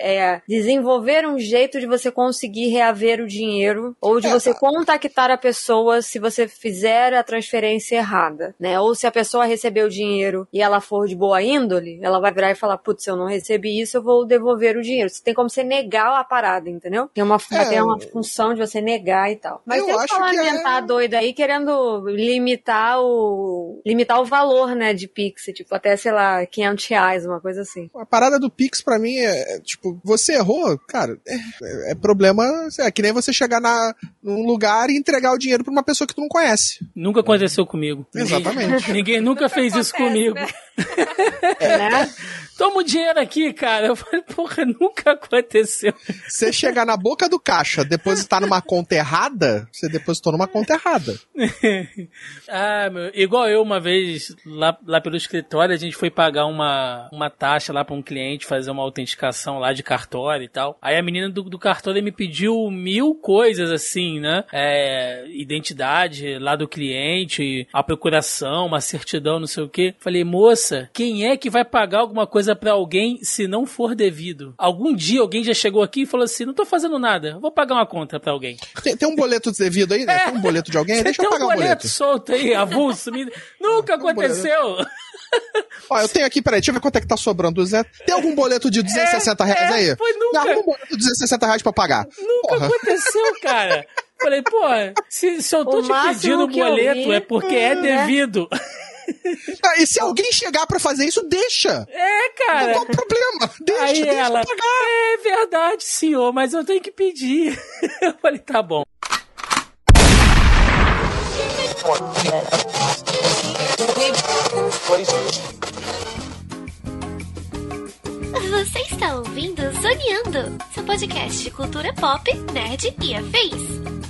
é desenvolver um jeito de você conseguir reaver o dinheiro ou de é, você tá. contactar a pessoa se você fizer a transferência errada, né? Ou se a pessoa recebeu o dinheiro e ela for de boa índole, ela vai virar e falar, putz, se eu não recebi isso, eu vou devolver o dinheiro. Você tem como você negar a parada, entendeu? Tem uma, é, tem uma função de você negar e tal. Mas tem uma lamentar é... doida aí querendo limitar o limitar o valor, né, de Pix, tipo, até, sei lá, 500 reais, uma coisa assim. A parada do Pix pra mim é, é tipo, você errou, cara, é, é, problema, é que nem você chegar na, num lugar e entregar o dinheiro pra uma pessoa que tu não conhece. Nunca aconteceu comigo. Exatamente. Ninguém, ninguém nunca fez isso comigo. Né? É. Né? Toma o dinheiro aqui, cara. Eu falei, porra, nunca aconteceu. Você chegar na boca do caixa, depositar numa conta errada, você depositou numa conta errada. ah, meu, igual eu uma vez, lá, lá pelo escritório, a gente foi pagar uma, uma taxa lá pra um cliente, fazer uma autenticação lá de cartório e tal. Aí a menina do, do cartório me pediu mil coisas assim, né? É, identidade lá do cliente, a procuração, uma certidão, não sei o quê. Falei, moça, quem é que vai pagar alguma coisa para alguém se não for devido. Algum dia alguém já chegou aqui e falou assim: não tô fazendo nada, vou pagar uma conta para alguém. Tem, tem, um boleto devido aí, né? É. Tem um boleto de alguém? Deixa eu pagar um boleto. boleto solto aí, avulso. Nunca aconteceu. Ó, eu tenho aqui, peraí, deixa eu ver quanto é que tá sobrando. Zé. Tem algum boleto de 260 é, reais é, aí? Foi nunca. Tem algum boleto de 260 reais pra pagar? Nunca Porra. aconteceu, cara. Falei, pô, se, se eu tô o te pedindo boleto é porque é é devido. Ah, e se alguém chegar para fazer isso, deixa. É, cara. Não tem problema. Deixa, Aí deixa ela, pagar. É verdade, senhor, mas eu tenho que pedir. Eu falei, tá bom. Você está ouvindo Zoneando, seu podcast de cultura pop, nerd e afins.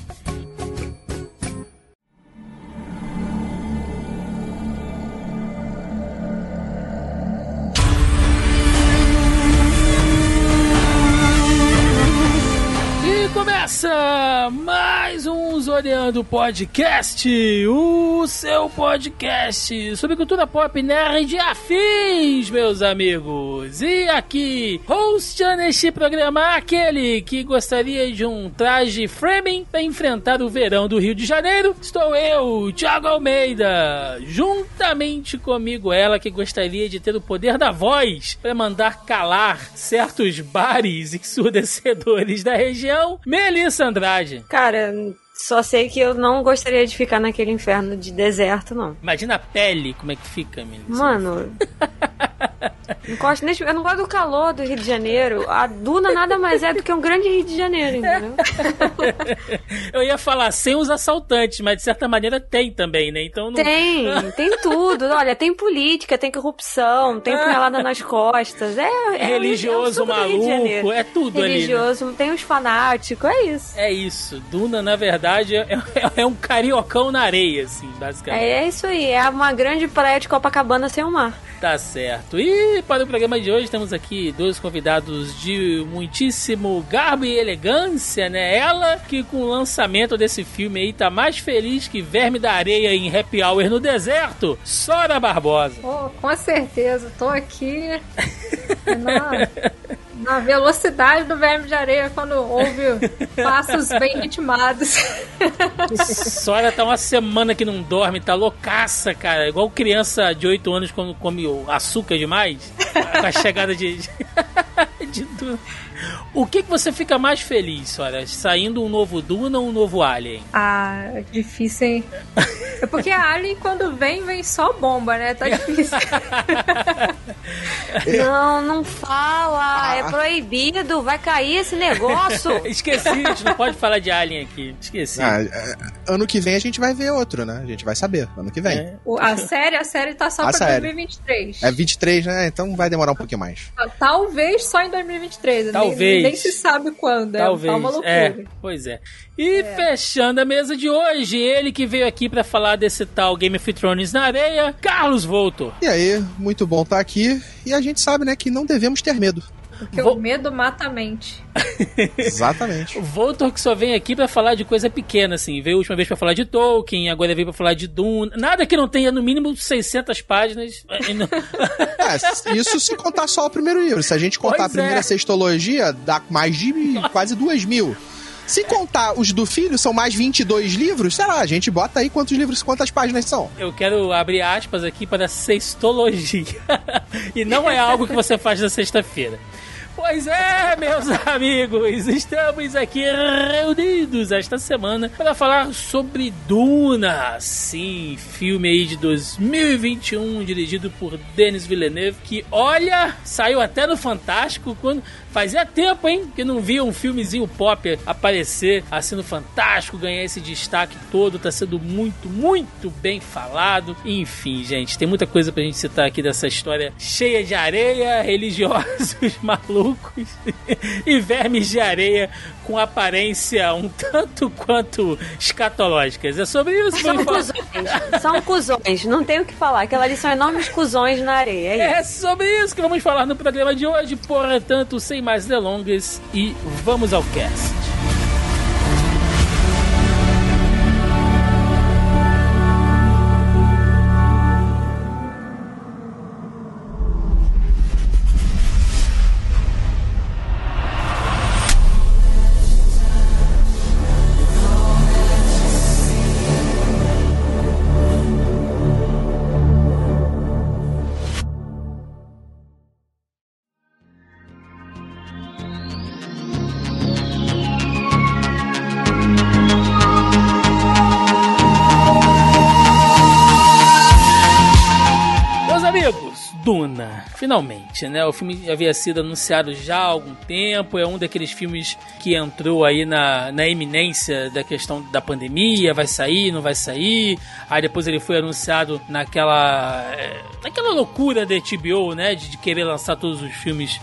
Começa mais um Zoreando Podcast, o seu podcast sobre cultura pop nerd afins, meus amigos. E aqui, hosteando este programa, aquele que gostaria de um traje framing para enfrentar o verão do Rio de Janeiro, estou eu, Thiago Almeida, juntamente comigo ela que gostaria de ter o poder da voz para mandar calar certos bares ensurdecedores da região, Melissa Andrade. Cara, só sei que eu não gostaria de ficar naquele inferno de deserto, não. Imagina a pele, como é que fica, Melissa. Mano. Não gosto, eu não gosto do calor do Rio de Janeiro. A Duna nada mais é do que um grande Rio de Janeiro, entendeu? eu ia falar sem os assaltantes, mas de certa maneira tem também, né? Então não... Tem, tem tudo. Olha, tem política, tem corrupção, tem punhalada nas costas. É, é religioso, é maluco, é tudo religioso, ali. Né? tem os fanáticos, é isso. É isso. Duna, na verdade, é, é, é um cariocão na areia, assim, basicamente. É, é isso aí, é uma grande praia de Copacabana sem o mar. Tá certo. E para o programa de hoje temos aqui dois convidados de muitíssimo garbo e elegância, né? Ela que com o lançamento desse filme aí tá mais feliz que verme da areia em Happy Hour no deserto, Sora Barbosa. Oh, com certeza, tô aqui na, na velocidade do verme de areia quando ouve passos bem ritmados. Sora tá uma semana que não dorme, tá loucaça, cara. Igual criança de 8 anos quando come açúcar demais. Com a chegada de. de, de o que, que você fica mais feliz, olha? Saindo um novo Duna ou um novo Alien? Ah, é difícil, hein? É porque a Alien, quando vem, vem só bomba, né? Tá difícil. não, não fala. É proibido. Vai cair esse negócio. Esqueci, a gente não pode falar de Alien aqui. Esqueci. Ah, é, ano que vem a gente vai ver outro, né? A gente vai saber. Ano que vem. É. A série, a série tá só a pra série. 2023. É 23, né? Então vai demorar um pouquinho mais. Talvez só em 2023. Talvez. Nem, nem se sabe quando. É Talvez. É uma loucura. É, pois é. E é. fechando a mesa de hoje, ele que veio aqui para falar desse tal Game of Thrones na areia, Carlos Volto. E aí, muito bom estar tá aqui. E a gente sabe, né, que não devemos ter medo. Porque Vou- o medo mata a mente. Exatamente. O Voltor que só vem aqui pra falar de coisa pequena, assim. Veio a última vez pra falar de Tolkien, agora veio pra falar de Dune. Nada que não tenha no mínimo 600 páginas. Não- É, isso se contar só o primeiro livro. Se a gente contar Pois a primeira é. sextologia, dá mais de quase duas mil. Se contar os do filho, são mais 22 livros, sei lá, a gente bota aí quantos livros, quantas páginas são. Eu quero abrir aspas aqui para sextologia. e não é algo que você faz na sexta-feira. Pois é, meus amigos, estamos aqui reunidos esta semana para falar sobre Duna. Sim, filme aí de 2021, dirigido por Denis Villeneuve, que olha, saiu até no Fantástico quando fazia tempo, hein, que não via um filmezinho pop aparecer assim no Fantástico, ganhar esse destaque todo, tá sendo muito, muito bem falado. Enfim, gente, tem muita coisa pra gente citar aqui dessa história cheia de areia, religiosos malucos e vermes de areia com aparência um tanto quanto escatológicas. É sobre isso que São cuzões. São cuzões. Não tem o que falar. Aquela ali são enormes cuzões na areia. É. É sobre isso que vamos falar no programa de hoje. Portanto, sem mais delongas, e vamos ao cast. Finalmente, né? O filme havia sido anunciado já há algum tempo, é um daqueles filmes que entrou aí na, na eminência da questão da pandemia, vai sair, não vai sair. Aí depois ele foi anunciado naquela é, naquela loucura da HBO, né, de, de querer lançar todos os filmes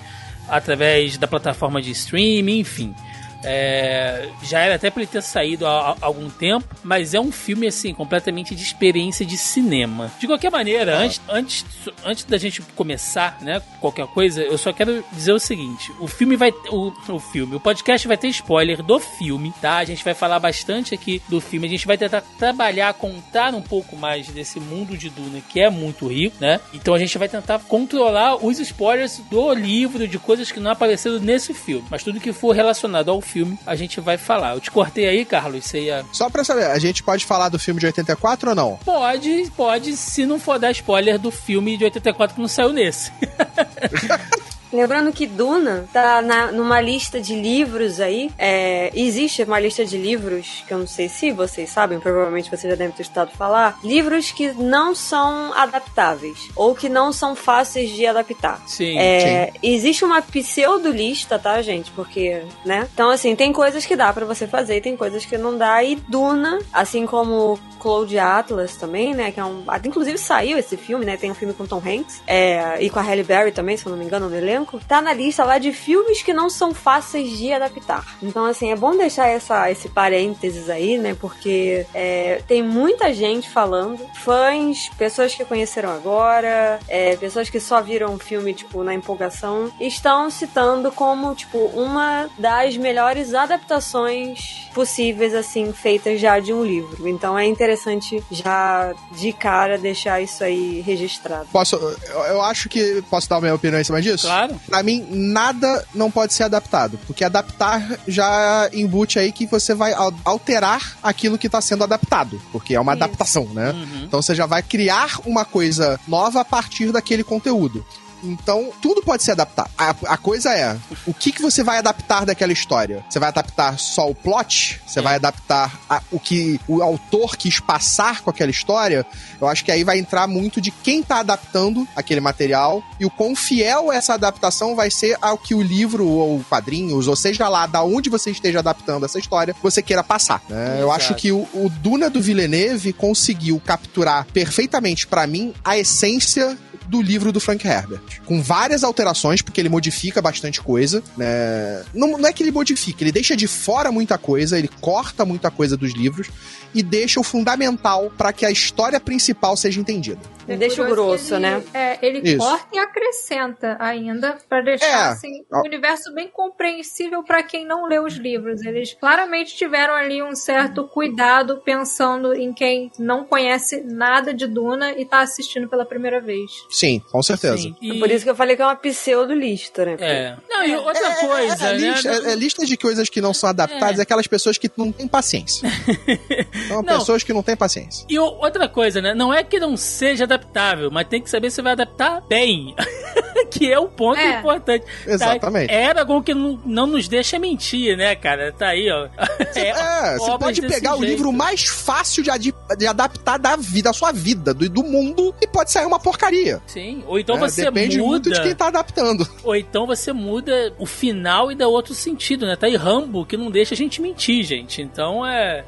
através da plataforma de streaming, enfim. É, já era até pra ele ter saído há, há algum tempo, mas é um filme assim completamente de experiência de cinema. De qualquer maneira, antes, antes, antes da gente começar, né, qualquer coisa, eu só quero dizer o seguinte: o filme vai, o, o filme, o podcast vai ter spoiler do filme, tá? A gente vai falar bastante aqui do filme. A gente vai tentar trabalhar, contar um pouco mais desse mundo de Duna que é muito rico, né? Então a gente vai tentar controlar os spoilers do livro, de coisas que não apareceram nesse filme. Mas tudo que for relacionado ao filme, a gente vai falar. Eu te cortei aí, Carlos, você ia. Só pra saber, a gente pode falar do filme de 84 ou não? Pode, pode, se não for dar spoiler do filme de 84 que não saiu nesse. Lembrando que Duna tá na- numa lista de livros aí. É, existe uma lista de livros, que eu não sei se vocês sabem, provavelmente vocês já devem ter estudado falar. Livros que não são adaptáveis. Ou que não são fáceis de adaptar. Sim. É, existe uma pseudo-lista, tá, gente? Porque, né? Então, assim, tem coisas que dá pra você fazer, tem coisas que não dá. E Duna, assim como Cloud Atlas também, né? Que é um. Inclusive saiu esse filme, né? Tem um filme com Tom Hanks. é, e com a Halle Berry também, se eu não me engano, no elenco. Tá na lista lá de filmes que não são fáceis de adaptar. Então, assim, é bom deixar essa, esse parênteses aí, né? Porque é, tem muita gente falando, fãs, pessoas que conheceram agora, é, pessoas que só viram o filme, tipo, na empolgação, estão citando como, tipo, uma das melhores adaptações possíveis, assim, feitas já de um livro. Então é interessante já de cara deixar isso aí registrado. Posso, eu, eu acho que posso dar minha opinião em cima disso? Claro. Pra mim, nada não pode ser adaptado. Porque adaptar já embute aí que você vai al- alterar aquilo que tá sendo adaptado. Porque é uma Isso. adaptação, né? Uhum. Então você já vai criar uma coisa nova a partir daquele conteúdo. Então, tudo pode ser adaptado. A, a coisa é, o que, que você vai adaptar daquela história? Você vai adaptar só o plot? Você É. vai adaptar a- o que o autor quis passar com aquela história? Eu acho que aí vai entrar muito de quem tá adaptando aquele material e o quão fiel essa adaptação vai ser ao que o livro ou quadrinhos, ou seja lá, da onde você esteja adaptando essa história, você queira passar. né? Eu acho que o, o Duna do Villeneuve conseguiu capturar perfeitamente pra mim a essência do livro do Frank Herbert. Com várias alterações, porque ele modifica bastante coisa, né? Não, não é que ele modifica, ele deixa de fora muita coisa, ele corta muita coisa dos livros e deixa o fundamental para que a história principal seja entendida. É Deixa curioso grosso, ele, né? É, ele Isso. corta e acrescenta ainda pra deixar É. assim, um universo bem compreensível pra quem não leu os livros. Eles claramente tiveram ali um certo cuidado pensando em quem não conhece nada de Duna e tá assistindo pela primeira vez. Sim, com certeza. Sim, É e- por isso que eu falei que é uma pseudo-lista, né? É. Não, e outra coisa, É, né? lista, é- é lista de coisas que não são adaptadas, é, aquelas pessoas que não têm paciência. São Não. pessoas que não têm paciência. E outra coisa, né? Não é que não seja adaptável, mas tem que saber se vai adaptar bem. que é o ponto É. importante. Exatamente. Tá? Eragon que não, não nos deixa mentir, né, cara? Tá aí, ó. É, você pode pegar o jeito. livro mais fácil de, adi- de adaptar da vida, da sua vida, do, do mundo, e pode sair uma porcaria. Sim. Ou então É, você Depende muito muda. de quem tá adaptando. Ou então você muda o final e dá outro sentido, né? Tá aí Rambo que não deixa a gente mentir, gente. Então é.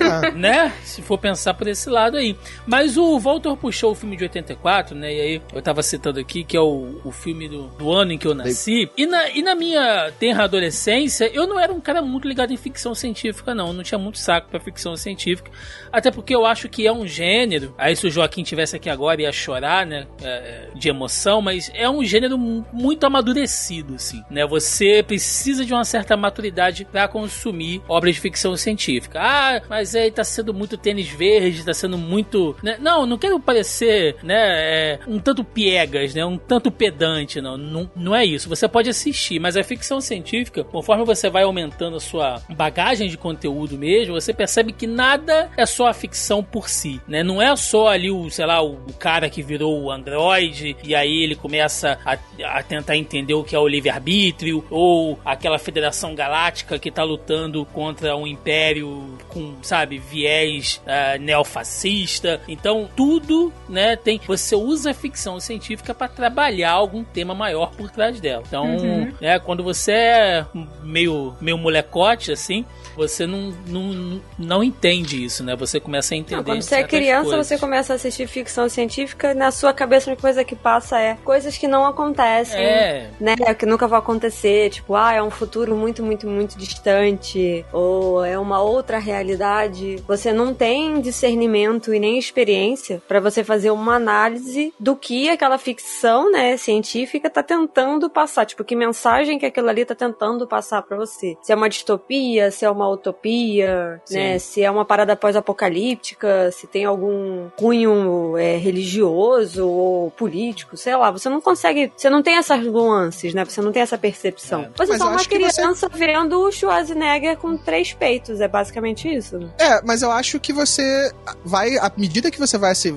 É. né? Se for pensar por esse lado aí. Mas o Walter puxou o filme de 84, né? E aí eu tava citando aqui que é o, o filme do, do ano em que eu nasci. E na, e na minha tenra adolescência, eu não era um cara muito ligado em ficção científica, não. Eu não tinha muito saco pra ficção científica. Até porque eu acho que é um gênero. Aí se o Joaquim tivesse aqui agora ia chorar, né? é, de emoção, mas é um gênero mu- muito amadurecido, assim, né? Você precisa de uma certa maturidade pra consumir obras de ficção científica. Ah, mas aí tá sendo muito tênis verde, tá sendo muito. né? Não, não quero parecer, né? é, um tanto piegas, né? Um tanto pedante, não. não. Não é isso. Você pode assistir, mas a ficção científica, conforme você vai aumentando a sua bagagem de conteúdo mesmo, você percebe que nada é só a ficção por si, né? Não é só ali o, sei lá, o, cara que virou o androide e aí ele começa a, a tentar entender o que é o livre-arbítrio ou aquela federação galáctica que tá lutando contra um império com, sabe, viés ah, neofascista. Então, tudo, né, tem você usa a ficção científica para trabalhar algum tema maior por trás dela. Então, Uhum. né, quando você é meio meio molecote assim, você não, não, não entende isso, né? Você começa a entender. Não, quando você é criança, coisas. você começa a assistir ficção científica, na sua cabeça a única coisa que passa é coisas que não acontecem. É, Né, que nunca vão acontecer, tipo, ah, é um futuro muito, muito, muito distante, ou é uma outra realidade. Você não tem discernimento e nem experiência pra você fazer uma análise do que aquela ficção, né, científica tá tentando passar, tipo, que mensagem que aquilo ali tá tentando passar pra você. Se é uma distopia, se é uma utopia, Sim. né, se é uma parada pós-apocalíptica, se tem algum cunho é, religioso ou político, sei lá, você não consegue, você não tem essas nuances, né? Você não tem essa percepção. É. Você é Mas só eu uma que você- criança vendo o Schwarzenegger com três peitos, é basicamente isso. né? É, mas eu acho que você vai, à medida que você vai ser.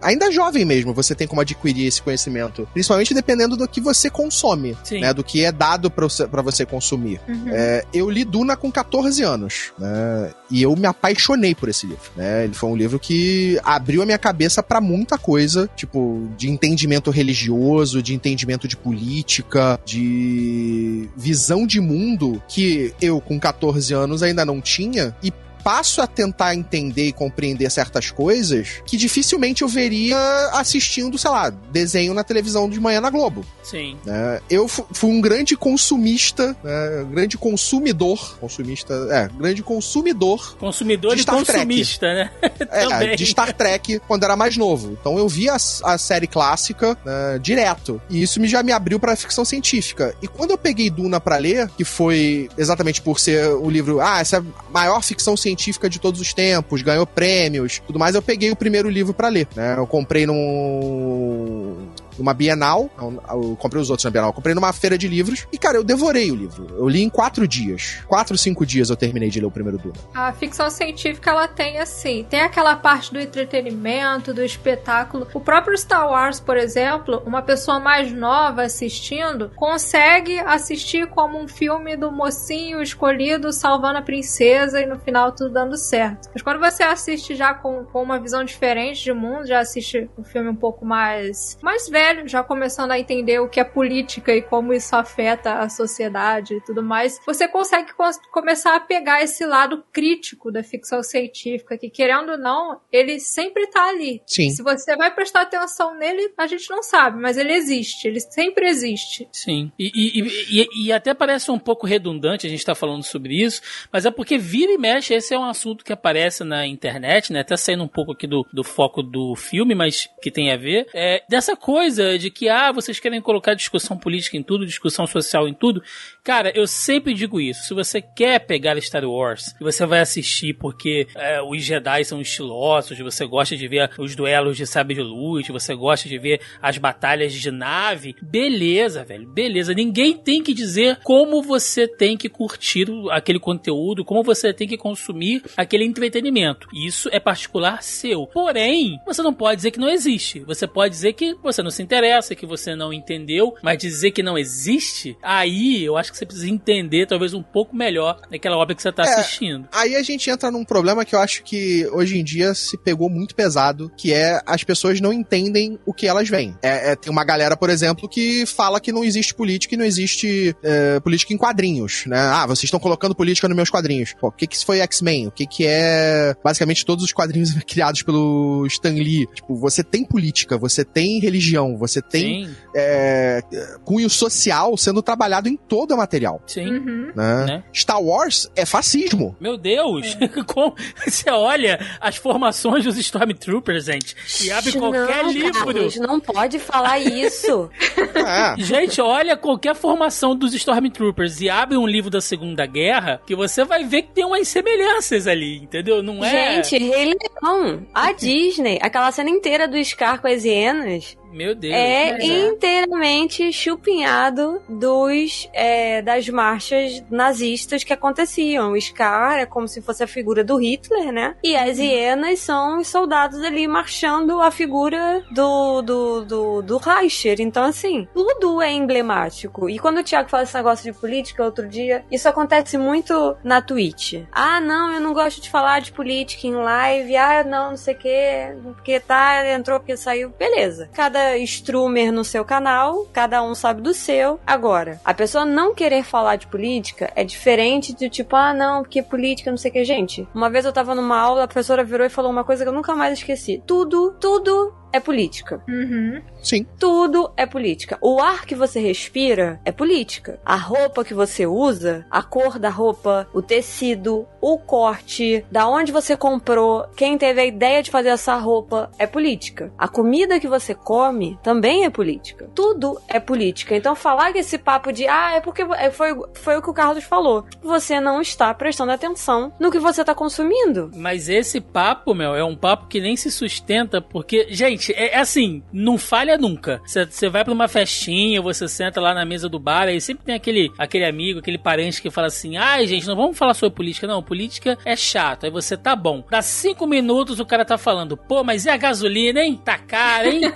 Ainda jovem mesmo, você tem como adquirir esse conhecimento. Principalmente dependendo do que você consome, Sim. né? Do que é dado pra você, pra você consumir. Uhum. É, eu li Duna com 14 anos, né? E eu me apaixonei por esse livro, né? Ele foi um livro que abriu a minha cabeça pra muita coisa, tipo, de entendimento religioso, de entendimento de política, de visão de mundo que eu com 14 anos ainda não tinha e passo a tentar entender e compreender certas coisas que dificilmente eu veria assistindo, sei lá, desenho na televisão de manhã na Globo sim. né? Eu fu- fui um grande consumista, né? Grande consumidor, consumista, é, grande consumidor Consumidor De Star Trek. consumista, né? é, Também. de Star Trek quando era mais novo. Então eu via a, a série clássica né, direto. E isso me, já me abriu pra ficção científica. E quando eu peguei Duna pra ler, que foi exatamente por ser o livro, ah, essa é a maior ficção científica de todos os tempos, ganhou prêmios, tudo mais, eu peguei o primeiro livro pra ler. Né? Eu comprei num numa Bienal. não, Eu comprei os outros na Bienal. Eu comprei numa feira de livros. E, cara, eu devorei o livro. Eu li em quatro dias. Quatro, cinco dias eu terminei de ler o primeiro Duna. A ficção científica ela tem assim, tem aquela parte do entretenimento, do espetáculo. O próprio Star Wars, por exemplo, uma pessoa mais nova assistindo consegue assistir como um filme do mocinho escolhido salvando a princesa e no final tudo dando certo. Mas quando você assiste já com, com uma visão diferente de mundo, já assiste um filme um pouco mais mais velho velho, já começando a entender o que é política e como isso afeta a sociedade e tudo mais, você consegue começar a pegar esse lado crítico da ficção científica, que querendo ou não, ele sempre tá ali. Sim. Se você vai prestar atenção nele, a gente não sabe, mas ele existe, ele sempre existe. Sim. E, e, e, e até parece um pouco redundante a gente estar tá falando sobre isso, mas é porque vira e mexe, esse é um assunto que aparece na internet, né? Até saindo um pouco aqui do, do foco do filme, mas que tem a ver. É, dessa coisa de que, ah, vocês querem colocar discussão política em tudo, discussão social em tudo. Cara, eu sempre digo isso. Se você quer pegar Star Wars você vai assistir porque é, os Jedi são estilosos, você gosta de ver os duelos de sabre de luz, você gosta de ver as batalhas de nave, beleza, velho, beleza. Ninguém tem que dizer como você tem que curtir aquele conteúdo, como você tem que consumir aquele entretenimento. Isso é particular seu. Porém, você não pode dizer que não existe. Você pode dizer que você não se interessa, que você não entendeu, mas dizer que não existe, aí eu acho que você precisa entender talvez um pouco melhor daquela obra que você está é, assistindo. Aí a gente entra num problema que eu acho que hoje em dia se pegou muito pesado, que é as pessoas não entendem o que elas veem. É, é tem uma galera, por exemplo, que fala que não existe política e não existe é, política em quadrinhos, né? Ah, vocês estão colocando política nos meus quadrinhos. Pô, o que que foi X-Men? O que que é basicamente todos os quadrinhos criados pelo Stan Lee? Tipo, você tem política, você tem religião, você tem é, cunho social sendo trabalhado em todo o material. Sim. Uhum. Né? Né? Star Wars é fascismo. Meu Deus! É. você olha as formações dos Stormtroopers, gente, e abre qualquer não, livro. Carlos, não pode falar isso. é. Gente, olha qualquer formação dos Stormtroopers e abre um livro da Segunda Guerra que você vai ver que tem umas semelhanças ali, entendeu? Não é. Gente, Rei Leão, a Disney, aquela cena inteira do Scar com as hienas. Meu Deus. É, inteiramente chupinhado dos é, das marchas nazistas que aconteciam. O Scar é como se fosse a figura do Hitler, né? E as uhum. hienas são os soldados ali marchando a figura do, do, do, do Reicher. Então, assim, tudo é emblemático. E quando o Thiago fala esse negócio de política outro dia, isso acontece muito na Twitch. Ah, não, eu não gosto de falar de política em live. Ah, não, não sei o quê. Porque tá, entrou, porque saiu. Beleza. Cada cada streamer no seu canal, cada um sabe do seu. Agora, a pessoa não querer falar de política é diferente de tipo, ah, não, porque política, não sei o que. Gente, uma vez eu tava numa aula, a professora virou e falou uma coisa que eu nunca mais esqueci. Tudo, tudo é política. Uhum. Sim. Tudo é política. O ar que você respira é política. A roupa que você usa, a cor da roupa, o tecido, o corte, da onde você comprou, quem teve a ideia de fazer essa roupa é política. A comida que você come também é política. Tudo é política. Então falar que esse papo de ah, é porque é, foi, foi o que o Carlos falou. Você não está prestando atenção no que você está consumindo. Mas esse papo, meu, é um papo que nem se sustenta porque, gente, Gente, é, é assim, não falha nunca. Você vai pra uma festinha, você senta lá na mesa do bar, aí sempre tem aquele, aquele amigo, aquele parente que fala assim: ai, gente, não vamos falar sobre política, não. Política é chato. Aí você tá bom. Dá cinco minutos o cara tá falando: pô, mas e a gasolina, hein? Tá cara, hein?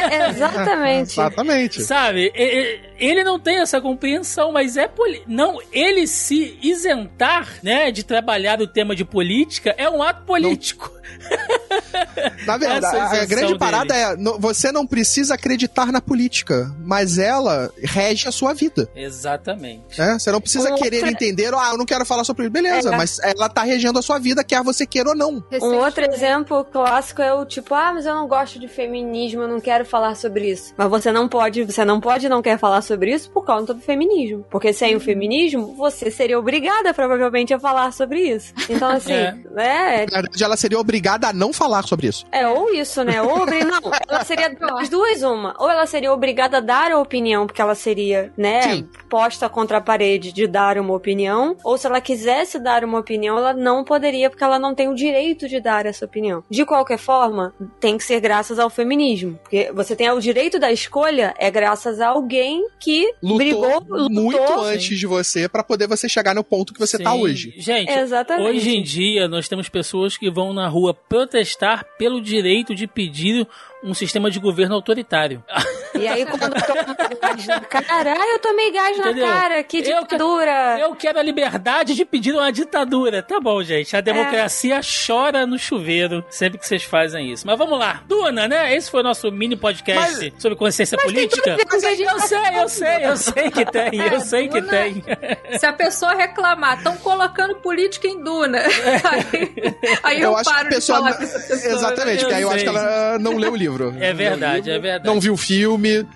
é, exatamente. Exatamente. Sabe? Ele não tem essa compreensão, mas é poli... não ele se isentar, né, de trabalhar o tema de política é um ato político. Não. Na verdade, a grande dele. parada é: você não precisa acreditar na política, mas ela rege a sua vida. Exatamente. É? Você não precisa um querer outro... entender, ah, eu não quero falar sobre isso. Beleza, é. mas ela tá regendo a sua vida, quer você queira ou não. Um outro exemplo clássico é o tipo, ah, mas eu não gosto de feminismo, eu não quero falar sobre isso. Mas você não pode, você não pode não quer falar sobre isso por causa do feminismo. Porque sem o uhum. feminismo, você seria obrigada provavelmente a falar sobre isso. Então, assim, é. né? Na verdade, ela seria obrigada a não falar sobre isso. É, ou isso, né? Ou não, ela seria as duas uma. Ou ela seria obrigada a dar a opinião, porque ela seria, né, Sim. posta contra a parede de dar uma opinião, ou se ela quisesse dar uma opinião, ela não poderia, porque ela não tem o direito de dar essa opinião. De qualquer forma, tem que ser graças ao feminismo. Porque você tem o direito da escolha, é graças a alguém que lutou brigou, lutou, muito antes de você para poder você chegar no ponto que você tá Sim. tá hoje. Gente, Exatamente. hoje em dia nós temos pessoas que vão na rua protestar pelo direito de pedir um sistema de governo autoritário. E aí, quando toma gás na cara, ah, eu tomei gás Entendeu? na cara, que Eu que- ditadura. Eu quero a liberdade de pedir uma ditadura. Tá bom, gente. A democracia chora no chuveiro sempre que vocês fazem isso. Mas vamos lá. Duna, né? Esse foi o nosso mini podcast sobre consciência política. que que Eu tá sei, eu sei, eu sei que tem, eu sei que Duna- tem. Se a pessoa reclamar, estão colocando política em Duna. Aí, aí eu, Eu acho que paro a pessoa. de falar com essa pessoa. Exatamente, Eu porque aí eu sei. acho que ela não leu o livro. É verdade, é verdade. Não viu o filme.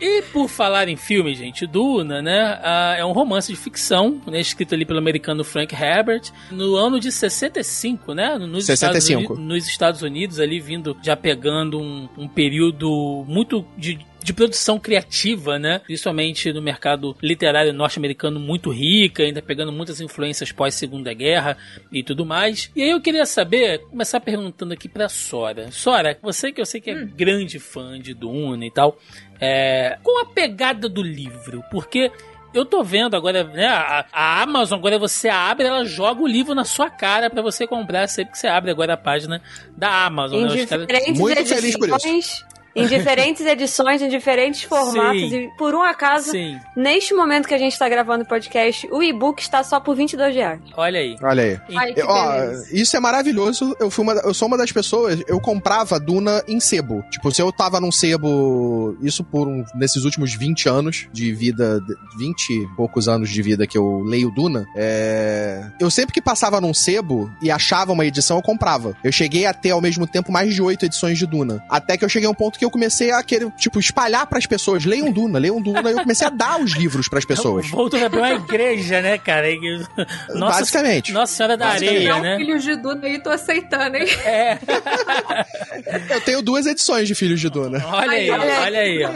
E por falar em filme, gente, Duna, né? é um romance de ficção, né, escrito ali pelo americano Frank Herbert, no ano de 65, né? Nos, 65. Estados Unidos, nos Estados Unidos, ali vindo, já pegando um, um período muito de de produção criativa, né? Principalmente no mercado literário norte-americano muito rica, ainda pegando muitas influências pós-segunda guerra e tudo mais. E aí eu queria saber, começar perguntando aqui pra Sora. Sora, você que eu sei que é grande fã de Duna e tal, é, qual a pegada do livro? Porque eu tô vendo agora, né? A, a Amazon, agora você abre, ela joga o livro na sua cara pra você comprar sempre que você abre agora a página da Amazon. Em né? Caras- Muito feliz por isso. Em diferentes edições, em diferentes formatos. Sim. E por um acaso, Sim, neste momento que a gente tá gravando o podcast, o e-book está só por 22 reais. olha aí. Olha aí. Ai, que Eu- ó, isso é maravilhoso. Eu, fui uma, eu sou uma das pessoas. Eu comprava Duna em sebo. Tipo, se eu tava num sebo. Isso por um, nesses últimos 20 anos de vida. de- 20 e poucos anos de vida que eu leio Duna. É, eu sempre que passava num sebo e achava uma edição, eu comprava. Eu cheguei a ter ao mesmo tempo mais de oito edições de Duna. Até que eu cheguei a um ponto que eu comecei a querer, tipo, espalhar pras pessoas. Leiam Duna, leiam Duna. E eu comecei a dar os livros pras pessoas. Voltou a abrir uma igreja, né, cara? Nossa, Basicamente. Nossa Senhora da Basicamente. Areia, né? filhos de Duna aí, tô aceitando, hein? É, Eu tenho duas edições de Filhos de Duna. olha aí, Olha aí. olha aí, ó.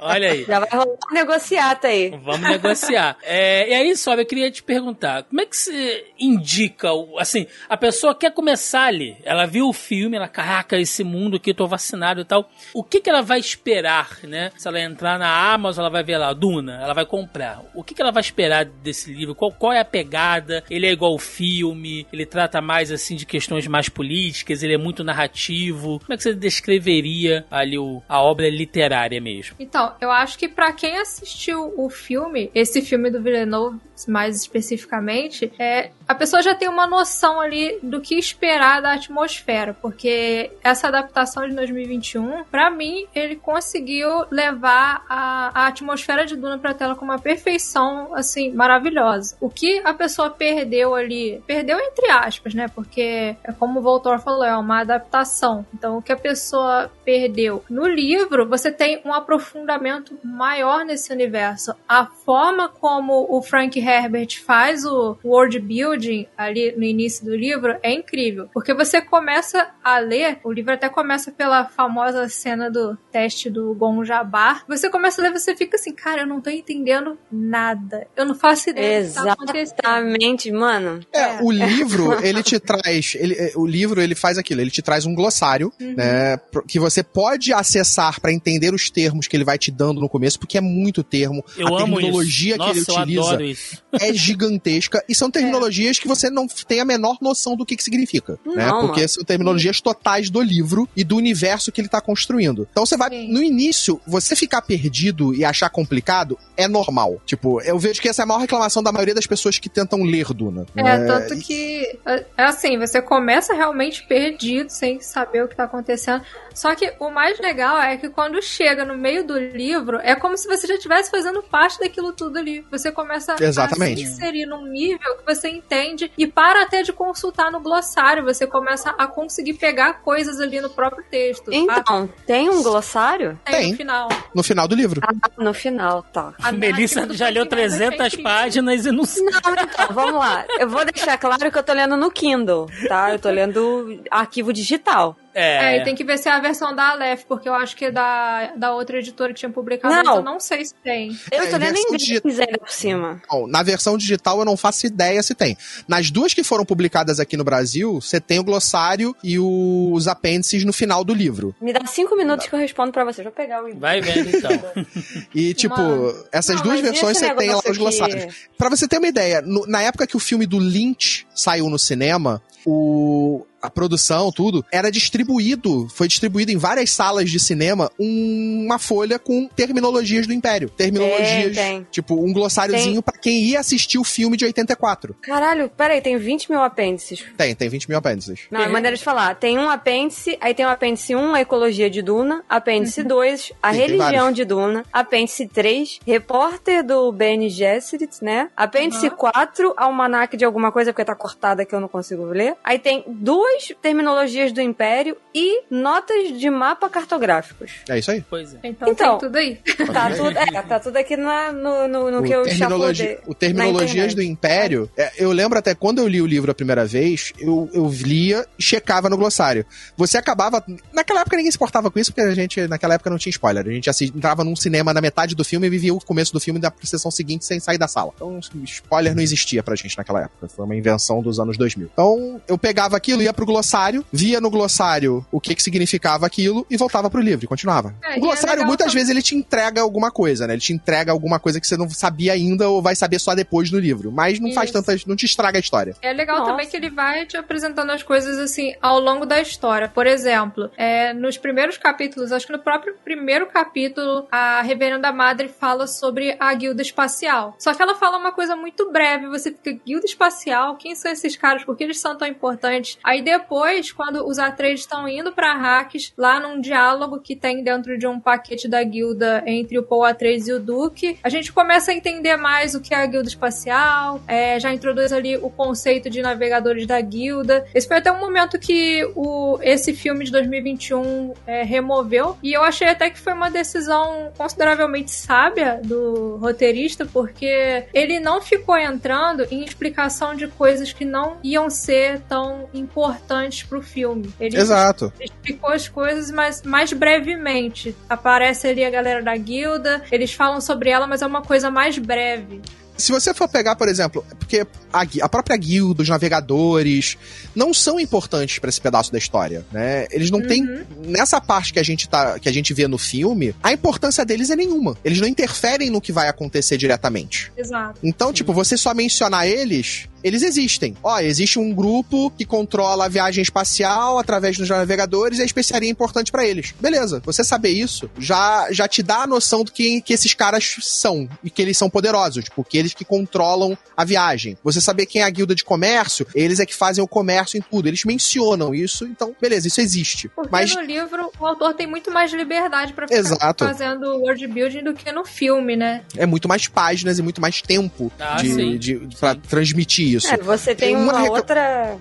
olha aí. Já vai rolar um negociata aí. Vamos negociar. É, e aí, Sobe, eu queria te perguntar, como é que você indica, assim, a pessoa quer começar ali, ela viu o filme, ela, caraca, esse mundo aqui, eu tô vacinado e tal, o que que ela vai esperar, né? Se ela entrar na Amazon, ela vai ver lá, Duna, ela vai comprar. O que que ela vai esperar desse livro? Qual, qual é a pegada? Ele é igual ao filme? Ele trata mais, assim, de questões mais políticas? Ele é muito narrativo? Como é que você descreveria ali o, a obra literária mesmo? Então, eu acho que pra quem assistiu o filme, esse filme do Villeneuve, mais especificamente, é, a pessoa já tem uma noção ali do que esperar da atmosfera, porque essa adaptação de 2021, pra mim, ele conseguiu levar a, a atmosfera de Duna pra tela com uma perfeição, assim, maravilhosa. O que a pessoa perdeu ali, perdeu entre aspas, né? Porque, é como o Voltor falou, é uma adaptação. Então, o que a pessoa perdeu no livro, você tem um aprofundamento maior nesse universo. A forma como o Frank Herbert faz o world building ali no início do livro é incrível, porque você começa a ler, o livro até começa pela famosa cena do teste do Gon Jabbar. Você começa a ler, você fica assim, cara, eu não tô entendendo nada. Eu não faço ideia do que tá acontecendo. Exatamente, mano. É, É. o livro, ele te traz. Ele, é, o livro, ele faz aquilo, ele te traz um glossário, Uhum. né? Que você pode acessar pra entender os termos que ele vai te dando no começo, porque é muito termo. Eu a amo terminologia isso. que ele Nossa, eu utiliza adoro isso. é gigantesca. E são terminologias que você não tem a menor noção do que, que significa. né? Não, Porque mano. são terminologias totais do livro e do universo que ele tá construindo. Então você vai. Sim. No início, você ficar perdido e achar complicado é normal. Tipo, eu vejo que essa é a maior reclamação da maioria das pessoas que tentam ler Duna. É, tanto que, é é assim, você começa realmente perdido, sem saber o que tá acontecendo. Só que o mais legal é que quando chega no meio do livro, é como se você já estivesse fazendo parte daquilo tudo ali. Você começa Exatamente. a se inserir num nível que você entende e para até de consultar no glossário. Você começa a conseguir pegar coisas ali no próprio texto. Então, tem um glossário? tem Tem. no final. No final do livro. Ah, no final, tá. A Melissa já leu Frank Herbert é 300 incrível. páginas e não Não, então, vamos lá. Eu vou deixar claro que eu tô lendo no Kindle, tá? Eu tô lendo arquivo digital. É, É, e tem que ver se é a versão da Aleph, porque eu acho que é da, da outra editora que tinha publicado, Não. mas eu não sei se tem. Eu É, tô lendo em inglês ainda por cima. Bom, na versão digital eu não faço ideia se tem. Nas duas que foram publicadas aqui no Brasil, você tem o glossário e os apêndices no final do livro. Me dá cinco minutos que eu respondo pra você. Deixa eu pegar o vai vendo então. E, tipo, Mano. essas Não, duas versões você tem lá os glossários. aqui- Pra você ter uma ideia, no- na época que o filme do Lynch saiu no cinema, o a produção, tudo, era distribuído, foi distribuído em várias salas de cinema uma folha com terminologias do Império. Terminologias, Tem, tem. tipo, um glossáriozinho pra quem ia assistir o filme de 84. Caralho, peraí, tem 20 mil apêndices. Tem, tem 20 mil apêndices. Não, é maneira de falar. Tem um apêndice, aí tem o apêndice 1, a ecologia de Duna, apêndice 2, a Sim, tem religião de Duna, apêndice 3, repórter do Bene Gesserit, né? Apêndice 4, almanac de alguma coisa, porque tá cortada que eu não consigo ler. Aí tem duas terminologias do Império e notas de mapa cartográficos. É isso aí. Pois é. Então, Então. tem tudo aí. Tá tudo, é, tá tudo aqui na- no, no, no o, que eu terminologi- chapodei. o Terminologias do. Império, é, eu lembro até quando eu li o livro a primeira vez, eu, eu lia e checava no glossário. Você acabava. Naquela época ninguém se importava com isso, porque a gente, naquela época, não tinha spoiler. A gente entrava num cinema na metade do filme e vivia o começo do filme da sessão seguinte sem sair da sala. Então, spoiler não existia pra gente naquela época. Foi uma invenção dos anos 2000. Então, eu pegava aquilo, ia pro glossário, via no glossário o que que significava aquilo e voltava pro livro e continuava. É, o é glossário, legal muitas também- vezes, ele te entrega alguma coisa, né? Ele te entrega alguma coisa que você não sabia ainda ou vai saber só depois no livro. Mas não faz Isso. tantas. não te estraga a história. É legal Nossa. também que ele vai te apresentando as coisas assim ao longo da história. Por exemplo, é, nos primeiros capítulos, acho que no próprio primeiro capítulo, a Reverenda Madre fala sobre a guilda espacial. Só que ela fala uma coisa muito breve. Você fica, guilda espacial? Quem são esses caras? Por que eles são tão importantes? Aí depois, quando os Atreides estão indo pra Arrakis, lá num diálogo que tem dentro de um paquete da guilda entre o Paul Atreides e o Duque, a gente começa a entender mais o que é a guilda espacial, é, já introduz ali o conceito de navegadores da guilda. Esse foi até um momento que o, esse filme de 2021 é, removeu, e eu achei até que foi uma decisão consideravelmente sábia do roteirista, porque ele não ficou entrando em explicação de coisas que não iam ser tão importantes pro filme. Ele Exato. explicou as coisas, mas mais brevemente. Aparece ali a galera da guilda, eles falam sobre ela, mas é uma coisa mais breve. Se você for pegar, por exemplo, porque a, a própria guilda, os navegadores, não são importantes pra esse pedaço da história, né? Eles não têm nessa parte que a gente tá, que a gente vê no filme, a importância deles é nenhuma. Eles não interferem no que vai acontecer diretamente. Exato. Então, tipo, você só mencionar eles, eles existem. Ó, existe um grupo que controla a viagem espacial através dos navegadores e a especiaria é importante pra eles. Beleza, você saber isso já, já te dá a noção do que, que esses caras são e que eles são poderosos, porque eles que controlam a viagem. Você saber quem é a guilda de comércio, eles é que fazem o comércio em tudo. Eles mencionam isso, então, beleza, isso existe. Porque Mas no livro o autor tem muito mais liberdade pra ficar Exato. fazendo world building do que no filme, né? é muito mais páginas e muito mais tempo Ah, de, sim. de, pra transmitir isso. É, você tem, Tem uma uma, outra.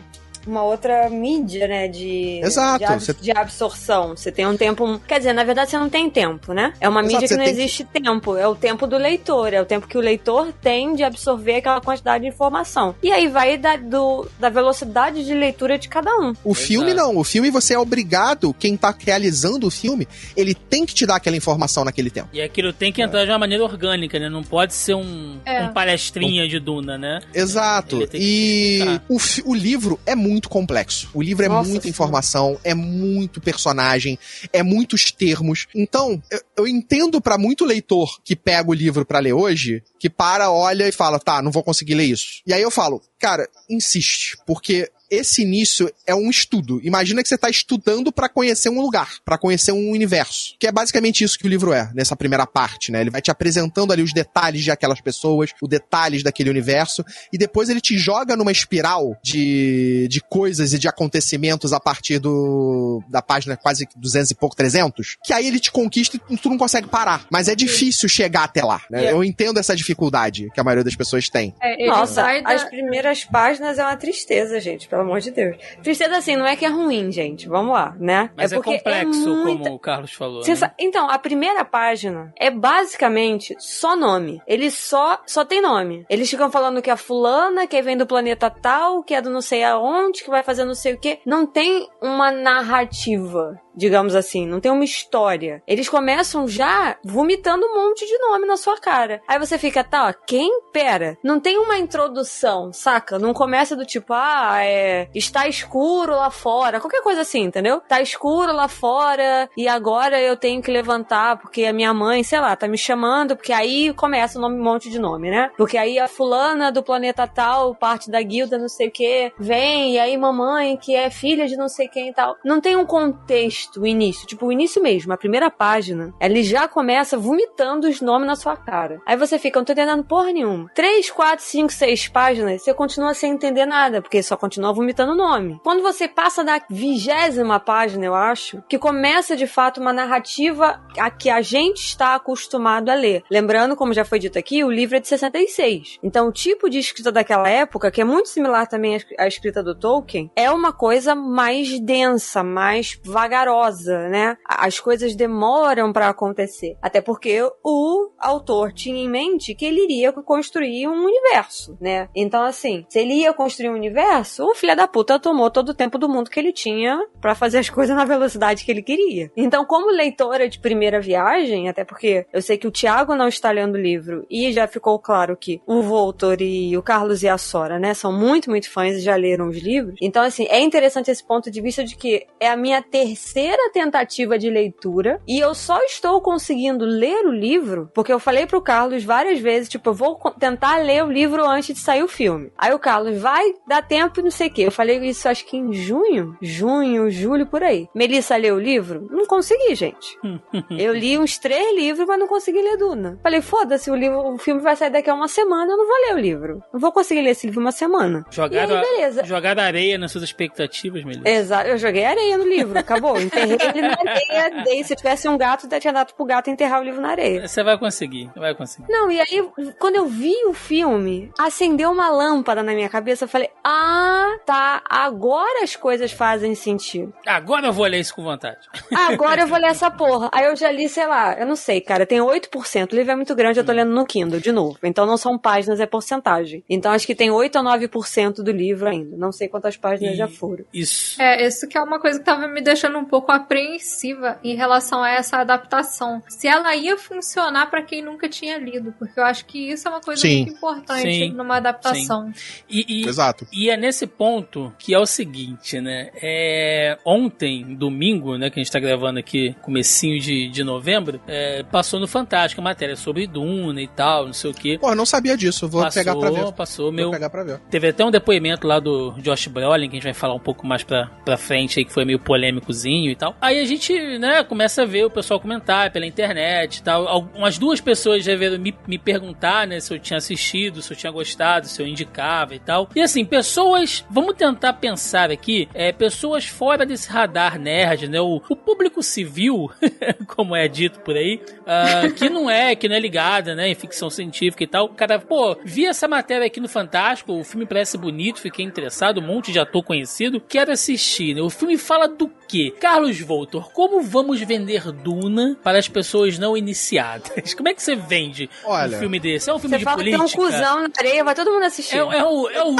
Uma outra mídia, né? De, Exato, de, ab- você- de absorção. Você tem um tempo. Quer dizer, na verdade, você não tem tempo, né? É uma Exato, mídia que não que- existe tempo. É o tempo do leitor. É o tempo que o leitor tem de absorver aquela quantidade de informação. E aí vai da, do, da velocidade de leitura de cada um. O filme não. O filme você é obrigado, quem tá realizando o filme, ele tem que te dar aquela informação naquele tempo. E aquilo tem que entrar de uma maneira orgânica, né? Não pode ser um, É. um palestrinha de Duna, né? Exato. E o, o livro é muito complexo. O livro é Nossa muita Senhora. informação, é muito personagem, é muitos termos. Então, eu, eu entendo pra muito leitor que pega o livro pra ler hoje, que para, olha e fala, tá, não vou conseguir ler isso. E aí eu falo, cara, insiste, porque esse início é um estudo. Imagina que você está estudando para conhecer um lugar, para conhecer um universo. Que é basicamente isso que o livro é, nessa primeira parte, né? Ele vai te apresentando ali os detalhes de aquelas pessoas, os detalhes daquele universo, e depois ele te joga numa espiral de, de coisas e de acontecimentos a partir do da página quase 200 e pouco, 300, que aí ele te conquista e tu não consegue parar. Mas é difícil chegar até lá, né? Yeah. Eu entendo essa dificuldade que a maioria das pessoas tem. É, ele Nossa, sai da- as primeiras páginas é uma tristeza, gente, pelo amor de Deus. Tristeza assim, não é que é ruim, gente. Vamos lá, né? Mas é, porque complexo, muita- como o Carlos falou. Sensa- Né? Então, a primeira página é basicamente só nome. Ele só só tem nome. Eles ficam falando que é fulana, que vem do planeta tal, que é do não sei aonde, que vai fazer não sei o quê. Não tem uma narrativa, digamos assim, não tem uma história. Eles começam já vomitando um monte de nome na sua cara. Aí você fica, tá, ó, quem? Pera, não tem uma introdução, saca? Não começa do tipo, ah, é está escuro lá fora, qualquer coisa assim, entendeu? Tá escuro lá fora e agora eu tenho que levantar porque a minha mãe, sei lá, tá me chamando, porque aí começa um monte de nome, né? Porque aí a fulana do planeta tal, parte da guilda, não sei o que, vem, e aí mamãe, que é filha de não sei quem e tal. Não tem um contexto, o início, tipo o início mesmo, a primeira página, ele já começa vomitando os nomes na sua cara. Aí você fica, não tô entendendo porra nenhuma. Três, quatro, cinco, seis páginas, você continua sem entender nada, porque só continua vomitando nome. Quando você passa da vigésima página, eu acho, que começa de fato uma narrativa a que a gente está acostumado a ler. Lembrando, como já foi dito aqui, o livro é de 66. Então, o tipo de escrita daquela época, que é muito similar também à escrita do Tolkien, é uma coisa mais densa, mais vagarosa, né? As coisas demoram para acontecer. Até porque o autor tinha em mente que ele iria construir um universo, né? Então, assim, se ele ia construir um universo, o filho da puta tomou todo o tempo do mundo que ele tinha para fazer as coisas na velocidade que ele queria. Então, como leitora de primeira viagem, até porque eu sei que o Tiago não está lendo o livro e já ficou claro que o Voltor e o Carlos e a Sora, né, são muito, muito fãs e já leram os livros. Então, assim, é interessante esse ponto de vista de que é a minha terceira tentativa de leitura e eu só estou conseguindo ler o livro porque eu falei pro Carlos várias vezes, tipo, eu vou tentar ler o livro antes de sair o filme. Aí o Carlos, vai dar tempo não sei quê. Eu falei isso acho que em junho, junho, julho, por aí. Melissa leu o livro? Não consegui, gente. eu li uns três livros, mas não consegui ler Duna. Falei, foda-se, o livro, o filme vai sair daqui a uma semana, eu não vou ler o livro. Não vou conseguir ler esse livro uma semana. Jogaram, aí, beleza. Areia nas suas expectativas, Melissa. Exato, eu joguei areia no livro, acabou. Enterrei ele na areia, dei, se tivesse um gato, eu tinha dado pro gato enterrar o livro na areia. Você vai conseguir, vai conseguir. Não, e aí, quando eu vi o filme, acendeu uma lâmpada na minha cabeça, eu falei, ah, tá, agora as coisas fazem sentido. Agora eu vou ler isso com vontade. Agora eu vou ler essa porra. Aí eu já li, sei lá, eu não sei, cara, tem 8%. O livro é muito grande, eu tô lendo no Kindle, de novo. Então não são páginas, é porcentagem. Então acho que tem 8 ou 9% do livro ainda. Não sei quantas páginas e... já foram. Isso. É, isso que é uma coisa que tava me deixando um pouco apreensiva em relação a essa adaptação. Se ela ia funcionar para quem nunca tinha lido, porque eu acho que isso é uma coisa Sim. muito importante Sim. numa adaptação. E, e, Exato. E é nesse ponto que é o seguinte, né? É, ontem, domingo, né, que a gente tá gravando aqui, comecinho de, de novembro, é, passou no Fantástico a matéria sobre Duna e tal, não sei o quê. Pô, eu não sabia disso, vou passou, pegar pra ver. Passou, meu... Vou pegar pra ver. Teve até um depoimento lá do Josh Brolin, que a gente vai falar um pouco mais pra, pra frente aí, que foi meio polêmicozinho e tal. Aí a gente, né, começa a ver o pessoal comentar pela internet e tal. Umas duas pessoas já vieram me, me perguntar, né, se eu tinha assistido, se eu tinha gostado, se eu indicava e tal. E assim, pessoas, vamos tentar pensar aqui, é, pessoas fora desse radar nerd, né, o, o público civil, como é dito por aí, uh, que não é, que não é ligada, né, em ficção científica e tal. O cara, pô, vi essa matéria aqui no Fantástico, o filme parece bonito, fiquei interessado, um monte de ator conhecido, quero assistir, né? O filme fala do quê? Carlos Voltor, como vamos vender Duna para as pessoas não iniciadas? Como é que você vende Olha, um filme desse? É um filme de fala política? Que é um cuzão na areia, vai todo mundo assistir. É, é, um, é, um,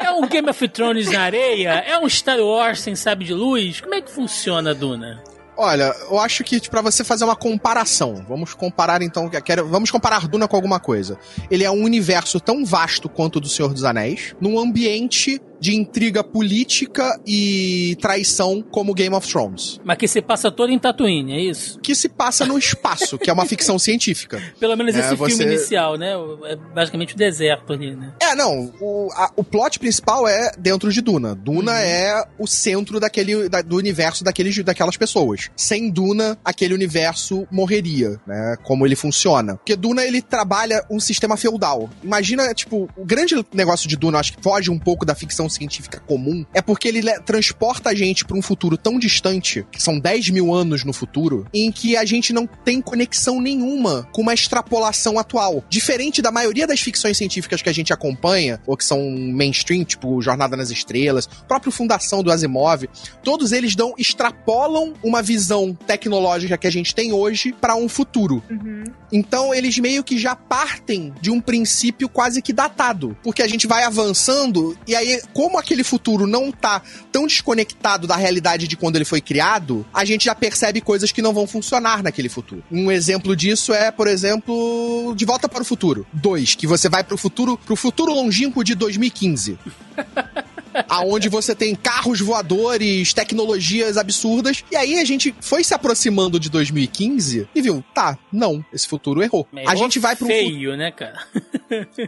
é um Game of Thrones na areia? É um Star Wars sem sabe de luz? Como é que funciona Duna? Olha, eu acho que para você fazer uma comparação, vamos comparar então, quero, vamos comparar Duna com alguma coisa. Ele é um universo tão vasto quanto o do Senhor dos Anéis, num ambiente de intriga política e traição como Game of Thrones. Mas que se passa todo em Tatooine, é isso? Que se passa no espaço, que é uma ficção científica. Pelo menos é, esse você... filme inicial, né? É basicamente o deserto ali, né? É, não. O, a, o plot principal é dentro de Duna. Duna uhum. é o centro daquele, da, do universo daqueles, daquelas pessoas. Sem Duna, aquele universo morreria, né? Como ele funciona. Porque Duna, ele trabalha um sistema feudal. Imagina, tipo, o grande negócio de Duna, acho que foge um pouco da ficção científica comum, é porque ele transporta a gente para um futuro tão distante, que são 10 mil anos no futuro, em que a gente não tem conexão nenhuma com uma extrapolação atual. Diferente da maioria das ficções científicas que a gente acompanha, ou que são mainstream, tipo Jornada nas Estrelas, próprio Fundação do Asimov, todos eles dão, extrapolam uma visão tecnológica que a gente tem hoje para um futuro. Uhum. Então eles meio que já partem de um princípio quase que datado, porque a gente vai avançando e aí como aquele futuro não tá tão desconectado da realidade de quando ele foi criado, a gente já percebe coisas que não vão funcionar naquele futuro. Um exemplo disso é, por exemplo, De Volta para o Futuro 2, que você vai pro futuro, pro futuro longínquo de 2015. aonde você tem carros voadores, tecnologias absurdas. E aí a gente foi se aproximando de 2015 e viu, tá, não, esse futuro errou. Mas a errou gente vai pro feio, né, cara?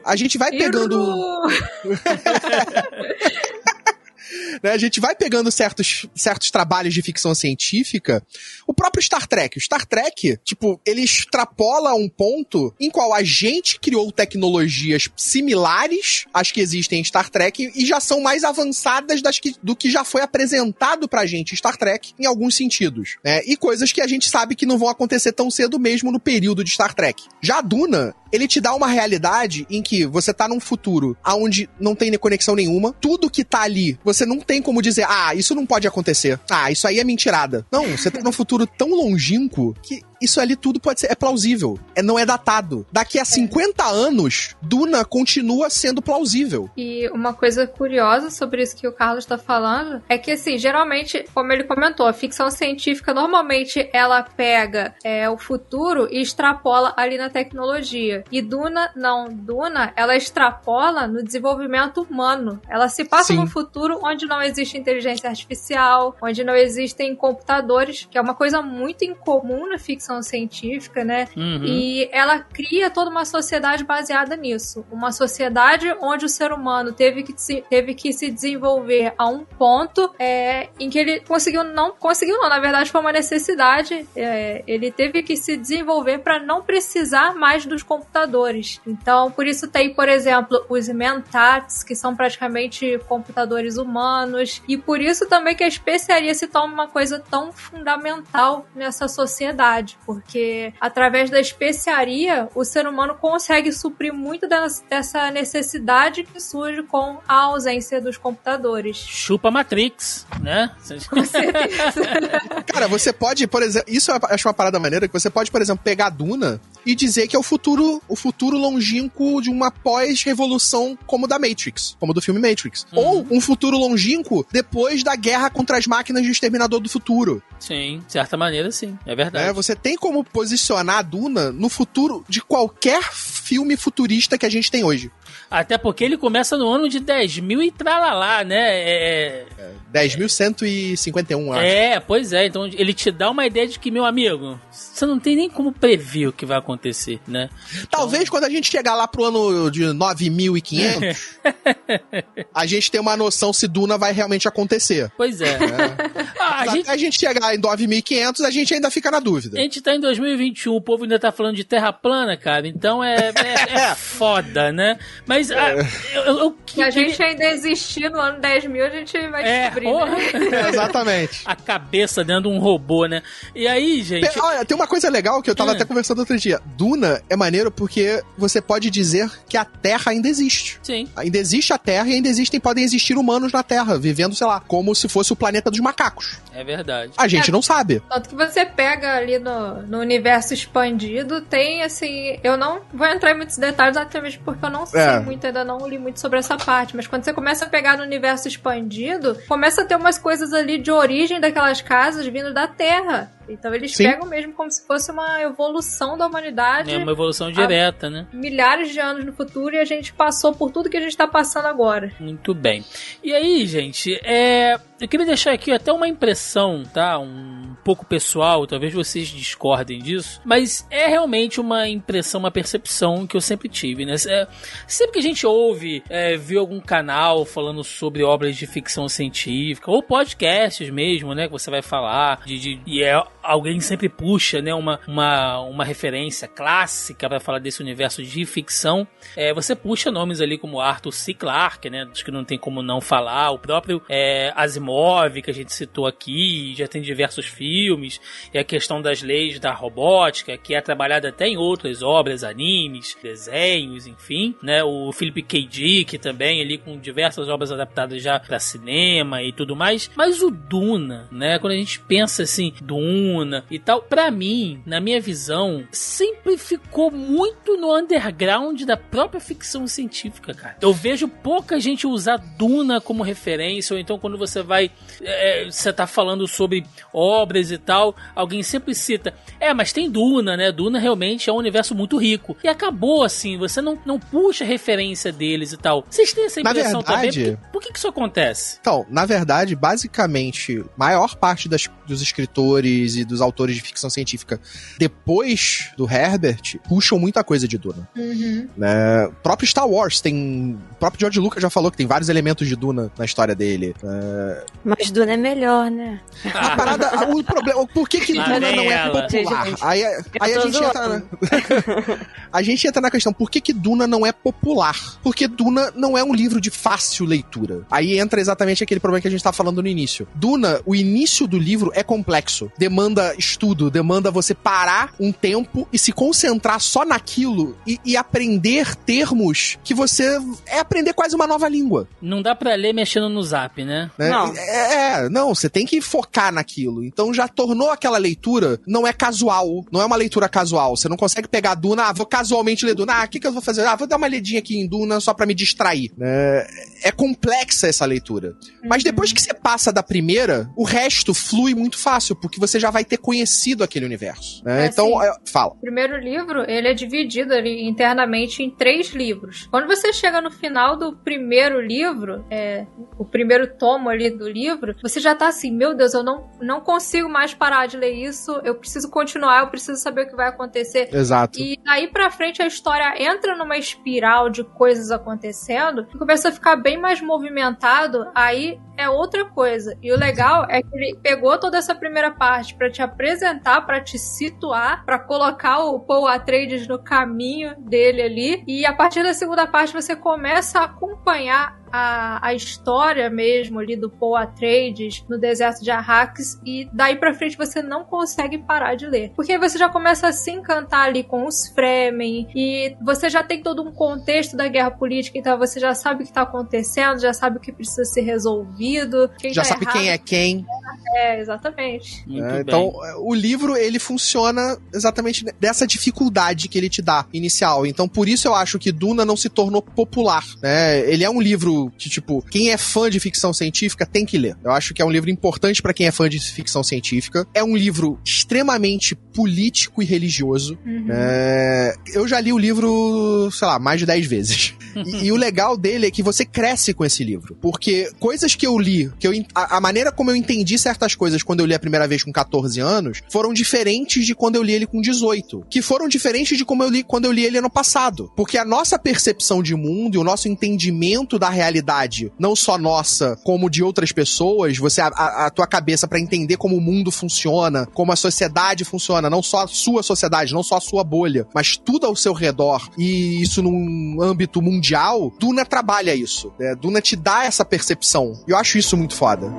a gente vai pegando! né, a gente vai pegando certos, certos trabalhos de ficção científica. O próprio Star Trek. O Star Trek, tipo, ele extrapola um ponto em qual a gente criou tecnologias similares às que existem em Star Trek e já são mais avançadas das que, do que já foi apresentado pra gente em Star Trek em alguns sentidos. Né? E coisas que a gente sabe que não vão acontecer tão cedo mesmo no período de Star Trek. Já a Duna, ele te dá uma realidade em que você tá num futuro onde não tem conexão nenhuma, tudo que tá ali, você não tem como dizer, ah, isso não pode acontecer. Ah, isso aí é mentirada. Não, você tá num futuro tão longínquo que isso ali tudo pode ser, é plausível. É, não é datado. Daqui a 50 anos, Duna continua sendo plausível. E uma coisa curiosa sobre isso que o Carlos tá falando é que, assim, geralmente, como ele comentou, a ficção científica normalmente ela pega é, o futuro e extrapola ali na tecnologia. E Duna, não, Duna, ela extrapola no desenvolvimento humano. Ela se passa Sim. num futuro onde não existe inteligência artificial, onde não existem computadores, que é uma coisa muito incomum na ficção científica, né? Uhum. E ela cria toda uma sociedade baseada nisso. Uma sociedade onde o ser humano teve que se, teve que se desenvolver a um ponto é, em que ele conseguiu não conseguiu não, na verdade foi uma necessidade. É, ele teve que se desenvolver para não precisar mais dos computadores. Então, por isso tem, por exemplo, os mentats, que são praticamente computadores humanos, e por isso também que a especiaria se torna uma coisa tão fundamental nessa sociedade, porque através da especiaria o ser humano consegue suprir muito dessa necessidade que surge com a ausência dos computadores. Chupa Matrix, né? Com certeza. Cara, você pode, por exemplo, isso eu acho uma parada maneira, que você pode, por exemplo, pegar a Duna e dizer que é o futuro, o futuro longínquo de uma pós-revolução como da Matrix, como do filme Matrix. Uhum. Ou um futuro longínquo depois da guerra contra as máquinas do Exterminador do Futuro. Sim, de certa maneira, sim. É verdade. né? Você tem como posicionar a Duna no futuro de qualquer filme futurista que a gente tem hoje. Até porque ele começa no ano de 10 mil e tralalá, né? É, 10.151, acho. é, pois é. Então ele te dá uma ideia de que, meu amigo, você não tem nem como prever o que vai acontecer, né? Talvez quando a gente chegar lá pro ano de 9.500, a gente tenha uma noção se Duna vai realmente acontecer. Pois é. Ah, a, gente, Até a gente chegar em 9.500, a gente ainda fica na dúvida. a gente tá em 2021, o povo ainda tá falando de terra plana, cara. Então é, é, é foda, né? Mas ah, eu, eu, eu Se a gente ainda existir no ano 10 mil, a gente vai É, descobrir. porra. né? É, exatamente. A cabeça dentro de um robô, né? E aí, gente. Pe- Olha, tem uma coisa legal que eu tava Hum. até conversando outro dia. Duna é maneiro porque você pode dizer que a Terra ainda existe. Sim, Ainda existe a Terra e ainda existem, podem existir humanos na Terra, vivendo, sei lá, como se fosse o planeta dos macacos. é verdade. A gente É. não sabe. Tanto que você pega ali no, no universo expandido, tem assim. Eu não vou entrar em muitos detalhes, até mesmo porque eu não sei É. muito, ainda não li muito sobre essa parte. Mas quando você começa a pegar no universo expandido, começa a ter umas coisas ali de origem daquelas casas vindo da Terra. Então eles Sim. pegam mesmo como se fosse uma evolução da humanidade. É uma evolução direta, né? Milhares de anos no futuro e a gente passou por tudo que a gente tá passando agora. Muito bem. E aí, gente, é, eu queria deixar aqui até uma impressão, tá? Um pouco pessoal, talvez vocês discordem disso, mas é realmente uma impressão, uma percepção que eu sempre tive, né? É, sempre que a gente ouve, é, vê algum canal falando sobre obras de ficção científica, ou podcasts mesmo, né? Que você vai falar, de, de- e é, alguém sempre puxa, né? Uma, uma, uma referência clássica para falar desse universo de ficção, é, você puxa nomes ali como Arthur C. Clarke, né? Acho que não tem como não falar. O próprio é, Asimov, que a gente citou aqui, já tem diversos filmes. E a questão das leis da robótica, que é trabalhada até em outras obras, animes, desenhos, enfim. Né? O Philip K. Dick também, ali com diversas obras adaptadas já para cinema e tudo mais. Mas o Duna, né? Quando a gente pensa assim, Duna, E tal, para mim, na minha visão, sempre ficou muito no underground da própria ficção científica, cara. Eu vejo pouca gente usar Duna como referência, ou então quando você vai. É, você tá falando sobre obras e tal, alguém sempre cita. É, mas tem Duna, né? Duna realmente é um universo muito rico. E acabou assim, você não, não puxa referência deles e tal. Vocês têm essa impressão verdade, também? Por, que, por que, que isso acontece? Então, na verdade, basicamente, maior parte das, dos escritores e dos autores de ficção científica depois do Herbert puxam muita coisa de Duna. Uhum. Né? O próprio Star Wars tem. O próprio George Lucas já falou que tem vários elementos de Duna na história dele. É... Mas Duna é melhor, né? A parada. o problema. Por que, que Duna não é ela. popular? Gente, Aí, aí a gente entra na... a gente entra na questão, por que, que Duna não é popular? Porque Duna não é um livro de fácil leitura. Aí entra exatamente aquele problema que a gente tá falando no início. Duna, o início do livro é complexo. Demanda estudo, demanda você parar um tempo e se concentrar só naquilo e, e aprender termos que você. É aprender quase uma nova língua. Não dá pra ler mexendo no zap, né? né? Não. É, é, não, você tem que focar naquilo. Então já tornou aquela leitura, não é casual, não é uma leitura casual. Você não consegue pegar Duna, ah, vou casualmente ler Duna, ah, o que, que eu vou fazer? Ah, vou dar uma ledinha aqui em Duna só pra me distrair. né? É complexa essa leitura. Mas depois que você passa da primeira, o resto flui muito fácil, porque você já vai ter conhecido aquele universo. né? É, então, é, fala. O primeiro livro, ele é dividido ali internamente em três livros. Quando você chega no final do primeiro livro, é, o primeiro tomo ali do livro, você já tá assim, meu Deus, eu não, não consigo mais parar de ler isso, eu preciso continuar, eu preciso saber o que vai acontecer. Exato. E daí pra frente a história entra numa espiral de coisas acontecendo e começa a ficar bem mais movimentado. Aí é outra coisa. E o legal é que ele pegou toda essa primeira parte pra te apresentar, pra te situar, pra colocar o Paul Atreides no caminho dele ali. E a partir da segunda parte você começa a acompanhar a, a história mesmo ali do Paul Atreides no deserto de Arrakis e daí pra frente você não consegue parar de ler. Porque aí você já começa a se encantar ali com os Fremen e você já tem todo um contexto da guerra política, então você já sabe o que tá acontecendo, já sabe o que precisa ser resolvido. Quem Já tá sabe errado. quem é quem. É, exatamente. Muito bem. Então, o livro, ele funciona exatamente dessa dificuldade que ele te dá inicial. Então, por isso eu acho que Duna não se tornou popular, né? Ele é um livro que, tipo, quem é fã de ficção científica tem que ler. Eu acho que é um livro importante pra quem é fã de ficção científica. É um livro extremamente político e religioso. Uhum. É, eu já li o livro, sei lá, mais de 10 vezes. E, e o legal dele é que você cresce com esse livro. Porque coisas que eu li, que eu, a, a maneira como eu entendi certas coisas quando eu li a primeira vez com 14 anos, foram diferentes de quando eu li ele com 18. Que foram diferentes de como eu li quando eu li ele ano passado. Porque a nossa percepção de mundo e o nosso entendimento da realidade, não só nossa, como de outras pessoas, você a, a- tua cabeça pra entender como o mundo funciona, como a sociedade funciona, não só a sua sociedade, não só a sua bolha, mas tudo ao seu redor, e isso num âmbito mundial, Duna trabalha isso. Né? Duna te dá essa percepção. E eu acho isso muito foda.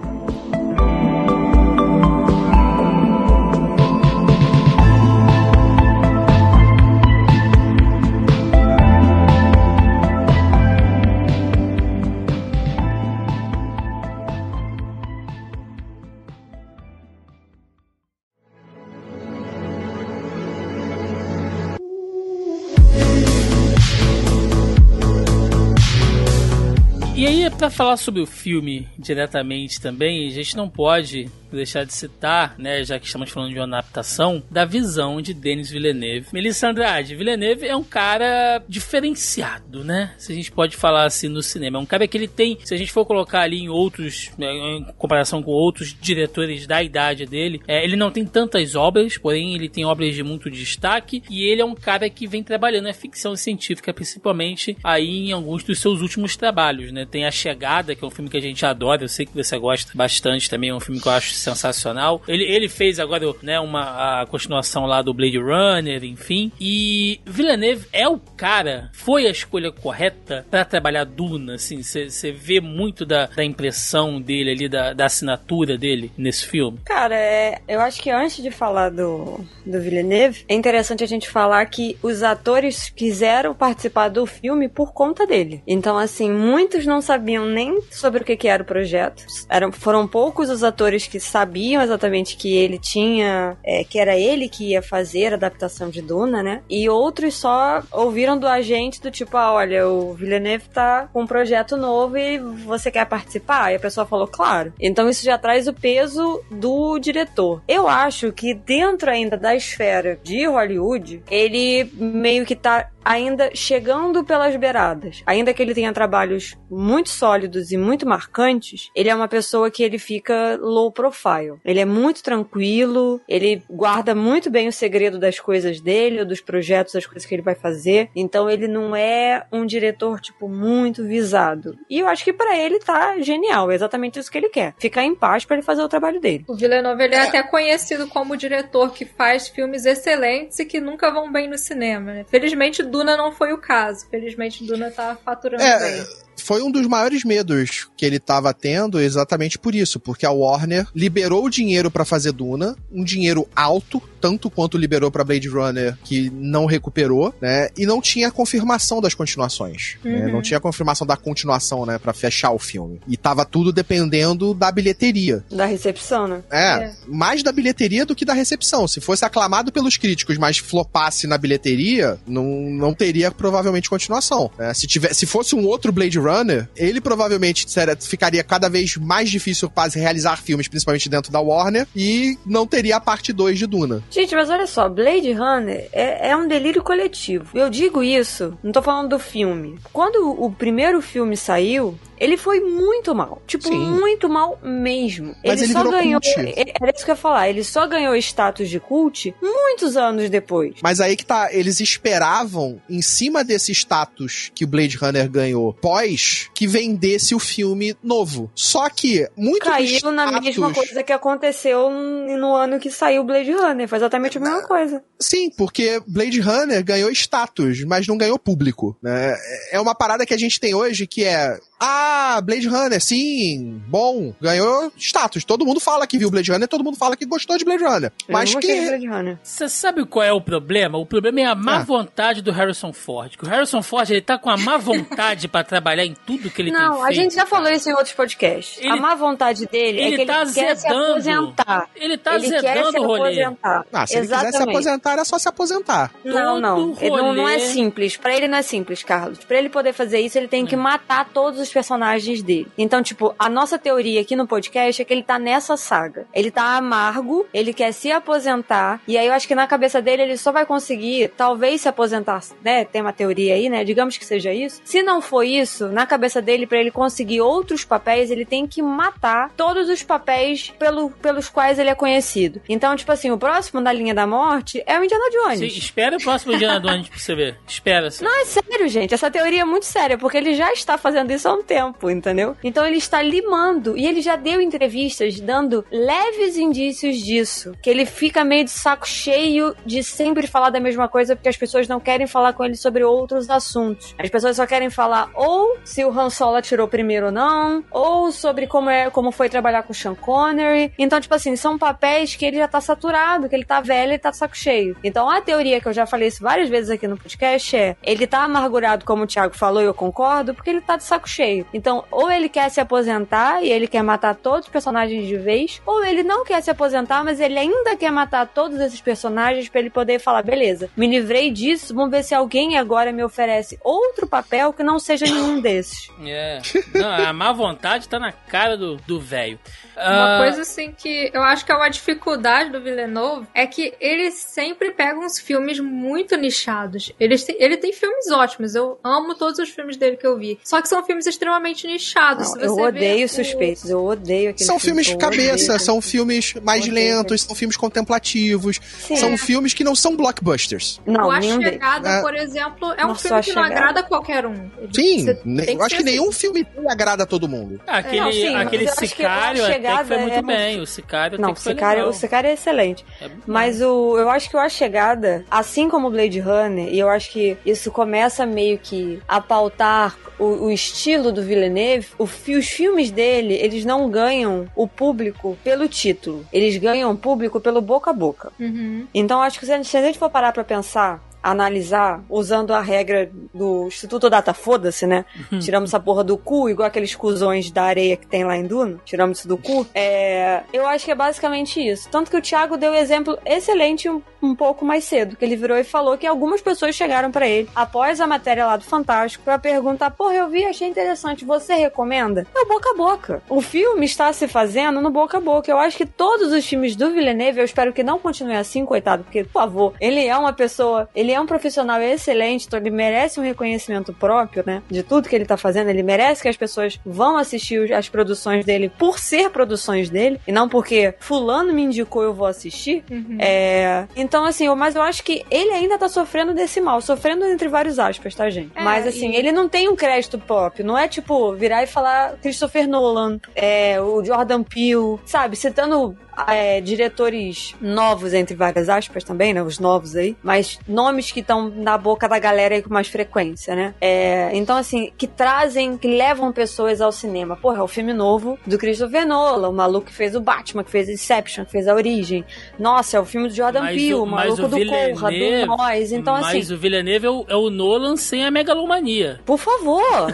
Aí, pra falar sobre o filme diretamente também, a gente não pode deixar de citar, né, já que estamos falando de uma adaptação, da visão de Denis Villeneuve. Melissa Andrade, Villeneuve é um cara diferenciado, né? Se a gente pode falar assim no cinema. É um cara que ele tem, se a gente for colocar ali em outros, né, em comparação com outros diretores da idade dele, é, ele não tem tantas obras, porém ele tem obras de muito destaque e ele é um cara que vem trabalhando a ficção científica, principalmente aí em alguns dos seus últimos trabalhos, né? Tem A Chegada, que é um filme que a gente adora, eu sei que você gosta bastante também, é um filme que eu acho sensacional. Ele, ele fez agora, né, uma a continuação lá do Blade Runner, enfim. E Villeneuve é o cara, foi a escolha correta pra trabalhar Duna, assim, você vê muito da, da impressão dele ali, da, da assinatura dele nesse filme. Cara, é, eu acho que antes de falar do, do Villeneuve, é interessante a gente falar que os atores quiseram participar do filme por conta dele. Então, assim, muitos não sabiam nem sobre o que, que era o projeto. Eram, foram poucos os atores que sabiam exatamente que ele tinha, é, que era ele que ia fazer a adaptação de Duna, né? E outros só ouviram do agente do tipo, ah, olha, o Villeneuve tá com um projeto novo e você quer participar? E a pessoa falou, claro. Então isso já traz o peso do diretor. Eu acho que dentro ainda da esfera de Hollywood, ele meio que tá ainda chegando pelas beiradas. Ainda que ele tenha trabalhos muito sólidos e muito marcantes, ele é uma pessoa que ele fica low profile. Ele é muito tranquilo, ele guarda muito bem o segredo das coisas dele, dos projetos, das coisas que ele vai fazer. Então ele não é um diretor tipo muito visado. E eu acho que para ele tá genial, é exatamente isso que ele quer. Ficar em paz para ele fazer o trabalho dele. O Villeneuve ele é até conhecido como diretor que faz filmes excelentes e que nunca vão bem no cinema. Né? Felizmente Duna não foi o caso. Felizmente Duna tá faturando É, bem. Foi um dos maiores medos que ele tava tendo exatamente por isso, porque a Warner liberou o dinheiro pra fazer Duna, um dinheiro alto, tanto quanto liberou pra Blade Runner, que não recuperou, né? E não tinha confirmação das continuações. né? Uhum. Não tinha confirmação da continuação, né, Pra fechar o filme. E tava tudo dependendo da bilheteria. Da recepção, né? É, É. mais da bilheteria do que da recepção. Se fosse aclamado pelos críticos, mas flopasse na bilheteria, não, não teria provavelmente continuação. né? Se, tiver, se fosse um outro Blade Runner, ele provavelmente seria- ficaria cada vez mais difícil para realizar filmes, principalmente dentro da Warner, e não teria a parte 2 de Duna. Gente, mas olha só, Blade Runner é, é um delírio coletivo. Eu digo isso, não tô falando do filme. Quando o primeiro filme saiu, ele foi muito mal. Tipo, Sim. muito mal mesmo. Mas ele só virou ganhou. ele- Era isso que eu ia falar. Ele só ganhou status de cult muitos anos depois. Mas aí que tá, eles esperavam, em cima desse status que o Blade Runner ganhou pós, que vendesse o filme novo. Só que, muito Caiu na status- mesma coisa que aconteceu no ano que saiu Blade Runner. Foi exatamente a mesma coisa. Sim, porque Blade Runner ganhou status, mas não ganhou público. Né? É uma parada que a gente tem hoje que é. Ah, Blade Runner, sim, bom, ganhou status. Todo mundo fala que viu Blade Runner, todo mundo fala que gostou de Blade Runner. Eu Mas não que. Blade Runner. Você sabe qual é o problema? O problema é a má Ah. vontade do Harrison Ford. Que o Harrison Ford, ele tá com a má vontade pra trabalhar em tudo que ele tem Não, feito. a gente já falou isso em outros podcasts. Ele- a má vontade dele é ele que ele tá quer se aposentar. Ele tá ele quer se azedando o rolê. aposentar. Ah, se ele quiser se Exatamente. aposentar, era só se aposentar. Não, não. Não, não é simples. Pra ele não é simples, Carlos. Pra ele poder fazer isso, ele tem que matar todos os personagens dele. Então, tipo, a nossa teoria aqui no podcast é que ele tá nessa saga. Ele tá amargo, ele quer se aposentar, e aí eu acho que na cabeça dele ele só vai conseguir, talvez, se aposentar, né? Tem uma teoria aí, né? Digamos que seja isso. Se não for isso, na cabeça dele, pra ele conseguir outros papéis, ele tem que matar todos os papéis pelo, pelos quais ele é conhecido. Então, tipo assim, o próximo na linha da morte é o Indiana Jones. Sim, espera o próximo Indiana Jones pra você ver. Espera. só. Não, é sério, gente. Essa teoria é muito séria, porque ele já está fazendo isso há um tempo, entendeu? Então ele está limando. E ele já deu entrevistas dando leves indícios disso. Que ele fica meio de saco cheio de sempre falar da mesma coisa, porque as pessoas não querem falar com ele sobre outros assuntos. As pessoas só querem falar ou se o Han Solo atirou primeiro ou não, ou sobre como, é, como foi trabalhar com o Sean Connery. Então, tipo assim, são papéis que ele já tá saturado, que ele tá velho e tá de saco cheio. Então, a teoria que eu já falei isso várias vezes aqui no podcast é: ele tá amargurado, como o Thiago falou, e eu concordo, porque ele tá de saco cheio. Então, ou ele quer se aposentar e ele quer matar todos os personagens de vez, ou ele não quer se aposentar, mas ele ainda quer matar todos esses personagens pra ele poder falar: beleza, me livrei disso, vamos ver se alguém agora me oferece outro papel que não seja nenhum desses. É. Não, a má vontade tá na cara do velho. Uma Ah, coisa assim que eu acho que é uma dificuldade do Villeneuve é que ele sempre pega uns filmes muito nichados. Ele, tem- ele tem filmes ótimos, eu amo todos os filmes dele que eu vi. Só que são filmes extremamente nichados. Não, Se eu odeio o- suspeitos, eu odeio aquele São filme, filmes de cabeça, são filme. filmes mais Odeio lentos, são filmes contemplativos, Sim. são filmes que não são blockbusters. Não, o A nenhum. Chegada, É. por exemplo, é um Nossa, filme A que não agrada a qualquer um. Ele- Sim, tem eu acho que nenhum assim. filme agrada a todo mundo. Aquele, Não, sim, aquele que sicário até que foi muito é- bem. O sicário Não, o Sicário, o Sicário é excelente. É Mas o, eu acho que o A Chegada, assim como o Blade Runner, e eu acho que isso começa meio que a pautar o, o estilo do Villeneuve, o os filmes dele, eles não ganham o público pelo título. Eles ganham o público pelo boca a boca. Uhum. Então, acho que se a gente for parar pra pensar analisar usando a regra do Instituto Data Foda-se, né? Uhum. Tiramos essa porra do cu, igual aqueles cuzões da areia que tem lá em Duna. Tiramos isso do cu. É, eu acho que é basicamente isso. Tanto que o Thiago deu exemplo excelente um, um pouco mais cedo, que ele virou e falou que algumas pessoas chegaram pra ele após a matéria lá do Fantástico pra perguntar: porra, eu vi, achei interessante, você recomenda? É o boca a boca. O filme está se fazendo no boca a boca. Eu acho que todos os filmes do Villeneuve, eu espero que não continue assim, coitado, porque, por favor, ele é uma pessoa, ele é um profissional excelente, então ele merece um reconhecimento próprio, né? De tudo que ele tá fazendo. Ele merece que as pessoas vão assistir as produções dele por ser produções dele, e não porque fulano me indicou eu vou assistir. É, então, assim, eu, mas eu acho que ele ainda tá sofrendo desse mal, sofrendo entre vários aspas, tá, gente? É, mas, assim, e- ele não tem um crédito próprio, não é tipo virar e falar Christopher Nolan, é, o Jordan Peele, sabe? Citando é, diretores novos, entre várias aspas também, né? Os novos aí, mas nomes que estão na boca da galera aí com mais frequência, né? É, então, assim, que trazem, que levam pessoas ao cinema. Porra, é o filme novo do Christopher Nolan, o maluco que fez o Batman, que fez Inception, que fez A Origem. Nossa, é o filme do Jordan Mas Peele, o- o mas maluco o do Corra, do Nós. Então, Mas assim, o Villeneuve é o, é o Nolan sem a megalomania. por favor.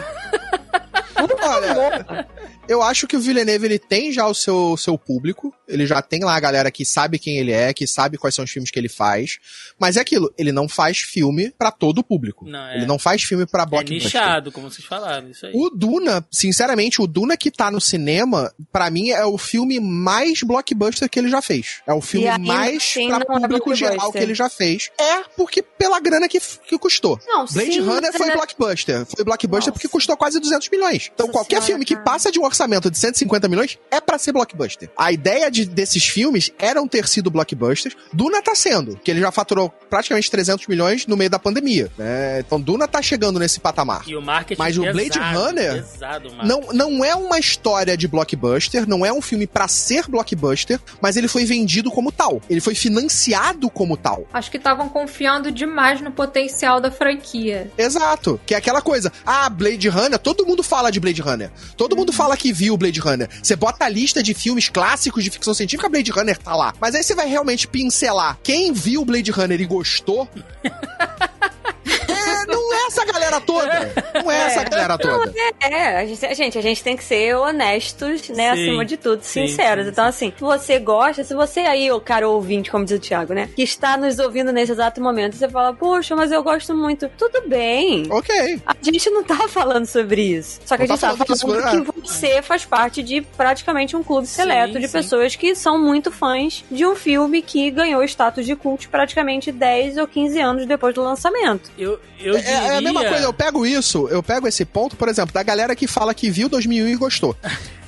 Por favor. Eu acho que o Villeneuve ele tem já o seu, seu público. Ele já tem lá a galera que sabe quem ele é, que sabe quais são os filmes que ele faz. Mas é aquilo, ele não faz filme pra todo o público. Não, é. Ele não faz filme pra É blockbuster. nichado, como vocês falaram, isso aí. O Duna, sinceramente, o Duna que tá no cinema, pra mim é o filme mais blockbuster que ele já fez. É o filme ainda mais assim pra é público geral blockbuster. que ele já fez. É porque pela grana que, que custou. Não, Blade sim, Runner foi é- blockbuster. Foi blockbuster Nossa. porque custou quase 200 milhões. Então Nossa qualquer senhora, filme que cara. passa de um orçamento de 150 milhões é pra ser blockbuster. A ideia de- desses filmes eram ter sido blockbusters. Duna tá sendo, que ele já faturou praticamente 300 milhões no meio da pandemia. né? Então Duna tá chegando nesse patamar. E o marketing Mas o pesado, Blade Runner pesado. Não, não é uma história de blockbuster, não é um filme pra ser blockbuster, mas ele foi vendido como tal. Ele foi financiado como tal. Acho que estavam confiando demais no potencial da franquia. Exato. Que é aquela coisa. Ah, Blade Runner, todo mundo fala de Blade Runner. Todo mundo fala que viu Blade Runner. Você bota a lista de filmes clássicos de ficção científica, Blade Runner tá lá. Mas aí você vai realmente pincelar quem viu Blade Runner e gostou. é, não é essa galera toda. Não é, essa galera toda. É, a gente, gente, a gente tem que ser honestos, né? Sim, acima de tudo, sim, sinceros. sim, então, assim, se você gosta, se você aí, o cara ouvinte, como diz o Thiago, né? Que está nos ouvindo nesse exato momento, você fala, poxa, mas eu gosto muito. Tudo bem. Ok. A gente não tá falando sobre isso. Só que Não a gente tá tá falando que falando isso- que você faz parte de praticamente um clube seleto de sim. pessoas que são muito fãs de um filme que ganhou status de cult praticamente 10 ou 15 anos depois do lançamento. Eu, eu É, é a mesma coisa, eu pego isso, eu pego esse ponto, por exemplo, da galera que fala que viu 2001 e gostou.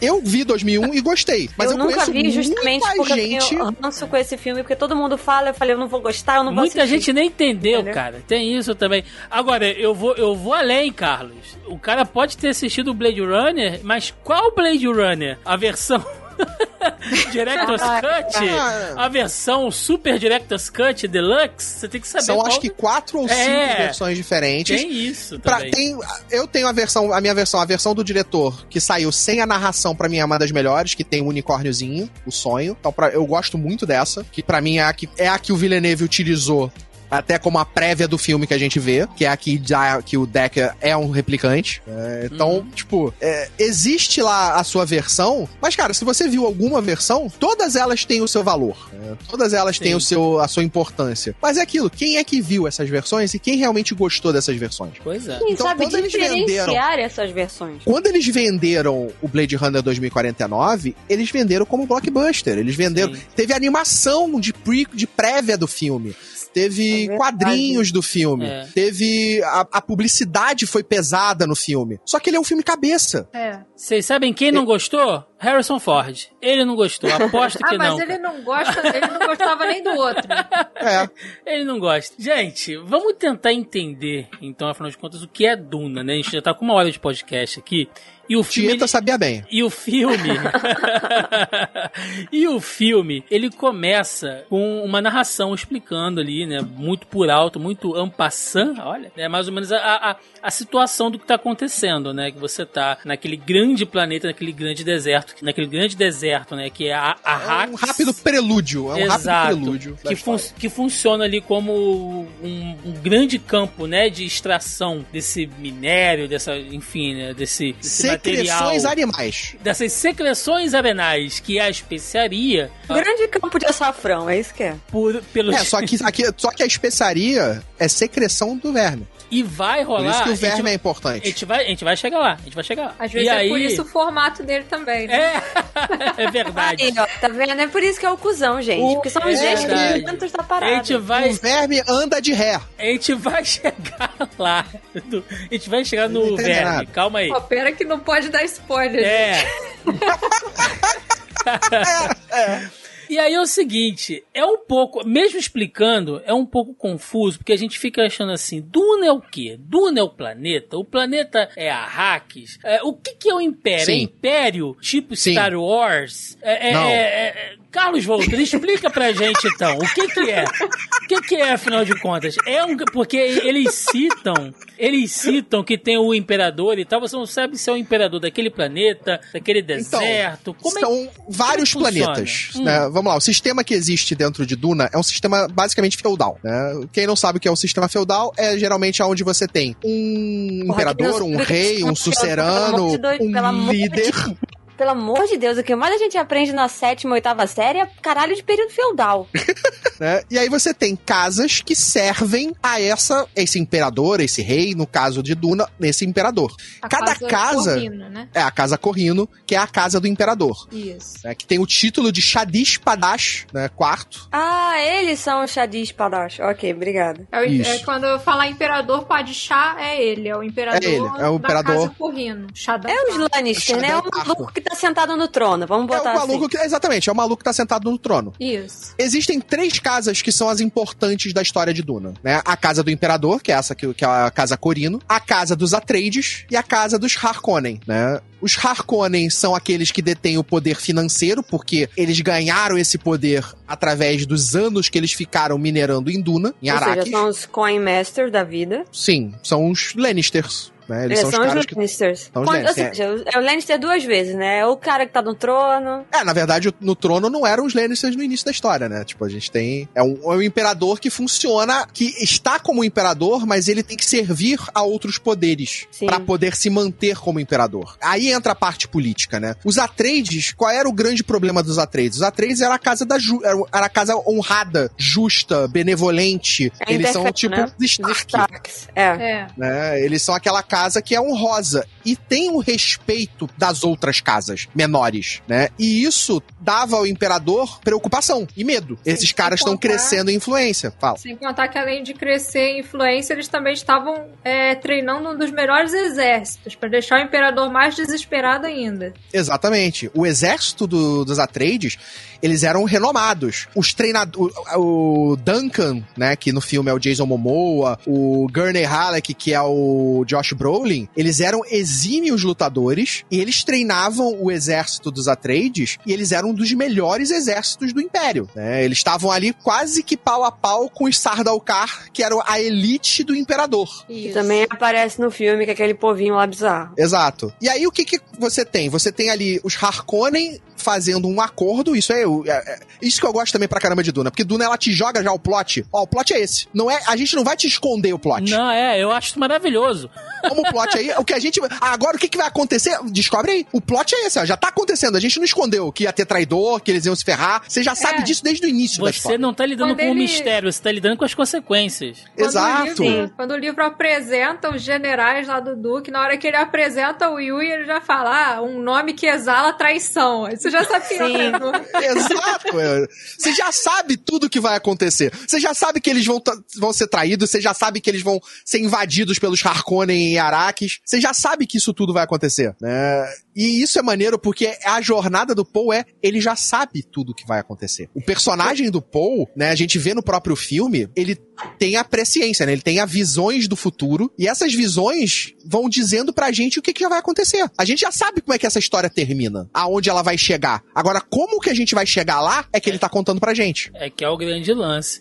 Eu vi 2001 e gostei, mas eu, eu nunca conheço vi justamente muita porque gente... eu ranço com esse filme, porque todo mundo fala, eu falei, eu não vou gostar, eu não vou Muita assistir. gente nem entendeu, Entendeu? cara. Tem isso também. Agora, eu vou, eu vou além, Carlos. O cara pode ter assistido o Blade Runner, mas qual Blade Runner? A versão Director's Cut? Ah. A versão Super Director's Cut Deluxe? Você tem que saber São acho que quatro ou cinco É. versões diferentes. tem isso Pra- também. tem, eu tenho a versão, a minha versão, a versão do diretor, que saiu sem a narração, pra mim é uma das melhores, que tem o unicórniozinho, o sonho. Então pra, eu gosto muito dessa, que pra mim é a que, é a que o Villeneuve utilizou até como a prévia do filme que a gente vê, que é a que, já, que o Decker é um replicante. É, então, Uhum. tipo, é, existe lá a sua versão, mas, cara, se você viu alguma versão, todas elas têm o seu valor. né? Todas elas têm Sim. o seu, a sua importância. Mas é aquilo, quem é que viu essas versões e quem realmente gostou dessas versões? Pois é. Quem Então, sabe quando eles diferenciar venderam- essas versões. Quando eles venderam o Blade Runner 2049, eles venderam como blockbuster. Eles venderam. Sim. Teve animação de, pre, de prévia do filme. Teve É quadrinhos do filme. É. Teve. A, a publicidade foi pesada no filme. Só que ele é um filme cabeça. É. Vocês sabem quem não gostou? Harrison Ford. Ele não gostou. Aposto que Ah, mas não. ele não gosta, ele não gostava nem do outro. É. Ele não gosta. Gente, vamos tentar entender, então, afinal de contas, o que é Duna, né? A gente já tá com uma hora de podcast aqui. E o filme. Tieta sabia bem. E o filme. e o filme, ele começa com uma narração explicando ali, né? Muito por alto, muito ampassant, olha, né? Mais ou menos a, a, a situação do que tá acontecendo, né? Que você tá naquele grande planeta, naquele grande deserto naquele grande deserto, né? Que é a, a É um rápido prelúdio. É um Exato. rápido prelúdio. que, fun que funciona ali como um, um grande campo, né, de extração desse minério, dessa, enfim, né, desse, desse material, Secreções animais. dessas secreções arenais, que é a especiaria, Um grande campo de açafrão, é isso que é. por, pelos É, só que, aqui, só que a especiaria é secreção do verme. E vai Por rolar. isso que o a gente- verme é a importante. gente vai, a gente vai chegar lá, a gente vai chegar lá. Às vezes e é aí, por isso o formato dele também, né? É, é verdade. Aí, ó, tá vendo? É por isso que é o cuzão, gente. O- Porque são é os verdade. experimentos da A parada. gente vai, O verme anda de ré. a gente vai chegar lá. A gente vai chegar no verme. nada. Calma aí. Pô, pera que não pode dar spoiler. É. E aí é o seguinte, é um pouco, mesmo explicando, é um pouco confuso, porque a gente fica achando assim, Duna é o quê? Duna é o planeta? O planeta é Arrakis? É, o que, que é o Império? É Sim. Império tipo Sim. Star Wars? É, é- Não. é- é- Carlos Volter, explica pra gente então, o que que é? O que que é, afinal de contas? É um, porque eles citam, eles citam que tem o Imperador e tal, você não sabe se é o Imperador daquele planeta, daquele deserto, como é São vários como é funciona? planetas. Hum. Vamos lá, o sistema que existe dentro de Duna é um sistema basicamente feudal. Né? Quem não sabe o que é o sistema feudal é geralmente onde você tem um Porra, imperador, um rei, um sucerano, um líder. Pelo amor de Deus, o que mais a gente aprende na sétima, oitava série é caralho de período feudal. né? E aí você tem casas que servem a essa, esse imperador, esse rei, no caso de Duna, esse imperador. A Cada casa- Corrino, né? É a casa Corrino, que é a casa do imperador. Isso. né? Que tem o título de Shadish Padash, né? Quarto. Ah, eles são o Shadis Padash. Ok, obrigada. É, o- Isso. é quando eu falar imperador Padishah, é ele, é o imperador, É ele, é o imperador. da casa Corrino. Shaddam. É os Lannister, né? É o maluco que tá sentado no trono. Vamos É o botar maluco assim. que. Exatamente, é o maluco que tá sentado no trono. Isso. Existem três casas que são as importantes da história de Duna, né? A casa do Imperador, que é essa que, que é a casa Corino, a casa dos Atreides e a casa dos Harkonnen, né? Os Harkonnen são aqueles que detêm o poder financeiro, porque eles ganharam esse poder através dos anos que eles ficaram minerando em Duna, em Ou seja, Arrakis. são os Coin Masters da vida. Sim, são os Lannisters, né? Eles Eles são os são caras que Lannisters. São os Quando- ou Lannister, seja, é o Lannister duas vezes, né? É o cara que tá no trono. É, na verdade, no trono não eram os Lannisters no início da história, né? Tipo, a gente tem. É um, é um imperador que funciona, que está como imperador, mas ele tem que servir a outros poderes pra poder se manter como imperador. Aí entra a parte política, né? Os Atreides, qual era o grande problema dos Atreides? Os Atreides era a casa da ju, era a casa honrada, justa, benevolente. É Eles são tipo né? os Os Stark Starks. É. É. né? Eles são aquela casa que é honrosa e tem o respeito das outras casas menores, né? E isso dava ao imperador preocupação e medo. Esses sem caras estão crescendo em influência. Fala. Sem contar que além de crescer em influência, eles também estavam é, treinando um dos melhores exércitos, pra deixar o imperador mais desesperado ainda. Exatamente. O exército do- dos Atreides, eles eram renomados. Os treinadores, o, o Duncan, né, que no filme é o Jason Momoa, o Gurney Halleck, que é o Josh Brolin, eles eram exímios lutadores e eles treinavam o exército dos Atreides e eles eram um dos melhores exércitos do Império. né? Eles estavam ali quase que pau a pau com os Sardaukar, que eram a elite do Imperador. Que Isso. também aparece no filme, que é aquele povinho lá bizarro. Exato. E aí o que que você tem? Você tem ali os Harkonnen fazendo um acordo, isso é, é- é- isso que eu gosto também pra caramba de Duna, porque Duna ela te joga já o plot. Ó, o plot é esse. Não é, a gente não vai te esconder o plot. Não, é, eu acho maravilhoso. Como o plot aí, o que a gente agora o que que vai acontecer? Descobre aí. O plot é esse, ó, já tá acontecendo. A gente não escondeu que ia ter traidor, que eles iam se ferrar. Você já sabe É. disso desde o início da Você história. não tá lidando Quando com o ele- mistério, você tá lidando com as consequências. Quando Exato. O livro, quando o livro apresenta os generais lá do Duque, na hora que ele apresenta o Yui, ele já fala ah, um nome que exala traição. Aí Você já sabia. Sim. né? Exato. é. Você já sabe tudo que vai acontecer. Você já sabe que eles vão, vão ser traídos, você já sabe que eles vão ser invadidos pelos Harkonnen e Araques. Você já sabe que isso tudo vai acontecer, né? E isso é maneiro porque a jornada do Paul é ele já sabe tudo que vai acontecer. O personagem do Paul, né, a gente vê no próprio filme, ele tem a presciência, né? Ele tem a visões do futuro e essas visões vão dizendo pra gente o que, que já vai acontecer. A gente já sabe como é que essa história termina, aonde ela vai chegar. Agora, como que a gente vai chegar lá é que ele tá contando pra gente. É que é o grande lance.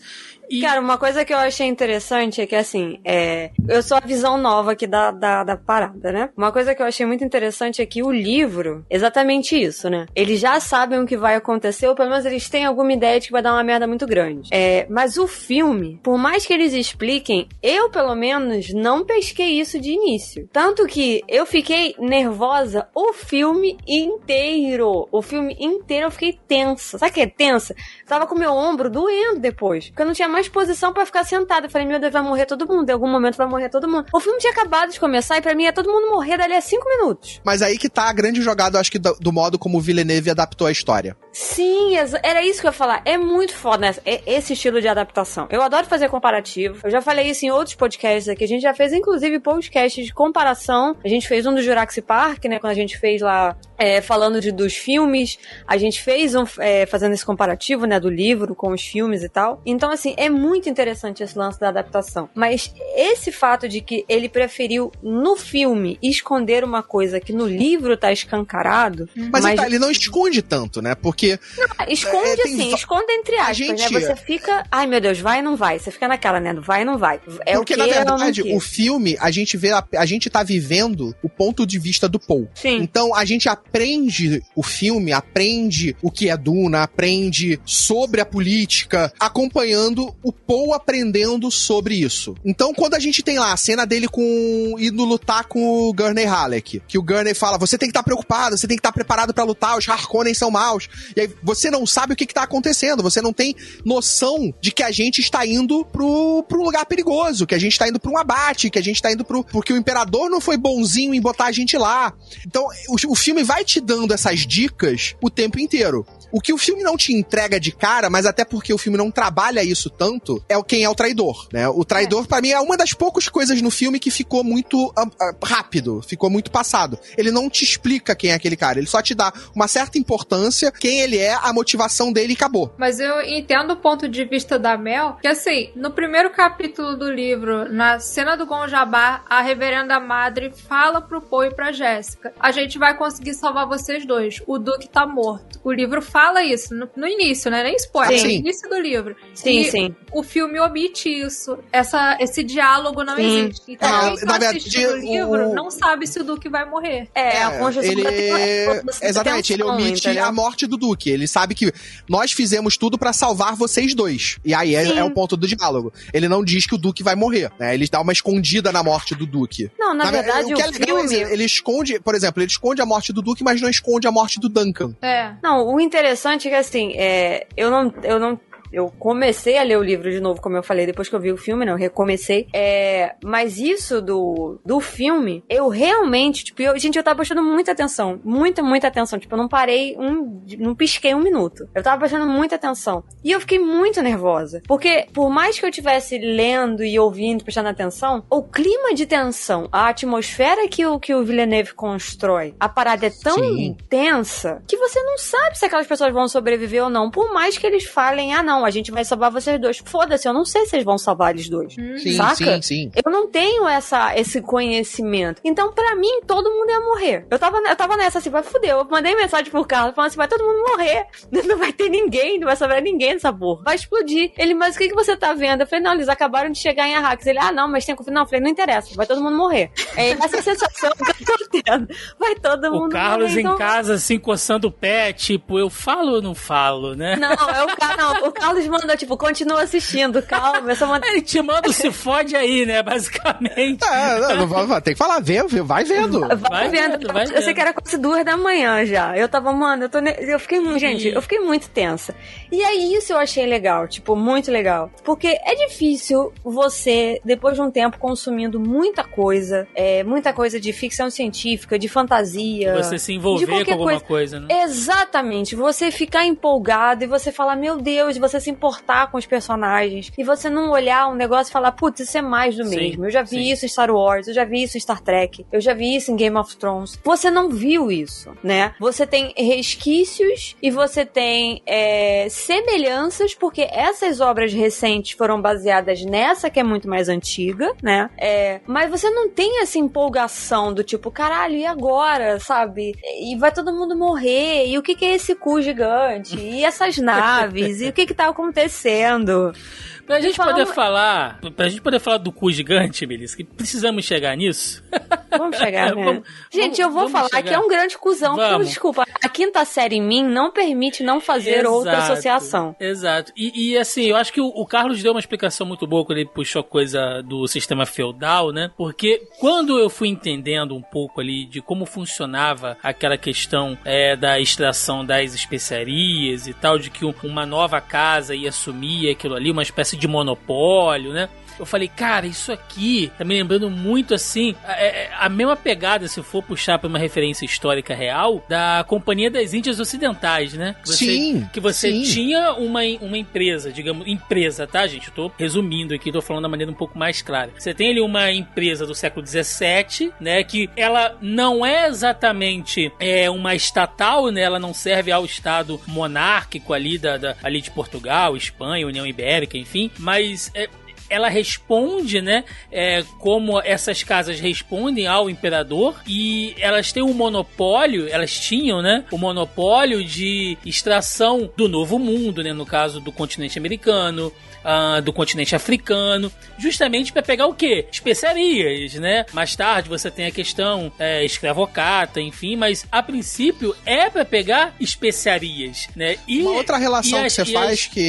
E... Cara, uma coisa que eu achei interessante é que, assim, é... eu sou a visão nova aqui da, da, da parada, né? Uma coisa que eu achei muito interessante é que o livro, exatamente isso, né? Eles já sabem o que vai acontecer, ou pelo menos eles têm alguma ideia de que vai dar uma merda muito grande. É, mas o filme, por mais que eles expliquem, eu, pelo menos, não pesquei isso de início. Tanto que eu fiquei nervosa o filme inteiro. O filme inteiro eu fiquei tensa. Sabe o que é tensa? tava com meu ombro doendo depois. Porque eu não tinha mais posição para ficar sentada. Eu falei, meu Deus, vai morrer todo mundo. Em algum momento vai morrer todo mundo. O filme tinha acabado de começar e para mim ia todo mundo morrer dali a cinco minutos. Mas aí que tá a grande jogada, eu acho que do, do modo como o Villeneuve adaptou a história. Sim, era isso que eu ia falar. É muito foda né? esse estilo de adaptação. Eu adoro fazer comparativo. Eu já falei isso em outros podcasts aqui. A gente já fez, inclusive, podcasts de comparação. A gente fez um do Jurassic Park, né? Quando a gente fez lá é, falando de, dos filmes. A gente fez um é, fazendo esse comparativo, né? Do livro com os filmes e tal. Então, assim, é muito interessante esse lance da adaptação. Mas esse fato de que ele preferiu no filme esconder uma coisa que no livro tá escancarado. Mas, mas... Tá, ele não esconde tanto, né? Porque. Não, esconde é, assim, tem... esconde entre aspas, né? gente... né? Você fica. Ai meu Deus, vai ou não vai? Você fica naquela, né? Vai ou não vai? É porque, o que, na verdade, o filme, a gente vê. A, a gente tá vivendo o ponto de vista do Paul. Sim. Então a gente aprende o filme, aprende o que é Duna, aprende sobre a política, acompanhando o Paul aprendendo sobre isso. Então, quando a gente tem lá a cena dele com indo lutar com o Gurney Halleck, que o Gurney fala: você tem que estar tá preocupado, você tem que estar tá preparado para lutar, os Harkonnen são maus. E aí você não sabe o que, está acontecendo, você não tem noção de que a gente está indo pro, pro lugar perigoso, que a gente está indo para um abate, que a gente está indo pro. Porque o imperador não foi bonzinho em botar a gente lá. Então, o, o filme vai te dando essas dicas o tempo inteiro. O que o filme não te entrega de cara, mas até porque o filme não trabalha isso tanto, é o quem é o traidor, né? O traidor, é. para mim, é uma das poucas coisas no filme que ficou muito uh, uh, rápido, ficou muito passado. Ele não te explica quem é aquele cara, ele só te dá uma certa importância, quem ele é, a motivação dele e acabou. Mas eu entendo o ponto de vista da Mel, que assim, no primeiro capítulo do livro, na cena do Gonjabá, a reverenda madre fala pro Poe e pra Jéssica: a gente vai conseguir salvar vocês dois. O Duque tá morto. O livro fala fala isso no, no início, né? Nem spoiler, sim. no início do livro. Sim, e sim. O filme omite isso. Essa, esse diálogo não sim. existe. Então, é, quem tá assistindo o livro não sabe se o Duque vai morrer. É, é a construção ele... Exatamente, ele omite entendeu? a morte do Duque. Ele sabe que nós fizemos tudo para salvar vocês dois. E aí é, é, o ponto do diálogo. Ele não diz que o Duque vai morrer, né? Ele dá uma escondida na morte do Duque. Não, na, na verdade, o que é legal filme... é ele esconde, por exemplo, ele esconde a morte do Duque, mas não esconde a morte do Duncan. É. Não, o interessante interessante que, assim, é, eu, não, eu não eu comecei a ler o livro de novo, como eu falei, depois que eu vi o filme, não, recomecei. É, mas isso do, do filme, eu realmente, tipo, eu, gente, eu tava prestando muita atenção. Muita, muita atenção. Tipo, eu não parei um. Não pisquei um minuto. Eu tava prestando muita atenção. E eu fiquei muito nervosa. Porque, por mais que eu estivesse lendo e ouvindo, prestando atenção, o clima de tensão, a atmosfera que o, que o Villeneuve constrói, a parada é tão Sim. intensa que você não sabe se aquelas pessoas vão sobreviver ou não. Por mais que eles falem, ah, não, a gente vai salvar vocês dois. Foda-se, eu não sei se vocês vão salvar eles dois. Hum. Sim, saca? sim, sim. Eu não tenho essa, esse conhecimento. Então, para mim, todo mundo ia morrer. Eu tava, eu tava nessa assim, vai fuder. Eu mandei mensagem pro Carlos falando assim: vai todo mundo morrer. Não vai ter ninguém, não vai sobrar ninguém nessa porra. Vai explodir. Ele, mas o que, que você tá vendo? Eu falei, não, eles acabaram de chegar em Arrakis. Ele, ah, não, mas tem. Não, eu falei, não interessa, vai todo mundo morrer. É essa sensação que eu tô tendo. Vai todo mundo morrer. O Carlos morrer, em então... casa, assim, coçando o pé, tipo, eu falo ou não falo, né? Não, é não, o Carlos manda, tipo, continua assistindo, calma. Manda... Ele te manda o se fode aí, né, basicamente. É, não, não, vai, tem que falar, vê, vai vendo. Vai, vai vendo. vendo vai eu vendo. sei que era quase duas da manhã já. Eu tava, mano, eu tô. Ne... Eu fiquei, gente, eu fiquei muito tensa. E aí isso eu achei legal, tipo, muito legal. Porque é difícil você, depois de um tempo consumindo muita coisa, é, muita coisa de ficção científica, de fantasia. Você se envolver com alguma coisa. coisa, né? Exatamente. Você ficar empolgado e você falar, meu Deus, você se importar com os personagens. E você não olhar um negócio e falar, putz, isso é mais do sim, mesmo. Eu já vi sim. isso em Star Wars, eu já vi isso em Star Trek, eu já vi isso em Game of Thrones. Você não viu isso, né? Você tem resquícios e você tem é, semelhanças, porque essas obras recentes foram baseadas nessa que é muito mais antiga, né? É, mas você não tem essa empolgação do tipo, caralho, e agora, sabe? E vai todo mundo morrer, e o que, que é esse cu gigante? E essas naves? e o que que tá acontecendo? Pra gente Fala- poder falar, pra gente poder falar do cu gigante, Melissa, que precisamos chegar nisso. Vamos chegar, né? Vamos- Gente, eu vou falar chegar. que é um grande cuzão. porque, desculpa, a quinta série em mim não permite não fazer outra Exato, associação. Exato. E, e, assim, eu acho que o, o Carlos deu uma explicação muito boa quando ele puxou coisa do sistema feudal, né? Porque quando eu fui entendendo um pouco ali de como funcionava aquela questão é, da extração das especiarias e tal, de que um- uma nova casa ia assumir aquilo ali, uma espécie de monopólio, né? Eu falei, cara, isso aqui tá me lembrando muito assim, é- é a mesma pegada, se for puxar pra uma referência histórica real, da Companhia das Índias Ocidentais, né? Que você- Sim, Que você sim. tinha uma, uma empresa, digamos, empresa, tá, gente? Eu tô resumindo aqui, tô falando da maneira um pouco mais clara. Você tem ali uma empresa do século XVII, né? Que ela não é exatamente é, uma estatal, né? Ela não serve ao Estado monárquico ali, da, da- ali de Portugal, Espanha, União Ibérica, enfim, mas é, ela responde, né? é, como essas casas respondem ao imperador e elas têm um monopólio, elas tinham, né? O monopólio de extração do novo mundo, né? No caso do continente americano. Ah, do continente africano, justamente para pegar o que? Especiarias, né? Mais tarde você tem a questão é, escravocata, enfim, mas a princípio é para pegar especiarias, né? E, Uma outra relação e que as- você faz as- que.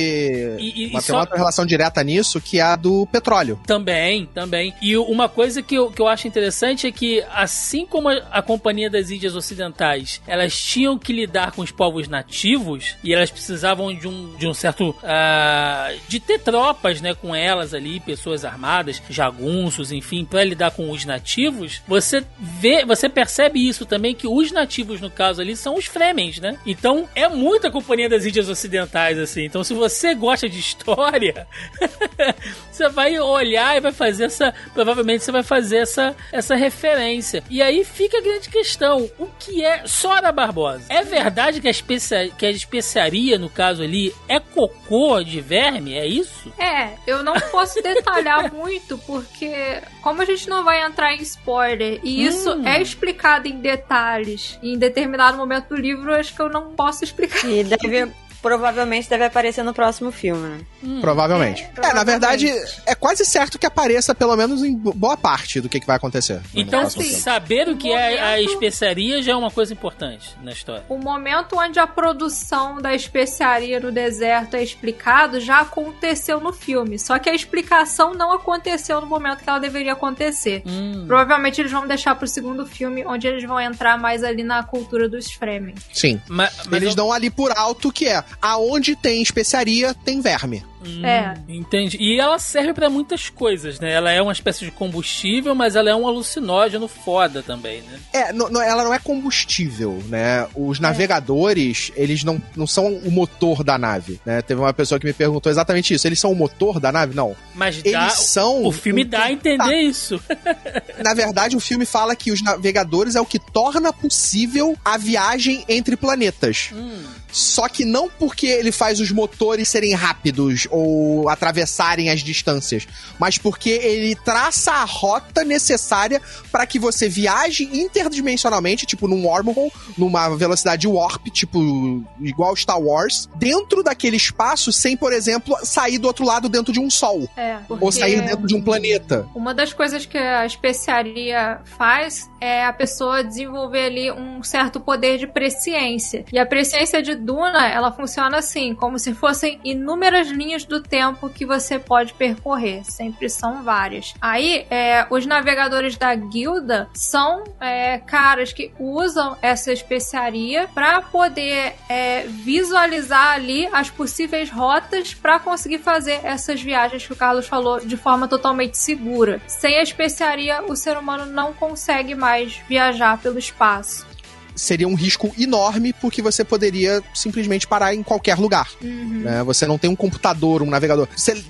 E- e- uma, e só- uma outra relação direta nisso, que é a do petróleo. Também, também. E uma coisa que eu, que eu acho interessante é que, assim como a, a Companhia das Índias Ocidentais, elas tinham que lidar com os povos nativos e elas precisavam de um, de um certo. ah, de ter tropas, né, com elas ali, pessoas armadas, jagunços, enfim, para lidar com os nativos. Você vê, você percebe isso também, que os nativos, no caso ali, são os Fremens, né? Então é muita Companhia das Índias Ocidentais, assim. Então, se você gosta de história. você vai olhar e vai fazer essa. Provavelmente você vai fazer essa, essa referência. E aí fica a grande questão: o que é Sora Barbosa? É verdade que a, especia, que a especiaria, no caso ali, é cocô de verme? É isso? É, eu não posso detalhar muito, porque como a gente não vai entrar em spoiler, e isso Hum. é explicado em detalhes em determinado momento do livro, eu acho que eu não posso explicar. E deve, provavelmente deve aparecer no próximo filme, né? Provavelmente. É, É, na verdade, provavelmente. é quase certo que apareça, pelo menos em bo- boa parte do que, que vai acontecer. Então, assim, saber o que é a momento- especiaria já é uma coisa importante na história. O momento onde a produção da especiaria no deserto é explicado já aconteceu no filme, só que a explicação não aconteceu no momento que ela deveria acontecer. Hum. Provavelmente eles vão deixar pro segundo filme, onde eles vão entrar mais ali na cultura dos Fremen. Sim. Ma- mas Eles eu- dão ali por alto que é aonde tem especiaria, tem verme. Hum, É. Entendi. E ela serve pra muitas coisas, né? Ela é uma espécie de combustível, mas ela é um alucinógeno foda também, né? É, no- no- ela não é combustível, né? Os navegadores, eles não, não são o motor da nave, né? Teve uma pessoa que me perguntou exatamente isso. Eles são o motor da nave? Não. Mas Eles dá, são... o filme um- dá a entender isso. Na verdade, o filme fala que os navegadores é o que torna possível a viagem entre planetas. Hum. Só que não porque ele faz os motores serem rápidos ou atravessarem as distâncias, mas porque ele traça a rota necessária para que você viaje interdimensionalmente, tipo num wormhole, numa velocidade warp, tipo igual Star Wars, dentro daquele espaço sem, por exemplo, sair do outro lado dentro de um sol É, ou sair dentro de um planeta. uma das coisas que a especiaria faz é a pessoa desenvolver ali um certo poder de presciência. E a presciência de Duna, ela funciona assim, como se fossem inúmeras linhas do tempo que você pode percorrer. Sempre são várias. Aí, é, os navegadores da guilda são é, caras que usam essa especiaria para poder é, visualizar ali as possíveis rotas para conseguir fazer essas viagens que o Carlos falou de forma totalmente segura. Sem a especiaria, o ser humano não consegue mais viajar pelo espaço. Seria um risco enorme porque você poderia simplesmente parar em qualquer lugar. né? Você não tem um computador, um navegador. Você-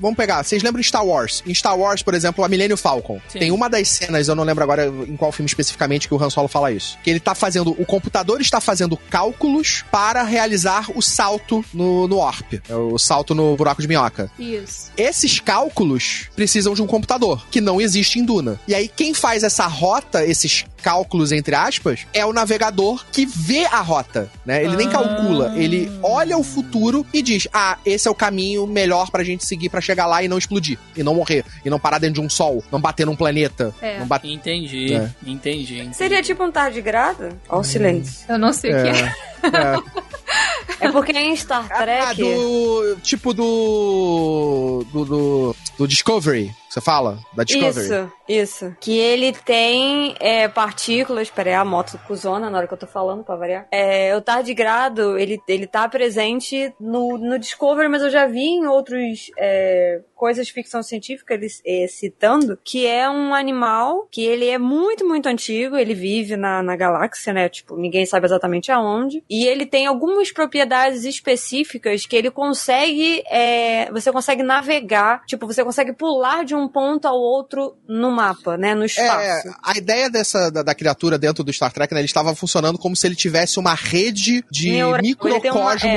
vamos pegar, vocês lembram de Star Wars? Em Star Wars, por exemplo, a Millennium Falcon. Sim. Tem uma das cenas, eu não lembro agora em qual filme especificamente que o Han Solo fala isso. Que ele tá fazendo, o computador está fazendo cálculos para realizar o salto no, no Warp. é O salto no buraco de minhoca. Isso. Esses cálculos precisam de um computador, que não existe em Duna. E aí, quem faz essa rota, esses cálculos, entre aspas, é o navegador que vê a rota, né? Ele nem Ah. calcula, ele olha o futuro e diz, ah, esse é o caminho melhor pra gente seguir pra chegar chegar lá e não explodir, e não morrer, e não parar dentro de um sol, não bater num planeta. É. Não bater... Entendi, É. entendi, entendi. Seria tipo um tardigrado? Ó, o silêncio. Eu não sei o que é. É. É porque em Star Ah, Trek. do. Tipo do. Do. Do, do Discovery, você fala? Da Discovery. Isso, isso. Que ele tem é, partículas. Peraí, a moto cuzona na hora que eu tô falando, pra variar. É, o tardigrado, ele, ele tá presente no, no Discovery, mas eu já vi em outros é, coisas de ficção científica eles é, citando que é um animal que ele é muito, muito antigo. Ele vive na, na galáxia, né? Tipo, ninguém sabe exatamente aonde. E ele tem algumas propriedades específicas que ele consegue. é, você consegue navegar. Tipo, você consegue pular de um ponto ao outro no mapa, né? No É, espaço. a ideia dessa da, da criatura dentro do Star Trek, né, ele estava funcionando como se ele tivesse uma rede de ele tem uma- microcosmo,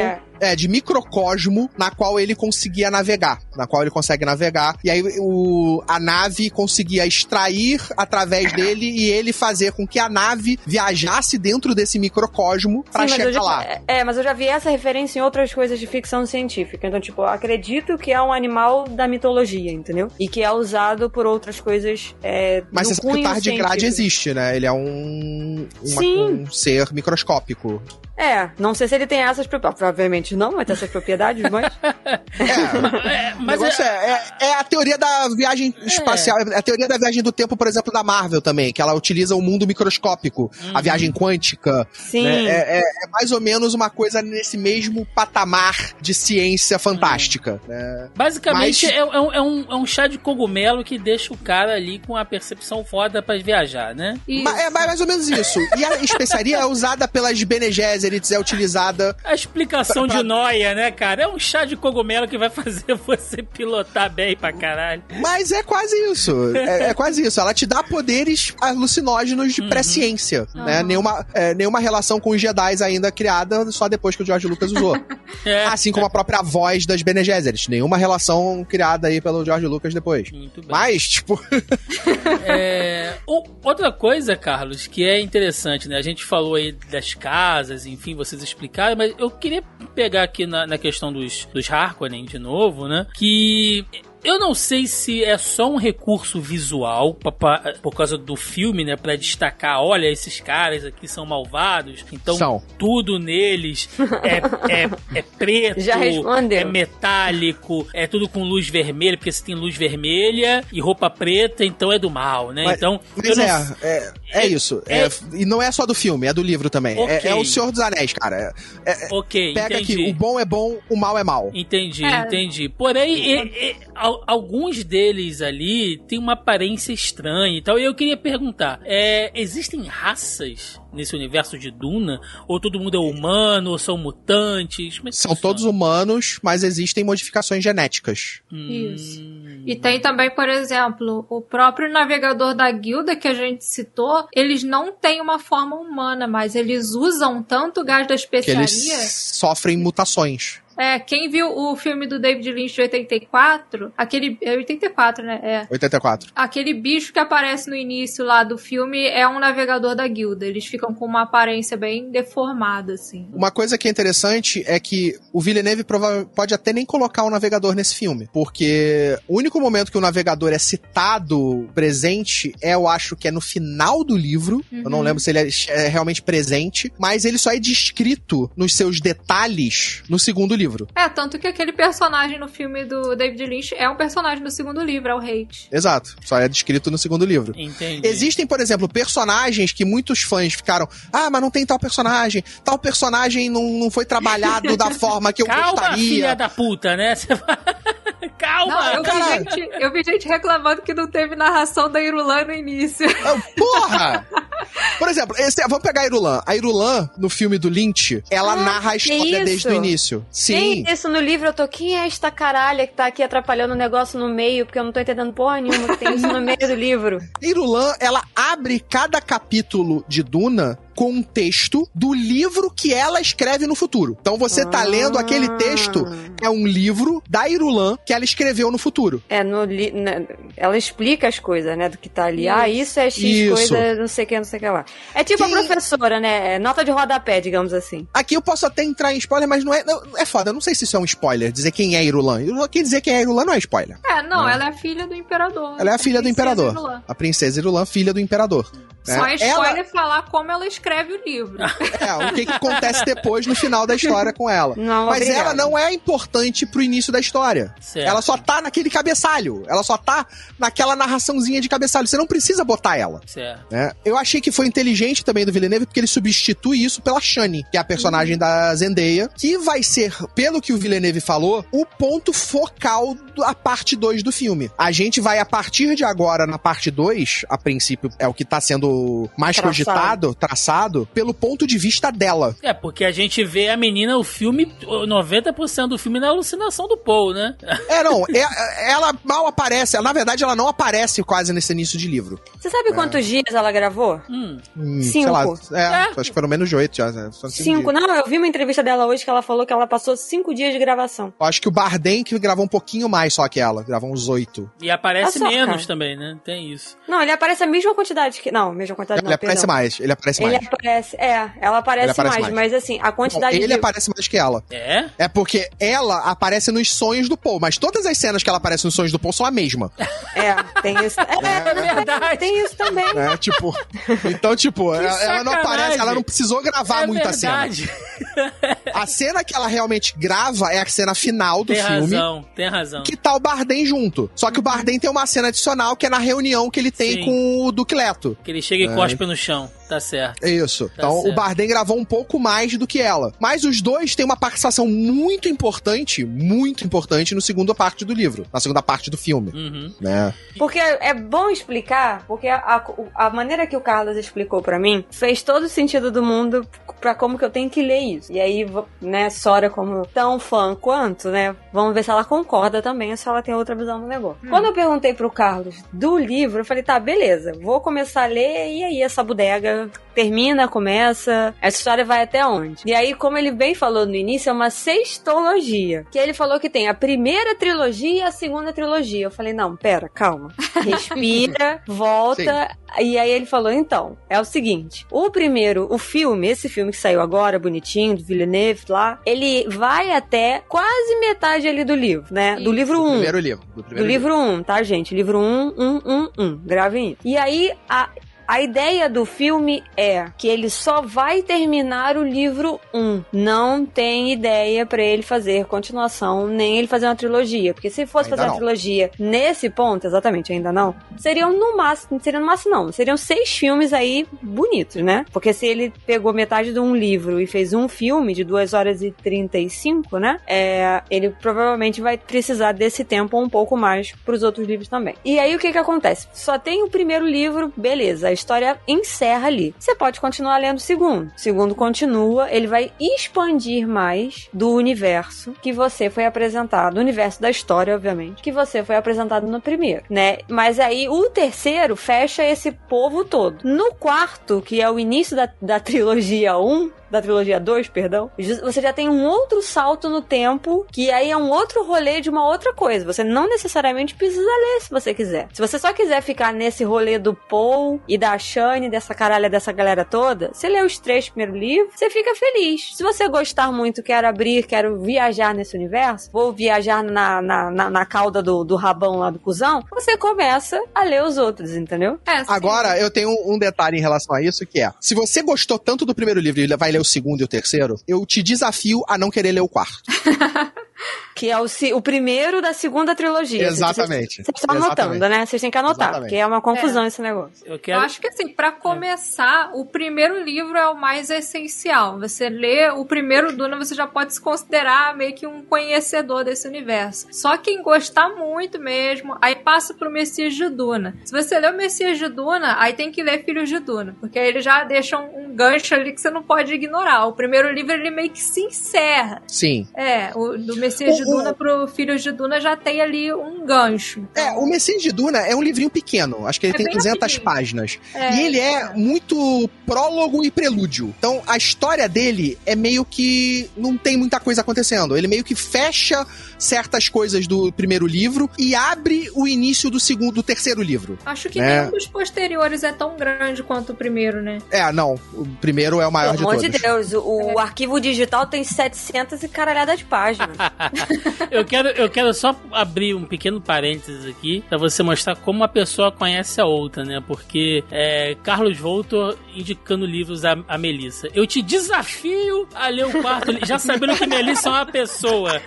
é. de microcosmo na qual ele conseguia navegar, na qual ele consegue navegar. E aí o, a nave conseguia extrair através dele e ele fazer com que a nave viajasse dentro desse microcosmo eu chegar já- lá. É, mas eu já vi essa referência em outras coisas de ficção científica. Então, tipo, eu acredito que é um animal da mitologia, entendeu? E que é usado por outras coisas. É, Mas você sabe que o tardigrade existe, né? Ele é um, uma- um ser microscópico. É, não sei se ele tem essas propriedades. Provavelmente não, vai ter essas propriedades, mas. É, É, mas negócio é, é, é a teoria da viagem espacial, é a teoria da viagem do tempo, por exemplo, da Marvel também, que ela utiliza o mundo microscópico, a viagem quântica. Sim. né? É, é- é mais ou menos uma coisa nesse mesmo patamar de ciência fantástica. né? Basicamente Mas- é, é um, é um- é um chá de cogumelo que deixa o cara ali com a percepção foda pra viajar, né? Isso. É mais ou menos isso. E a especiaria é usada pelas Bene Gesserits, é utilizada. A explicação Pra- de noia, né, cara? É um chá de cogumelo que vai fazer você pilotar bem pra caralho. Mas é quase isso. É, é quase isso. Ela te dá poderes alucinógenos de pré-ciência. Né? Aham. Nenhuma, é, nenhuma relação com os Jedi ainda criada só depois que o George Lucas usou. É. Assim como a própria voz das Bene Gesserit. Nenhuma relação criada aí pelo George Lucas depois. Muito bem. Mas, tipo, É, outra coisa, Carlos, que é interessante, né? A gente falou aí das casas, enfim, vocês explicaram, mas eu queria pegar aqui na, na questão dos, dos Harkonnen de novo, né? Que. Eu não sei se é só um recurso visual pa- pa- por causa do filme, né, Pra destacar, olha, esses caras aqui são malvados, então São. tudo neles é, é, é preto, Já respondeu. é metálico, é tudo com luz vermelha, porque se tem luz vermelha e roupa preta, então é do mal, né? Mas- então, mas não- é, é, é isso. É- e não é só do filme, é do livro também. É- Ok. É, o Senhor dos Anéis, cara. É- é- Ok, pega entendi. aqui, o bom é bom, o mal é mal. Entendi, É. entendi. Porém, al- alguns deles ali têm uma aparência estranha e tal. E eu queria perguntar: é, existem raças nesse universo de Duna? Ou todo mundo é humano, ou são mutantes? Como é que São funciona? todos humanos, mas existem modificações genéticas. Hum, Isso. E tem também, por exemplo, o próprio navegador da guilda que a gente citou, eles não têm uma forma humana, mas eles usam tanto o gás da Que especiaria. eles sofrem mutações. É, quem viu o filme do David Lynch de 84, aquele. É 84, né? É. 84. Aquele bicho que aparece no início lá do filme é um navegador da guilda. Eles ficam com uma aparência bem deformada, assim. Uma coisa que é interessante é que o Villeneuve pode até nem colocar o navegador nesse filme, porque o único momento que o navegador é citado presente é, eu acho que é no final do livro. Eu não Uhum. lembro se ele é, é realmente presente, mas ele só é descrito nos seus detalhes no segundo livro. É, tanto que aquele personagem no filme do David Lynch é um personagem do segundo livro, é o Hate. Exato, só é descrito no segundo livro. Entendi. Existem, por exemplo, personagens que muitos fãs ficaram, ah, mas não tem tal personagem, tal personagem não, não foi trabalhado da forma que eu Calma, gostaria. filha da puta, né? Você vai- Calma! Não, eu vi, cara. gente, eu vi gente reclamando que não teve narração da Irulan no início. Ah, Porra! Por exemplo, esse- vamos pegar a Irulan. A Irulan, no filme do Lynch, ela Ah, narra a história isso? desde o início. Sim. Tem isso no livro, eu tô, quem é esta caralha que tá aqui atrapalhando o negócio no meio, porque eu não tô entendendo porra nenhuma que tem isso no meio do livro. Irulan, ela abre cada capítulo de Duna com um texto do livro que ela escreve no futuro. Então você tá Ah. lendo aquele texto, é um livro da Irulan que ela escreveu no futuro. É, no li, na- ela explica as coisas, né, do que tá ali. Isso. Ah, isso é X Isso. coisa, não sei o que, não sei o que lá. É tipo Quem- a professora, né? É Nota de rodapé, digamos assim. Aqui eu posso até entrar em spoiler, mas não é. Não, é foda, eu não sei se isso é um spoiler, dizer quem é Irulan. Quem dizer quem é Irulan não é spoiler. É, não, ela é filha do imperador. Ela é a filha do imperador. Irulan. A princesa Irulan, filha do imperador. né? Só é Ela- spoiler falar como ela escreve o livro. É, o que, que acontece depois no final da história com ela. Não, Mas obrigada. ela não é importante pro início da história. Certo. Ela só tá naquele cabeçalho. Ela só tá naquela narraçãozinha de cabeçalho. Você não precisa botar ela. Certo. né? Eu achei que foi inteligente também do Villeneuve porque ele substitui isso pela Shani, que é a personagem da Zendaya, que vai ser, pelo que o Villeneuve falou, o ponto focal da parte 2 do filme. A gente vai, a partir de agora, na parte 2, a princípio é o que tá sendo mais Traçado. cogitado, traçado, pelo ponto de vista dela. É, porque a gente vê a menina, o filme, 90% do filme na alucinação do Paul, né? É, não, é- ela mal aparece, na verdade ela não aparece quase nesse início de livro. Você sabe quantos dias ela gravou? Hum, Hum, Cinco. Sei lá, é, É. acho que pelo menos oito já. né? Cinco. dias. Não, eu vi uma entrevista dela hoje que ela falou que ela passou cinco dias de gravação. Eu acho que o Bardem que gravou um pouquinho mais só que ela, gravou uns oito. e aparece só, menos cara. também, né? Tem isso. Não, ele aparece a mesma quantidade que. Não, mesma quantidade Ele não. aparece perdão. mais, ele aparece Ele mais. Aparece. É, ela aparece, aparece mais, mais. mas assim, a quantidade ele de. aparece mais que ela. É? É porque ela aparece nos sonhos do Paul, mas todas as cenas que ela aparece nos sonhos do Paul são a mesma. É, tem isso. É, é verdade. Tem isso também. Né? tipo. Então, tipo, ela, ela não aparece, ela não precisou gravar é muita cena. A cena que ela realmente grava é a cena final do Tem filme. razão, tem razão. Que tá o Bardem junto. Só que o Bardem tem uma cena adicional que é na reunião que ele tem Sim. com o Duque Leto. Que ele chega e É. cospe no chão. Tá certo. É Isso. então certo. o Bardem gravou um pouco mais do que ela. Mas os dois têm uma participação muito importante, muito importante no segunda parte do livro, na segunda parte do filme, Uhum. né? Porque é bom explicar, porque a, a maneira que o Carlos explicou pra mim fez todo o sentido do mundo pra como que eu tenho que ler isso. E aí, né, Sora como tão fã quanto, né, vamos ver se ela concorda também ou se ela tem outra visão do negócio. Quando eu perguntei pro Carlos do livro, eu falei, tá, beleza, vou começar a ler e aí essa bodega termina, começa, essa história vai até onde? E aí, como ele bem falou no início, é uma sextologia, que ele falou que tem a primeira trilogia e a segunda trilogia. Eu falei, não, pera, calma. Respira, volta. E aí ele falou, então, é o seguinte, o primeiro, o filme, esse filme que saiu agora, bonitinho, do Villeneuve lá, ele vai até quase metade ali do livro, né? Do Isso. livro 1. Do primeiro livro. Do Do primeiro livro 1, um, tá, gente? Livro 1, 1, 1, 1. Gravem isso. E aí, a, a ideia do filme é que ele só vai terminar o livro 1. Não tem ideia pra ele fazer continuação, nem ele fazer uma trilogia. Porque se fosse Ainda fazer uma não. trilogia nesse ponto, exatamente, ainda não, seriam no máximo, seriam no máximo não, seriam seis filmes aí bonitos, né? Porque se ele pegou metade de um livro e fez um filme de 2 horas e 35, né? É, ele provavelmente vai precisar desse tempo um pouco mais pros outros livros também. E aí o que que acontece? Só tem o primeiro livro, beleza, história encerra ali. Você pode continuar lendo o segundo. O segundo continua, ele vai expandir mais do universo que você foi apresentado, o universo da história, obviamente, que você foi apresentado no primeiro, né? Mas aí o terceiro fecha esse povo todo. No quarto, que é o início da, da trilogia 1, da trilogia 2, perdão, você já tem um outro salto no tempo, que aí é um outro rolê de uma outra coisa. Você não necessariamente precisa ler se você quiser. Se você só quiser ficar nesse rolê do Paul e da Shane, dessa caralha dessa galera toda, você lê os três primeiros livros, você fica feliz. Se você gostar muito, quero abrir, quero viajar nesse universo, vou viajar na, na, na, na cauda do, do rabão lá do cuzão, você começa a ler os outros, entendeu? É. Agora, eu tenho um detalhe em relação a isso, que é, se você gostou tanto do primeiro livro e vai ler o segundo e o terceiro, eu te desafio a não querer ler o quarto. Que é o, se- o primeiro da segunda trilogia. Exatamente. Vocês estão Exatamente. anotando, né? Vocês têm que anotar, Exatamente. porque é uma confusão esse negócio. Eu Eu quero. acho que assim, pra começar, o primeiro livro é o mais essencial. Você lê o primeiro Duna, você já pode se considerar meio que um conhecedor desse universo. Só quem gostar muito mesmo, aí passa pro Messias de Duna. Se você lê o Messias de Duna, aí tem que ler Filhos de Duna, porque aí ele já deixa um, um gancho ali que você não pode ignorar. O primeiro livro ele meio que se encerra. Sim. É, o do Messias Messias de O- o- Duna pro Filhos de Duna já tem ali um gancho. É, o Messias de Duna é um livrinho pequeno. Acho que ele É tem bem 200 rapidinho. páginas. É, E ele é muito prólogo e prelúdio. Então, a história dele é meio que não tem muita coisa acontecendo. Ele meio que fecha certas coisas do primeiro livro e abre o início do segundo, do terceiro livro. Acho que É. nenhum dos posteriores é tão grande quanto o primeiro, né? É, não. O primeiro é o maior Pelo de amor todos. de Deus, o, o arquivo digital tem 700 e caralhada de páginas. eu, quero, eu quero só abrir um pequeno parênteses aqui pra você mostrar como uma pessoa conhece a outra, né? Porque é, Carlos Voltor indicando livros a, a Melissa. Eu te desafio a ler o quarto, já sabendo que Melissa é uma pessoa.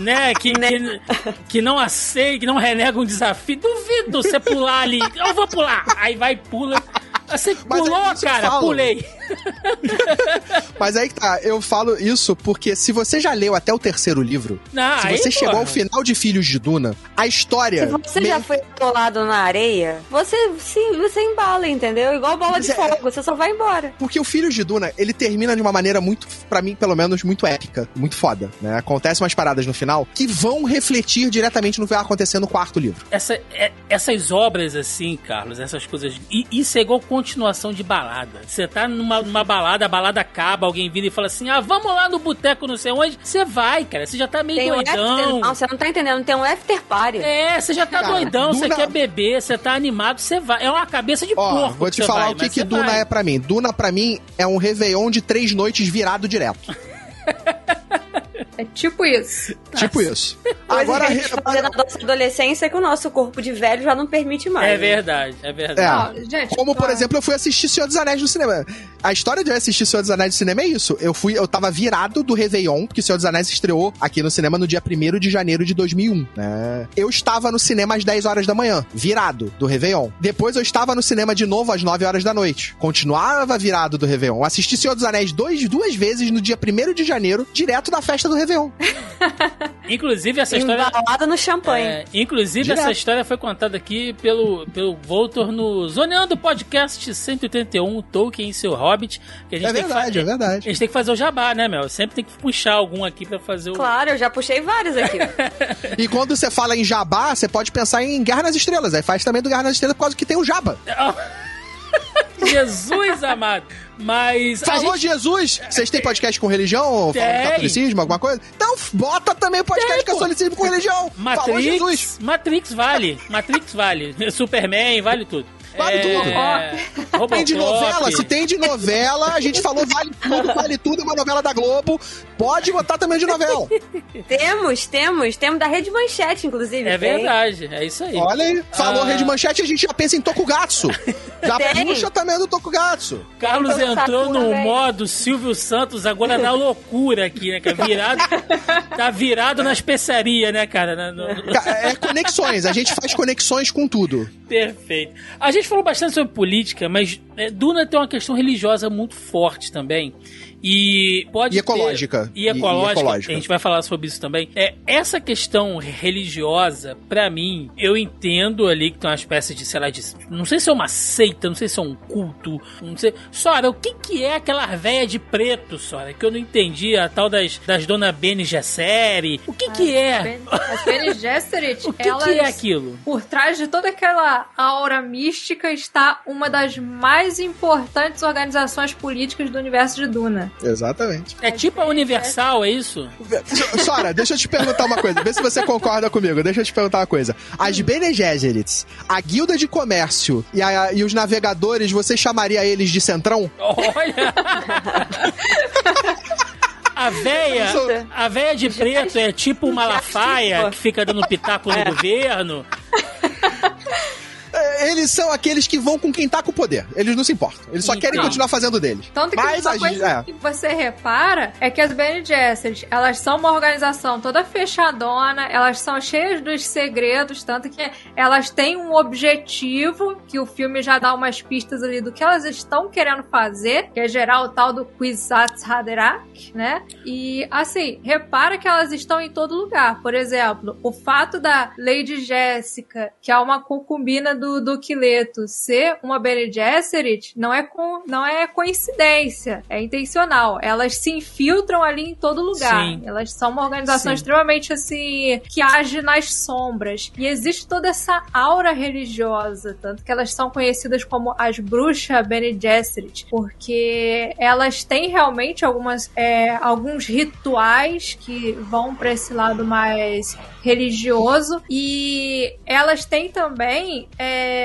Né, que, que, que não aceita, que não renega um desafio. Duvido você pular ali. Eu vou pular. Aí vai e pula. Você Mas é pulou, cara? falo. Pulei. Mas aí que tá, eu falo isso porque se você já leu até o terceiro livro, Não, se aí, você chegou porra. ao final de Filhos de Duna, a história. Se você meio- já foi atolado na areia, você se você embala, entendeu? Igual bola Mas de é- fogo, você só vai embora. Porque o Filhos de Duna, ele termina de uma maneira muito, pra mim, pelo menos, muito épica, muito foda, né? Acontecem umas paradas no final que vão refletir diretamente no que vai acontecer no quarto livro. Essa, é- essas obras assim, Carlos, essas coisas. Isso é igual continuação de balada. Você tá numa, numa balada, a balada acaba, alguém vira e fala assim: ah, vamos lá no boteco, não sei onde. Você vai, cara. Você já tá meio Tem um after, doidão. não, você não tá entendendo, tem um after party. É, você já tá Cara, doidão, você Duna- quer beber, você tá animado, você vai. É uma cabeça de Ó, porco. vou te falar vai, o que, que Duna vai. é pra mim. Duna, pra mim, é um Réveillon de três noites virado direto. É tipo isso. tipo isso. Coisa Agora, que a gente fazia na nossa adolescência que o nosso corpo de velho já não permite mais. É verdade, é verdade. É. Gente, Como, por ó, exemplo, eu fui assistir Senhor dos Anéis no cinema. A história de eu assistir Senhor dos Anéis no cinema é isso. Eu fui, eu tava virado do Réveillon, porque Senhor dos Anéis estreou aqui no cinema no dia 1 de janeiro de 2001, né? Eu estava no cinema às 10 horas da manhã, virado do Réveillon. Depois eu estava no cinema de novo às 9 horas da noite. Continuava virado do Réveillon. Assisti Senhor dos Anéis dois, duas vezes no dia 1 de janeiro, direto da festa do Réveillon. Inclusive, essa história. Embalada no champanhe. É, inclusive, Direto. essa história foi contada aqui pelo, pelo Voltor no Zoneando Podcast 181, Tolkien e seu Hobbit. Que a gente É tem que verdade, fa- é verdade. A gente tem que fazer o jabá, né, Mel? Sempre tem que puxar algum aqui pra fazer o. Claro, eu já puxei vários aqui. E quando você fala em jabá, você pode pensar em Guerra nas Estrelas. Aí faz também do Guerra nas Estrelas por causa que tem o jaba. Jesus amado. Mas. Falou gente- Jesus? Vocês têm podcast com religião? Tem. Catolicismo, alguma coisa? Então bota também podcast Tem, catolicismo com religião. Falou Jesus. Matrix, Matrix vale. Matrix vale. Superman, vale tudo. Vale tudo. Robocop. Tem de novela, se tem de novela, a gente falou vale tudo, vale tudo, é uma novela da Globo. Pode botar também de novela. temos, temos, temos da Rede Manchete, inclusive. É tem. verdade, é isso aí. Olha aí, falou Ah. Rede Manchete, a gente já pensa em Tokugatsu. Já Tem. puxa também do Tokugatsu. Carlos entrou Sakura, no velho. modo Silvio Santos agora na loucura aqui, né, cara? Virado, tá virado na especiaria, né, cara? Na- no- É conexões, a gente faz conexões com tudo. Perfeito. A gente falou bastante sobre política, mas é, Duna tem uma questão religiosa muito forte também. E pode E ter- ecológica. E, ecológica. E- ecológica. A gente vai falar sobre isso também. É, essa questão religiosa, pra mim, eu entendo ali que tem uma espécie de, sei lá, de, não sei se é uma seita, não sei se é um culto, não sei. Sora, o que que é aquela véia de preto, Sora? Que eu não entendi, a tal das, das Dona Bene Gesserit. O que que é? As Bene Gesserit, O que elas... que é aquilo? Por trás de toda aquela aura mística está uma das mais importantes organizações políticas do universo de Duna. Exatamente. É tipo a Universal, é isso? Sora, deixa eu te perguntar uma coisa. Vê se você concorda comigo. Deixa eu te perguntar uma coisa. As Bene Gesserits, a guilda de comércio e, a- e os navegadores, você chamaria eles de centrão? Olha! A véia, a véia de preto é tipo uma Malafaia que fica dando pitaco no governo. Eles são aqueles que vão com quem tá com o poder. Eles não se importam. Eles só querem Então. continuar fazendo deles. Tanto que Mas uma coisa gente- é. que você repara é que as Bene Gesserit, elas são uma organização toda fechadona, elas são cheias dos segredos, tanto que elas têm um objetivo, que o filme já dá umas pistas ali do que elas estão querendo fazer, que é gerar o tal do Kwisatz Haderach, né? E, assim, repara que elas estão em todo lugar. Por exemplo, o fato da Lady Jéssica, que é uma concubina do, do Luke Leto ser uma Bene Gesserit não é, com, não é coincidência, é intencional. Elas se infiltram ali em todo lugar. Sim. Elas são uma organização Sim. extremamente assim que age nas sombras. E existe toda essa aura religiosa, tanto que elas são conhecidas como as bruxas Bene Gesserit, porque elas têm realmente algumas é, alguns rituais que vão para esse lado mais religioso e elas têm também é...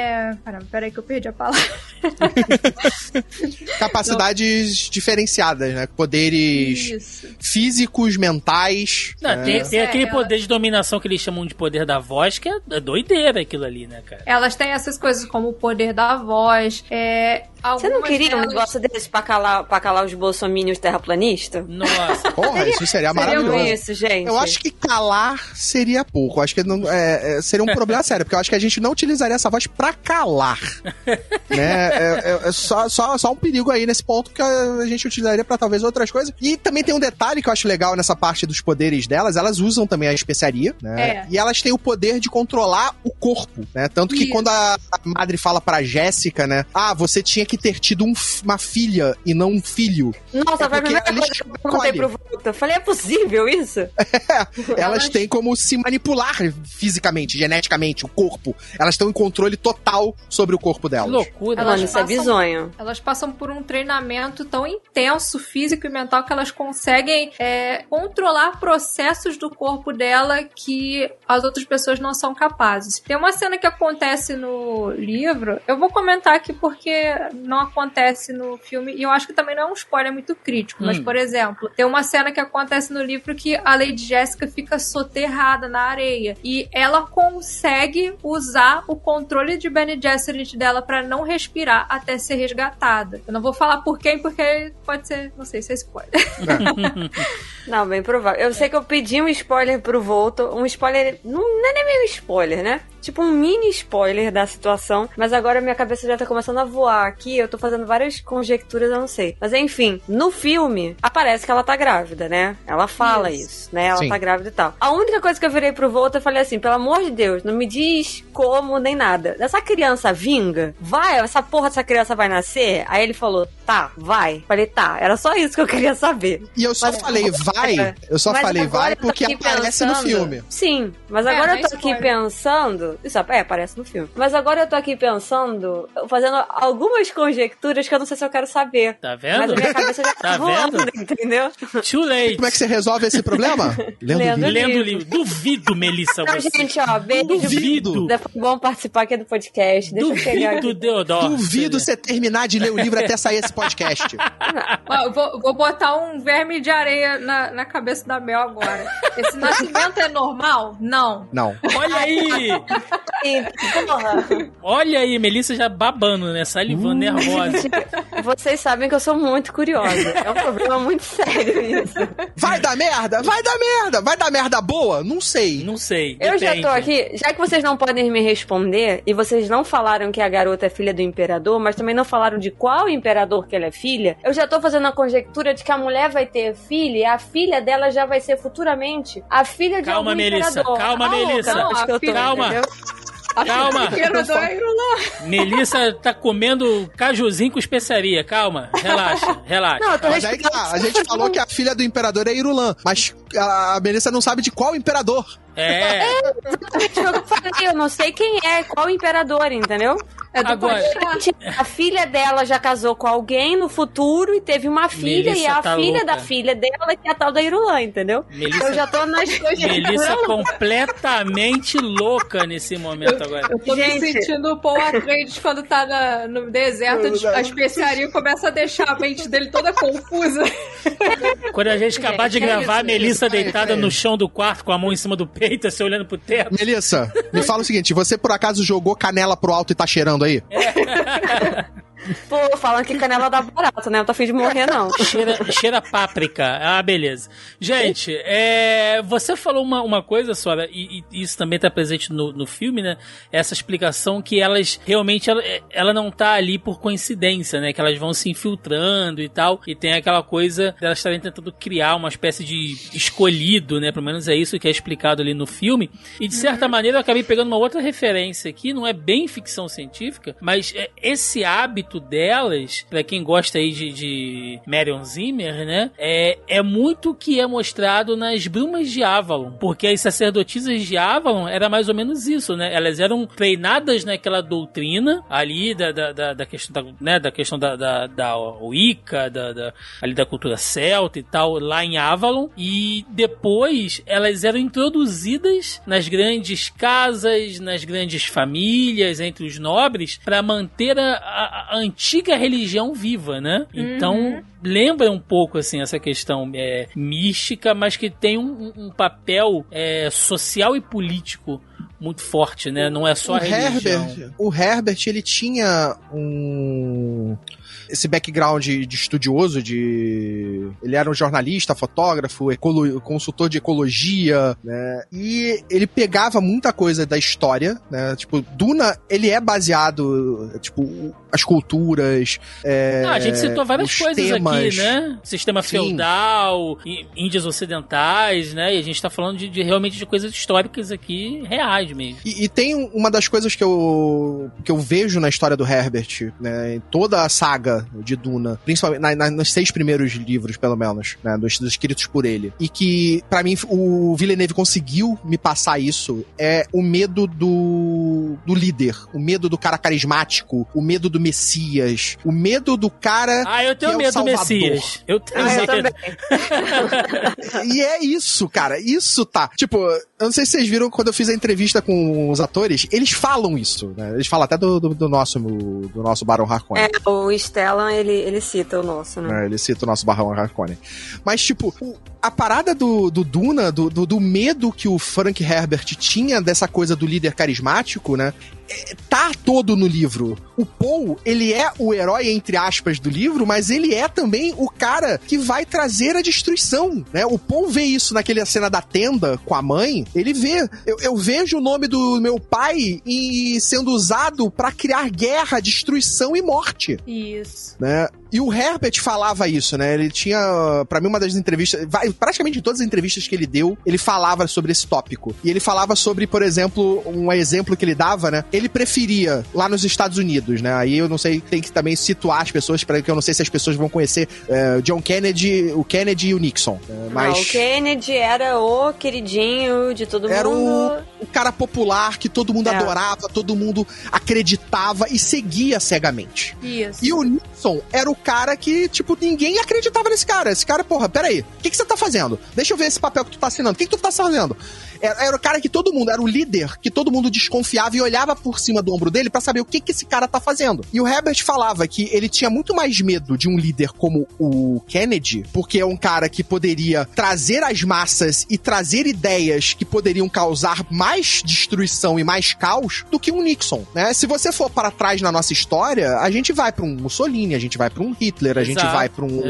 Caramba, peraí que eu perdi a palavra. Capacidades diferenciadas, né? Poderes Isso. físicos, mentais. Não, né? tem, tem É, aquele ela- poder de dominação que eles chamam de poder da voz, que é é doideira aquilo ali, né, cara? Elas têm essas coisas como o poder da voz. É, Você não queria um delas- negócio desse pra calar, pra calar os bolsominions terraplanistas? Nossa. Porra, isso seria maravilhoso. Seria isso, gente. Eu acho que calar seria pouco. Eu acho que não, é, é, seria um problema sério, porque eu acho que a gente não utilizaria essa voz pra calar. né? É, é- é só, só, só um perigo aí nesse ponto que a gente utilizaria pra talvez outras coisas. E também tem um detalhe que eu acho legal nessa parte dos poderes delas: elas usam também a especiaria, né? É. E elas têm o poder de controlar o corpo, né? Tanto que Isso. quando a, a madre fala pra Jéssica, né? Ah, você tinha que ter tido um uma filha e não um filho. Nossa, É foi a porque primeira ali coisa que eu perguntei pro Volta. Eu falei, é possível isso? Elas Elas- têm como se manipular fisicamente, geneticamente, o corpo. Elas têm um controle total sobre o corpo Que delas. loucura. Elas Mano, isso é passam- bizonho. Elas passam por um treinamento tão intenso, físico e mental, que elas conseguem é, controlar processos do corpo dela que as outras pessoas não são capazes. Tem uma cena que acontece no livro, eu vou comentar aqui porque não acontece no filme, e eu acho que também não é um spoiler muito crítico, mas, Hum. por exemplo, tem uma cena que acontece no livro que a Lady Jéssica fica soterrada na areia, e ela consegue usar o controle de Bene Gesserit dela pra não respirar até ser resgatada. Eu não vou falar por quem, porque pode ser, não sei se é spoiler. Não, bem provável. Eu sei que eu pedi um spoiler pro Volto. Um spoiler. Não, não é nem meio spoiler, né? Tipo um mini spoiler da situação. Mas agora minha cabeça já tá começando a voar aqui. Eu tô fazendo várias conjecturas, eu não sei. Mas enfim, no filme, aparece que ela tá grávida, né? Ela fala Isso. isso, né? Ela Sim. tá grávida e tal. A única coisa que eu virei pro Volto, eu falei assim: pelo amor de Deus, não me diz como nem nada. Essa criança vinga? Vai, essa porra dessa criança vai nascer? Aí ele falou: tá, vai. Falei: tá, era só isso que eu queria saber. E eu só Mas- falei vai, eu só falei vai porque aparece no pensando- filme. Sim, mas É, agora não eu é tô aqui spoiler. pensando. Isso é, aparece no filme. Mas agora eu tô aqui pensando, fazendo algumas conjecturas que eu não sei se eu quero saber. Tá Mas vendo? a minha cabeça já tá, Tá voando, vendo? entendeu? Too late. Como é que você resolve esse problema? Lendo Lendo livro. Lendo o livro. livro. Duvido, Melissa, Então, você. gente, ó, beijo. Duvido. Foi bom participar aqui do podcast. Deixa eu chegar Duvido, aqui. Deodoro. Duvido você terminar de ler o livro até sair esse podcast. Ó, eu vou, vou botar um verme de areia na, na cabeça da Mel agora. Esse nascimento é normal? Não. Não. Olha aí! Porra. Olha aí, Melissa já babando, né? Salivando, nervosa. Gente, vocês sabem que eu sou muito curiosa. É um problema muito sério isso. Vai dar merda? Vai dar merda! Vai dar merda boa? Não sei. Não sei. Eu já depende. tô aqui, já que vocês não podem me responder, e vocês não falaram que a garota é filha do imperador, mas também não falaram de qual imperador que ela é filha, eu já tô fazendo a conjectura de que a mulher vai ter filha e a filha dela já vai ser futuramente a filha de Calma, algum Melissa, imperador. calma, Ah, Melissa. não, acho que eu tô, Calma. Calma. É. Melissa tá comendo cajuzinho com especiaria. Calma. Relaxa, relaxa. Não, tô Mas aí tá, a gente falou que a filha do imperador é Irulan, mas a Melissa não sabe de qual imperador. É. Foi o que eu falei, eu não sei quem é, qual imperador, entendeu? É do Agora-. A filha dela já casou com alguém no futuro e teve uma filha, e Melissa é a tá filha louca. da filha dela que é a tal da Irulã, entendeu? Melissa- Eu já tô nas Melissa completamente louca nesse momento agora. Eu tô me Gente. sentindo o Paul Atreides quando tá na- no deserto, a especiaria começa a deixar a mente dele toda confusa. Quando a gente acabar de é gravar, a isso. Melissa Isso aí, deitada no chão do quarto com a mão em cima do peito, assim, olhando pro teto. Melissa, me fala o seguinte: você por acaso jogou canela pro alto e tá cheirando aí? Pô, falando que canela dá barato, né? Não tô afim de morrer, não. Cheira, cheira páprica. Ah, beleza. Gente, é, você falou uma, uma coisa, Sora, e, e, isso também tá presente no, no filme, né? Essa explicação que elas realmente ela, ela não tá ali por coincidência, né? Que elas vão se infiltrando e tal. E tem aquela coisa delas estarem tentando criar uma espécie de escolhido, né? Pelo menos é isso que é explicado ali no filme. E de certa uhum. maneira eu acabei pegando uma outra referência aqui, não é bem ficção científica, mas é esse hábito delas, para quem gosta aí de, de Marion Zimmer, né? É, é muito que é mostrado nas Brumas de Avalon. Porque as sacerdotisas de Avalon era mais ou menos isso, né? Elas eram treinadas naquela doutrina ali da, da, da, da questão da, né, da questão da, da, da Wicca, da, da, ali da cultura celta e tal, lá em Avalon. E depois elas eram introduzidas nas grandes casas, nas grandes famílias, entre os nobres, para manter a, a, a, antiga religião viva, né? Então, uhum. lembra um pouco, assim, essa questão é, mística, mas que tem um, um papel é, social e político muito forte, né? Não é só o a religião. Herbert, o Herbert, ele tinha um esse background de estudioso, de. Ele era um jornalista, fotógrafo, ecolo... consultor de ecologia, né? E ele pegava muita coisa da história, né? Tipo, Duna, ele é baseado, tipo, as culturas. É, a gente citou várias coisas temas. aqui, né? Sistema Sim. feudal, índias ocidentais, né? E a gente tá falando de, de realmente de coisas históricas aqui reais mesmo. E, e, tem uma das coisas que eu, que eu vejo na história do Herbert, né? Em toda a saga de Duna, principalmente na, na, nos seis primeiros livros, pelo menos, né, dos, dos escritos por ele. E que, para mim, o Villeneuve conseguiu me passar isso, é o medo do, do líder, o medo do cara carismático, o medo do Messias, o medo do cara. Ah, eu tenho é medo do Messias. Eu tenho ah, medo. Eu e é isso, cara. Isso tá. Tipo, eu não sei se vocês viram quando eu fiz a entrevista com os atores, eles falam isso, né? Eles falam até do, do, do nosso do nosso Baron Harkonnen. É, o Stella ele, ele cita o nosso, né? É, ele cita o nosso Barrão Harkonnen. Mas, tipo, a parada do, do Duna, do, do, do, medo que o Frank Herbert tinha dessa coisa do líder carismático, né? Tá todo no livro. O Paul, ele é o herói, entre aspas, do livro, mas ele é também o cara que vai trazer a destruição, né? O Paul vê isso naquela cena da tenda com a mãe, ele vê. Eu, eu vejo o nome do meu pai e sendo usado para criar guerra, destruição e morte. Isso. Né? E o Herbert falava isso, né? Ele tinha, para mim, uma das entrevistas, praticamente em todas as entrevistas que ele deu, ele falava sobre esse tópico. E ele falava sobre, por exemplo, um exemplo que ele dava, né? Ele preferia lá nos Estados Unidos, né? Aí eu não sei, tem que também situar as pessoas, para que eu não sei se as pessoas vão conhecer uh, John Kennedy, o Kennedy e o Nixon. Né? Mas... O Kennedy era o queridinho de todo era mundo. Era o, o, cara popular que todo mundo é. adorava, todo mundo acreditava e seguia cegamente. Isso. E o Nixon era o cara que, tipo, ninguém acreditava nesse cara. Esse cara, porra, peraí, o que, que você tá fazendo? Deixa eu ver esse papel que tu tá assinando. O que, que tu tá fazendo? Era, era, o cara que todo mundo, era o líder, que todo mundo desconfiava e olhava por cima do ombro dele para saber o que, que esse cara tá fazendo. E o Herbert falava que ele tinha muito mais medo de um líder como o Kennedy, porque é um cara que poderia trazer as massas e trazer ideias que poderiam causar mais destruição e mais caos do que um Nixon, né? Se você for para trás na nossa história, a gente vai para um Mussolini, a gente vai para um Hitler, a exato, gente vai para um,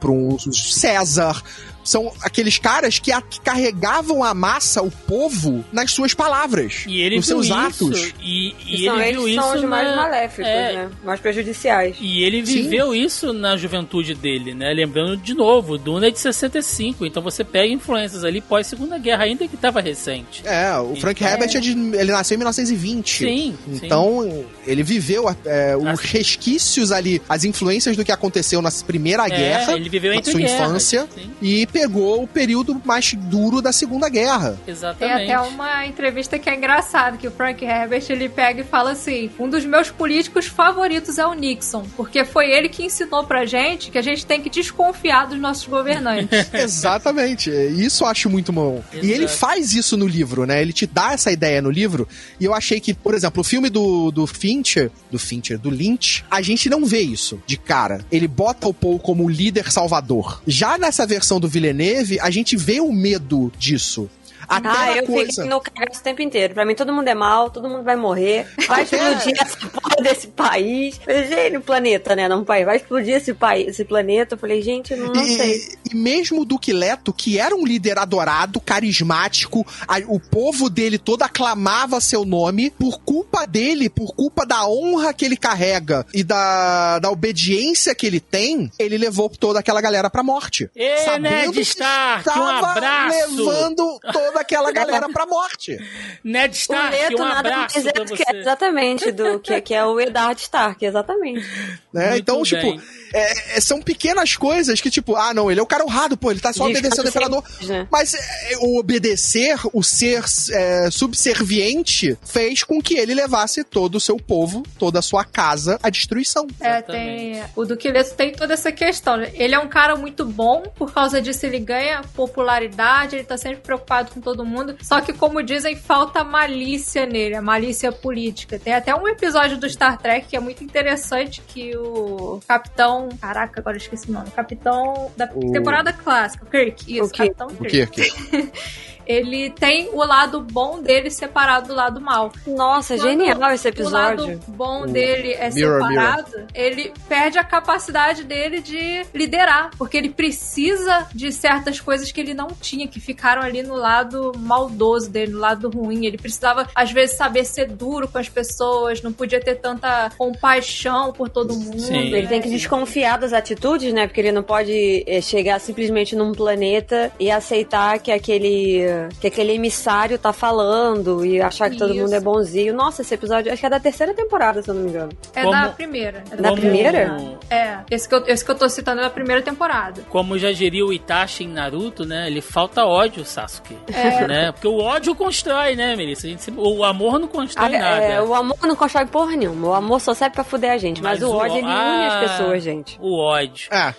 para um César, são aqueles caras que, a, que, carregavam a massa, o povo, nas suas palavras. E ele nos seus isso, atos. E, e, e são ele viu isso. São os mais na... maléficos, é. né? Mais prejudiciais. E ele viveu Sim. isso na juventude dele, né? Lembrando de novo, Duna é de 65, então você pega influências ali pós-segunda guerra, ainda que estava recente. É, o Frank então... Herbert é de, ele nasceu em 1920. Sim. Então, sim. ele viveu é, os assim. resquícios ali, as influências do que aconteceu na Primeira é, Guerra, ele viveu na sua guerras, infância. Sim. E pegou o período mais duro da Segunda Guerra. Exatamente. Tem até uma entrevista que é engraçada, que o Frank Herbert ele pega e fala assim: um dos meus políticos favoritos é o Nixon, porque foi ele que ensinou pra gente que a gente tem que desconfiar dos nossos governantes. Exatamente. Isso eu acho muito bom. Exato. E ele faz isso no livro, né? Ele te dá essa ideia no livro. E eu achei que, por exemplo, o filme do, do Fincher, do Fincher, do Lynch, a gente não vê isso de cara. Ele bota o Paul como o líder salvador. Já nessa versão do Villeneuve, a gente vê o medo disso. Até ah, eu coisa... fico no cagaço o tempo inteiro. Pra mim, todo mundo é mal, todo mundo vai morrer. Vai explodir essa porra desse país. Falei, gente, o planeta, né? Não, pai, vai explodir esse país, esse planeta. Eu falei, gente, não, não e, sei. E mesmo o Duque Leto, que era um líder adorado, carismático, a, o povo dele todo aclamava seu nome, por culpa dele, por culpa da honra que ele carrega e da, da obediência que ele tem, ele levou toda aquela galera pra morte. Ê, Ned Stark, um abraço! levando toda aquela galera pra morte. Ned Stark, o Leto, um abraço nada pra você. Que é exatamente, do que, que é o Eddard Stark, exatamente. Né? Então, tipo, bem. tipo, é, são pequenas coisas que, tipo, ah, não, ele é o cara honrado, pô, ele tá só obedecendo o imperador. Né? Mas é, o obedecer, o ser é, subserviente, fez com que ele levasse todo o seu povo, toda a sua casa à destruição. É, tem. O Duque Leto tem toda essa questão. Ele é um cara muito bom, por causa disso ele ganha popularidade, ele tá sempre preocupado com todo mundo. Só que, como dizem, falta malícia nele, a malícia política. Tem até um episódio do Star Trek que é muito interessante que o capitão. Caraca, agora eu esqueci o nome. Capitão da o... temporada clássica, Kirk. Isso, o? Capitão Kirk. O Kirk. ele tem o lado bom dele separado do lado mal. Nossa, Quando genial esse episódio. O lado bom dele é mirror, separado, mirror. ele perde a capacidade dele de liderar, porque ele precisa de certas coisas que ele não tinha, que ficaram ali no lado maldoso dele, no lado ruim. Ele precisava, às vezes, saber ser duro com as pessoas, não podia ter tanta compaixão por todo mundo. Sim. Ele tem que desconfiar das atitudes, né? Porque ele não pode eh, chegar simplesmente num planeta e aceitar que aquele que aquele emissário tá falando e achar que Isso. todo mundo é bonzinho. Nossa, esse episódio acho que é da terceira temporada, se eu não me engano. É Como... da primeira. É da Como... primeira? É. Esse que, eu, esse que eu tô citando é da primeira temporada. Como já diria o Itachi em Naruto, né? Ele falta ódio, Sasuke. É. Né? Porque o ódio constrói, né, Melissa? A gente, o amor não constrói ah, nada. É, o amor não constrói porra nenhuma. O amor só serve pra fuder a gente. Mas, mas o, o ódio, ele ah, une as ah, pessoas, gente. O ódio. É.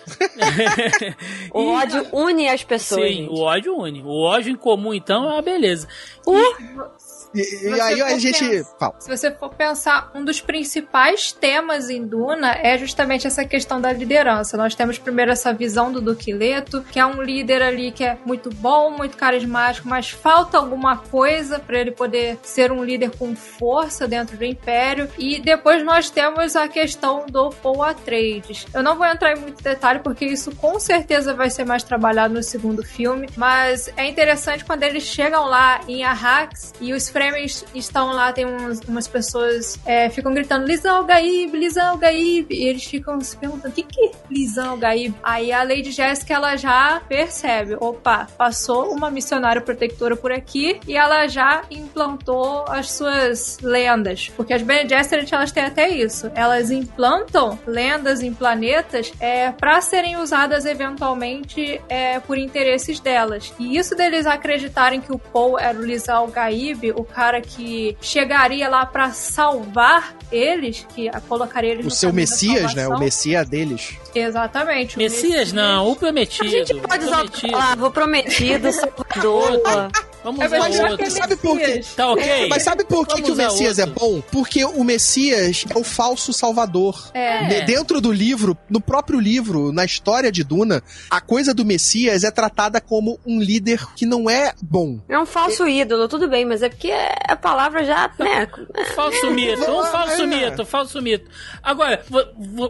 o ódio une as pessoas. Sim, gente. o ódio une. O ódio em comum então é uma beleza. Uh! E, e aí a gente. Se você for pensar, um dos principais temas em Duna é justamente essa questão da liderança. Nós temos primeiro essa visão do Duque Leto, que é um líder ali que é muito bom, muito carismático, mas falta alguma coisa para ele poder ser um líder com força dentro do Império. E depois nós temos a questão do Paul Atreides. Eu não vou entrar em muito detalhe porque isso com certeza vai ser mais trabalhado no segundo filme, mas é interessante quando eles chegam lá em Arrax e os Fremen estão lá, tem uns, umas pessoas é, ficam gritando Lisão Gaib, Lisão Gaib, e eles ficam se perguntando o que que é Lisão Gaib? Aí a Lady Jessica ela já percebe, opa, passou uma missionária protetora por aqui e ela já implantou as suas lendas, porque as Bene Gesserit elas têm até isso, elas implantam lendas em planetas é, para serem usadas eventualmente é, por interesses delas. E isso deles acreditarem que o Paul era o Lisão Gaib, o cara que chegaria lá para salvar eles, que colocaria eles o seu Messias, né? O Messias deles. Exatamente. Messias, Messias, não, o prometido. A gente pode usar a palavra prometido, salvador. Vamos é, usar é, outro. Sabe por quê? Tá ok? Mas sabe por que, que o Messias outro. é bom? Porque o Messias é o falso salvador. É. De, dentro do livro, no próprio livro, na história de Duna, a coisa do Messias é tratada como um líder que não é bom. É um falso é. ídolo, tudo bem, mas é porque a palavra já, né? falso mito, um falso é. mito, falso mito. Agora,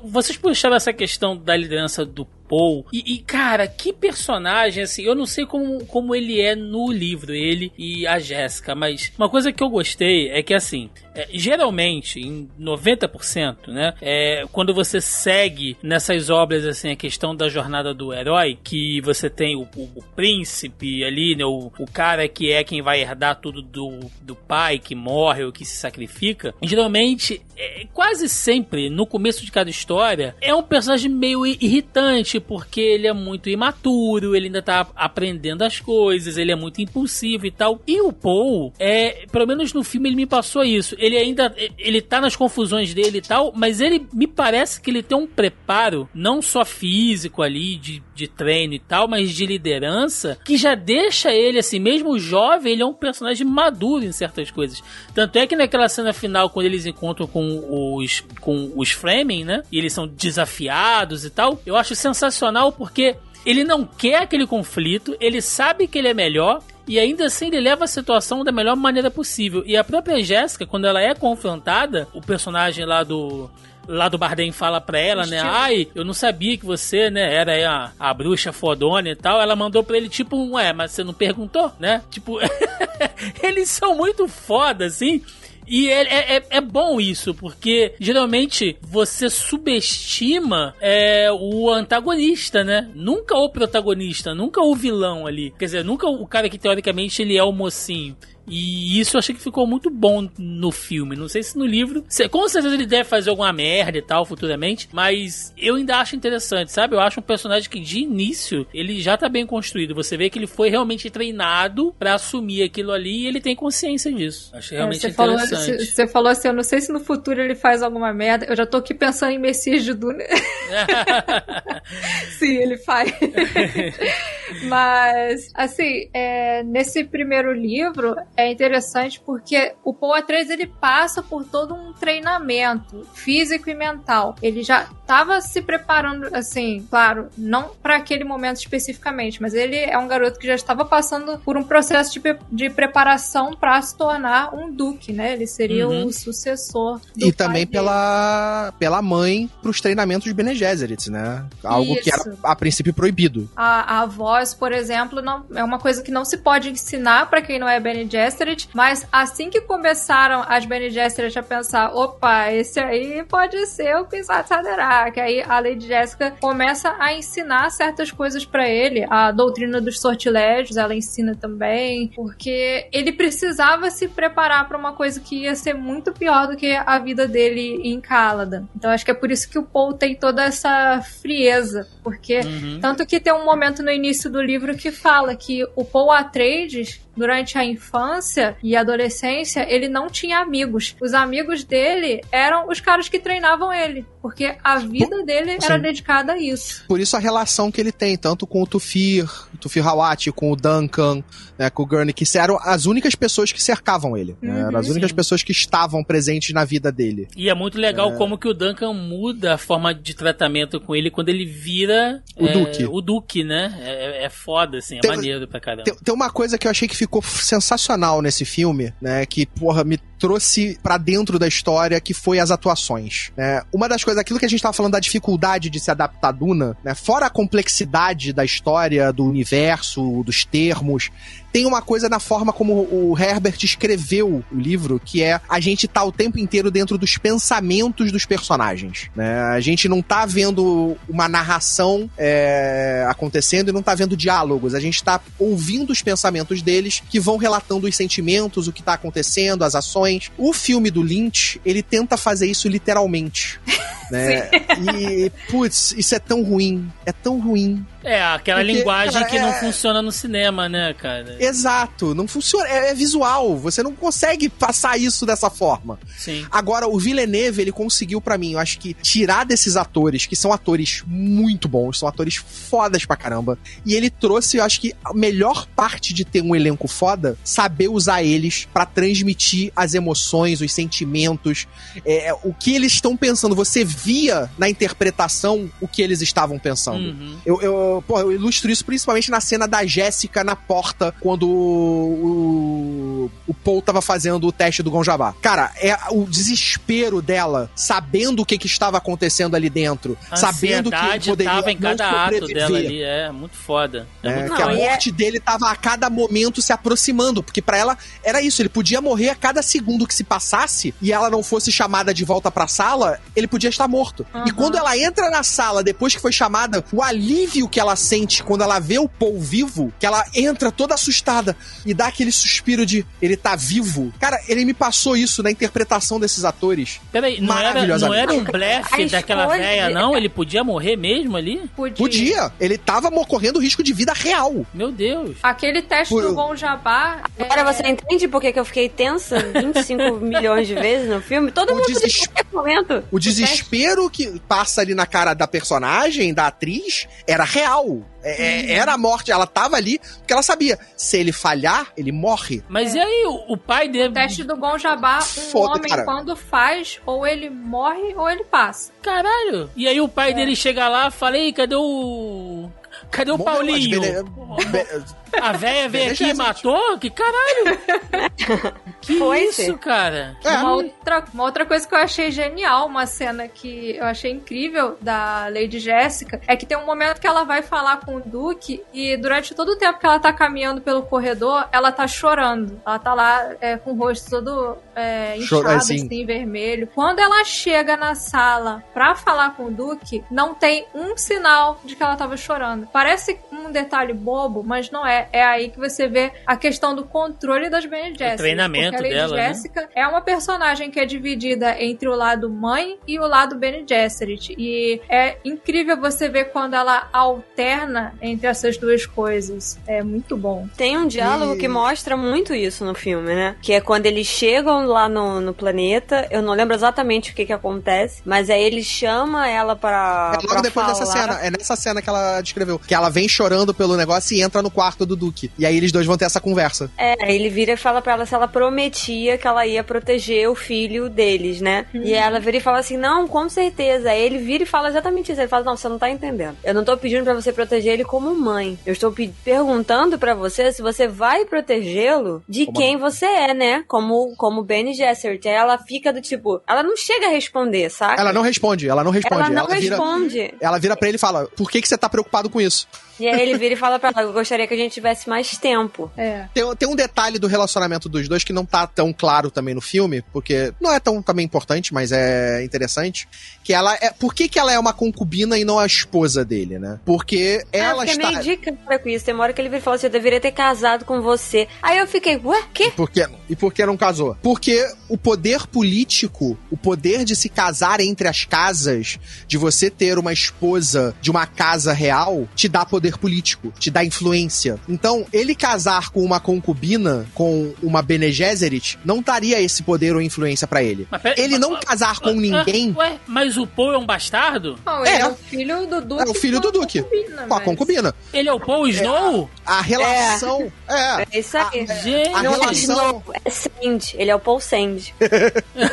vocês puxaram essa questão da liderança do Paul. E, e, cara, que personagem, assim, eu não sei como, como ele é no livro, ele e a Jéssica, mas uma coisa que eu gostei é que, assim, é, geralmente, em 90%, né, é, quando você segue nessas obras, assim, a questão da jornada do herói, que você tem o, o, o príncipe ali, né, o, o, cara que é quem vai herdar tudo do, do pai, que morre ou que se sacrifica, geralmente, é, quase sempre, no começo de cada história, é um personagem meio irritante, porque ele é muito imaturo, ele ainda tá aprendendo as coisas, ele é muito impulsivo e tal. E o Paul, é, pelo menos no filme ele me passou isso. Ele ainda ele tá nas confusões dele e tal, mas ele me parece que ele tem um preparo não só físico ali de, de treino e tal, mas de liderança que já deixa ele assim, mesmo jovem, ele é um personagem maduro em certas coisas. Tanto é que naquela cena final quando eles encontram com os com os Fremen, né? E eles são desafiados e tal, eu acho sensacional sensacional porque ele não quer aquele conflito, ele sabe que ele é melhor e ainda assim ele leva a situação da melhor maneira possível. E a própria Jéssica, quando ela é confrontada, o personagem lá do lá do Bardem fala pra ela, né? Ai, eu não sabia que você, né, era a, a bruxa fodona e tal. Ela mandou pra ele, tipo, um, é, mas você não perguntou, né? Tipo, eles são muito foda, assim. E é, é, é, bom isso, porque geralmente você subestima é, o antagonista, né? Nunca o protagonista, nunca o vilão ali. Quer dizer, nunca o cara que teoricamente ele é o mocinho. E isso eu achei que ficou muito bom no filme. Não sei se no livro. Com certeza ele deve fazer alguma merda e tal futuramente. Mas eu ainda acho interessante, sabe? Eu acho um personagem que de início ele já tá bem construído. Você vê que ele foi realmente treinado para assumir aquilo ali e ele tem consciência disso. Achei é, realmente é, você interessante. Falou, você falou assim: eu não sei se no futuro ele faz alguma merda. Eu já tô aqui pensando em Messias de Duna. Sim, ele faz. Mas, assim, é, nesse primeiro livro, é interessante porque o Paul A3 ele passa por todo um treinamento físico e mental. Ele já estava se preparando, assim, claro, não para aquele momento especificamente, mas ele é um garoto que já estava passando por um processo de, de preparação para se tornar um duque, né? Ele seria uhum. o sucessor. e também pela, pela mãe para os treinamentos de Bene Gesserit, né? Algo Isso. que era a princípio proibido. A, a voz, por exemplo, não é uma coisa que não se pode ensinar para quem não é Bene Gesserit Gesserit, mas assim que começaram as Bene Gesserit a pensar, opa, esse aí pode ser o Kwisatz Haderach, aí a Lady Jessica começa a ensinar certas coisas para ele, a doutrina dos sortilégios, ela ensina também, porque ele precisava se preparar para uma coisa que ia ser muito pior do que a vida dele em Caladan. Então acho que é por isso que o Paul tem toda essa frieza, porque uhum. tanto que tem um momento no início do livro que fala que o Paul Atreides durante a infância e adolescência, ele não tinha amigos. Os amigos dele eram os caras que treinavam ele, porque a vida dele Sim. era dedicada a isso. Por isso a relação que ele tem, tanto com o Tufir, o Tufir Hawat, com o Duncan, né, com o Gurney, que eram as únicas pessoas que cercavam ele. Né? Uhum, eram as únicas sim. pessoas que estavam presentes na vida dele. E é muito legal é... como que o Duncan muda a forma de tratamento com ele quando ele vira o é, Duque. O Duque, né? É, é foda, assim, é tem, maneiro pra caramba. Tem, tem uma coisa que eu achei que ficou sensacional nesse filme, né? Que, porra, me trouxe para dentro da história, que foi as atuações. Né? Uma das coisas, aquilo que a gente tava falando da dificuldade de se adaptar a Duna, né? Fora a complexidade da história, do universo, dos termos, tem uma coisa na forma como o Herbert escreveu o livro, que é a gente tá o tempo inteiro dentro dos pensamentos dos personagens. Né? A gente não tá vendo uma narração é, acontecendo e não tá vendo diálogos. A gente tá ouvindo os pensamentos deles que vão relatando os sentimentos, o que tá acontecendo, as ações. O filme do Lynch, ele tenta fazer isso literalmente. né? E, putz, isso é tão ruim. É tão ruim. É, aquela Porque, linguagem cara, que é... não funciona no cinema, né, cara? Exato, não funciona. É, é, visual, você não consegue passar isso dessa forma. Sim. Agora, o Villeneuve, ele conseguiu para mim, eu acho que tirar desses atores, que são atores muito bons, são atores fodas pra caramba, e ele trouxe, eu acho que a melhor parte de ter um elenco foda, saber usar eles para transmitir as emoções, os sentimentos, é, o que eles estão pensando. Você via na interpretação o que eles estavam pensando. Uhum. Eu, eu pô, eu ilustro isso principalmente na cena da Jéssica na porta, quando o, o Paul tava fazendo o teste do Gonjabá. Cara, é o desespero dela, sabendo o que, que estava acontecendo ali dentro, a sabendo que poderia tava em cada ato dela ali, é muito foda. É, é muito que a morte é... dele tava a cada momento se aproximando, porque para ela era isso, ele podia morrer a cada segundo que se passasse e ela não fosse chamada de volta pra sala, ele podia estar morto. Uhum. E quando ela entra na sala depois que foi chamada, o alívio que ela sente quando ela vê o Paul vivo, que ela entra toda assustada e dá aquele suspiro de ele tá vivo. Cara, ele me passou isso na interpretação desses atores. Peraí, não era, não era um blefe daquela velha, não? Ele podia morrer mesmo ali? Podia. Podia. Ele tava correndo risco de vida real. Meu Deus. Aquele teste Por... do Bom Jabá. Agora é... você entende por que, que eu fiquei tensa 25 milhões de vezes no filme? Todo o mundo deses... momento. O desespero que passa ali na cara da personagem, da atriz, era real real. É, é, era a morte, ela tava ali, porque ela sabia, se ele falhar, ele morre. Mas é. e aí, o, o, pai dele... O teste do Gonjabá, um Foda, homem cara. quando faz, ou ele morre ou ele passa. Caralho! E aí o pai é. dele chega lá, falei, cadê o... Cadê o Bom, Paulinho? bele- be- A véia veio aqui e matou? Que caralho? que Foi, isso, Fê. cara? É. Uma outra, uma outra coisa que eu achei genial, uma cena que eu achei incrível da Lady Jéssica, é que tem um momento que ela vai falar com o Duke e durante todo o tempo que ela tá caminhando pelo corredor, ela tá chorando. Ela tá lá é, com o rosto todo é, Chor- inchado, assim. assim, vermelho. Quando ela chega na sala pra falar com o Duke, não tem um sinal de que ela tava chorando. Parece um detalhe bobo, mas não é. É aí que você vê a questão do controle das Bene Gesserit. treinamento porque a Lady dela, né? Jéssica é uma personagem que é dividida entre o lado mãe e o lado Bene Gesserit. E é incrível você ver quando ela alterna entre essas duas coisas. É muito bom. Tem um diálogo E- que mostra muito isso no filme, né? Que é quando eles chegam lá no, no planeta. Eu não lembro exatamente o que que acontece, mas aí ele chama ela pra. É logo pra depois dessa falar. cena. É nessa cena que ela descreveu. Que ela vem chorando pelo negócio e entra no quarto do Duque. E aí eles dois vão ter essa conversa. É, ele vira e fala pra ela se ela prometia que ela ia proteger o filho deles, né? E ela vira e fala assim: não, com certeza. Aí ele vira e fala exatamente isso. Ele fala: não, você não tá entendendo. Eu não tô pedindo pra você proteger ele como mãe. Eu estou pe- perguntando pra você se você vai protegê-lo de Como quem você é, né? Como, como Benny Gesserit. Ela fica do tipo: ela não chega a responder, saca? Ela não responde, ela não responde. Ela não vira, responde. ela vira pra ele e fala: Por que, que você tá preocupado com isso? E aí ele vira e fala pra ela: eu gostaria que a gente tivesse mais tempo. É. Tem, tem um detalhe do relacionamento dos dois que não tá tão claro também no filme, porque não é tão também importante, mas é interessante. Que ela é. Por que, que ela é uma concubina e não a esposa dele, né? Porque ela ah, fiquei está. meio de cara com isso. Tem uma hora que ele vira e fala assim: eu deveria ter casado com você. Aí eu fiquei, ué, quê? Por quê? E por que não casou? Porque o poder político, o poder de se casar entre as casas, de você ter uma esposa de uma casa real, te dá poder político, te dá influência. Então, ele casar com uma concubina, com uma Bene Gesserit, não daria esse poder ou influência pra ele. Mas pera- Ele não casar com ninguém Ué, mas o Paul é um bastardo? Não, É. ele é o filho do Duque. é o filho do a Duque. concubina, com a mas- concubina. Ele é o Paul Snow? A relação. É. É isso aí. Gente, a é relação- Snow, é Sand. Ele é o Paul Sand.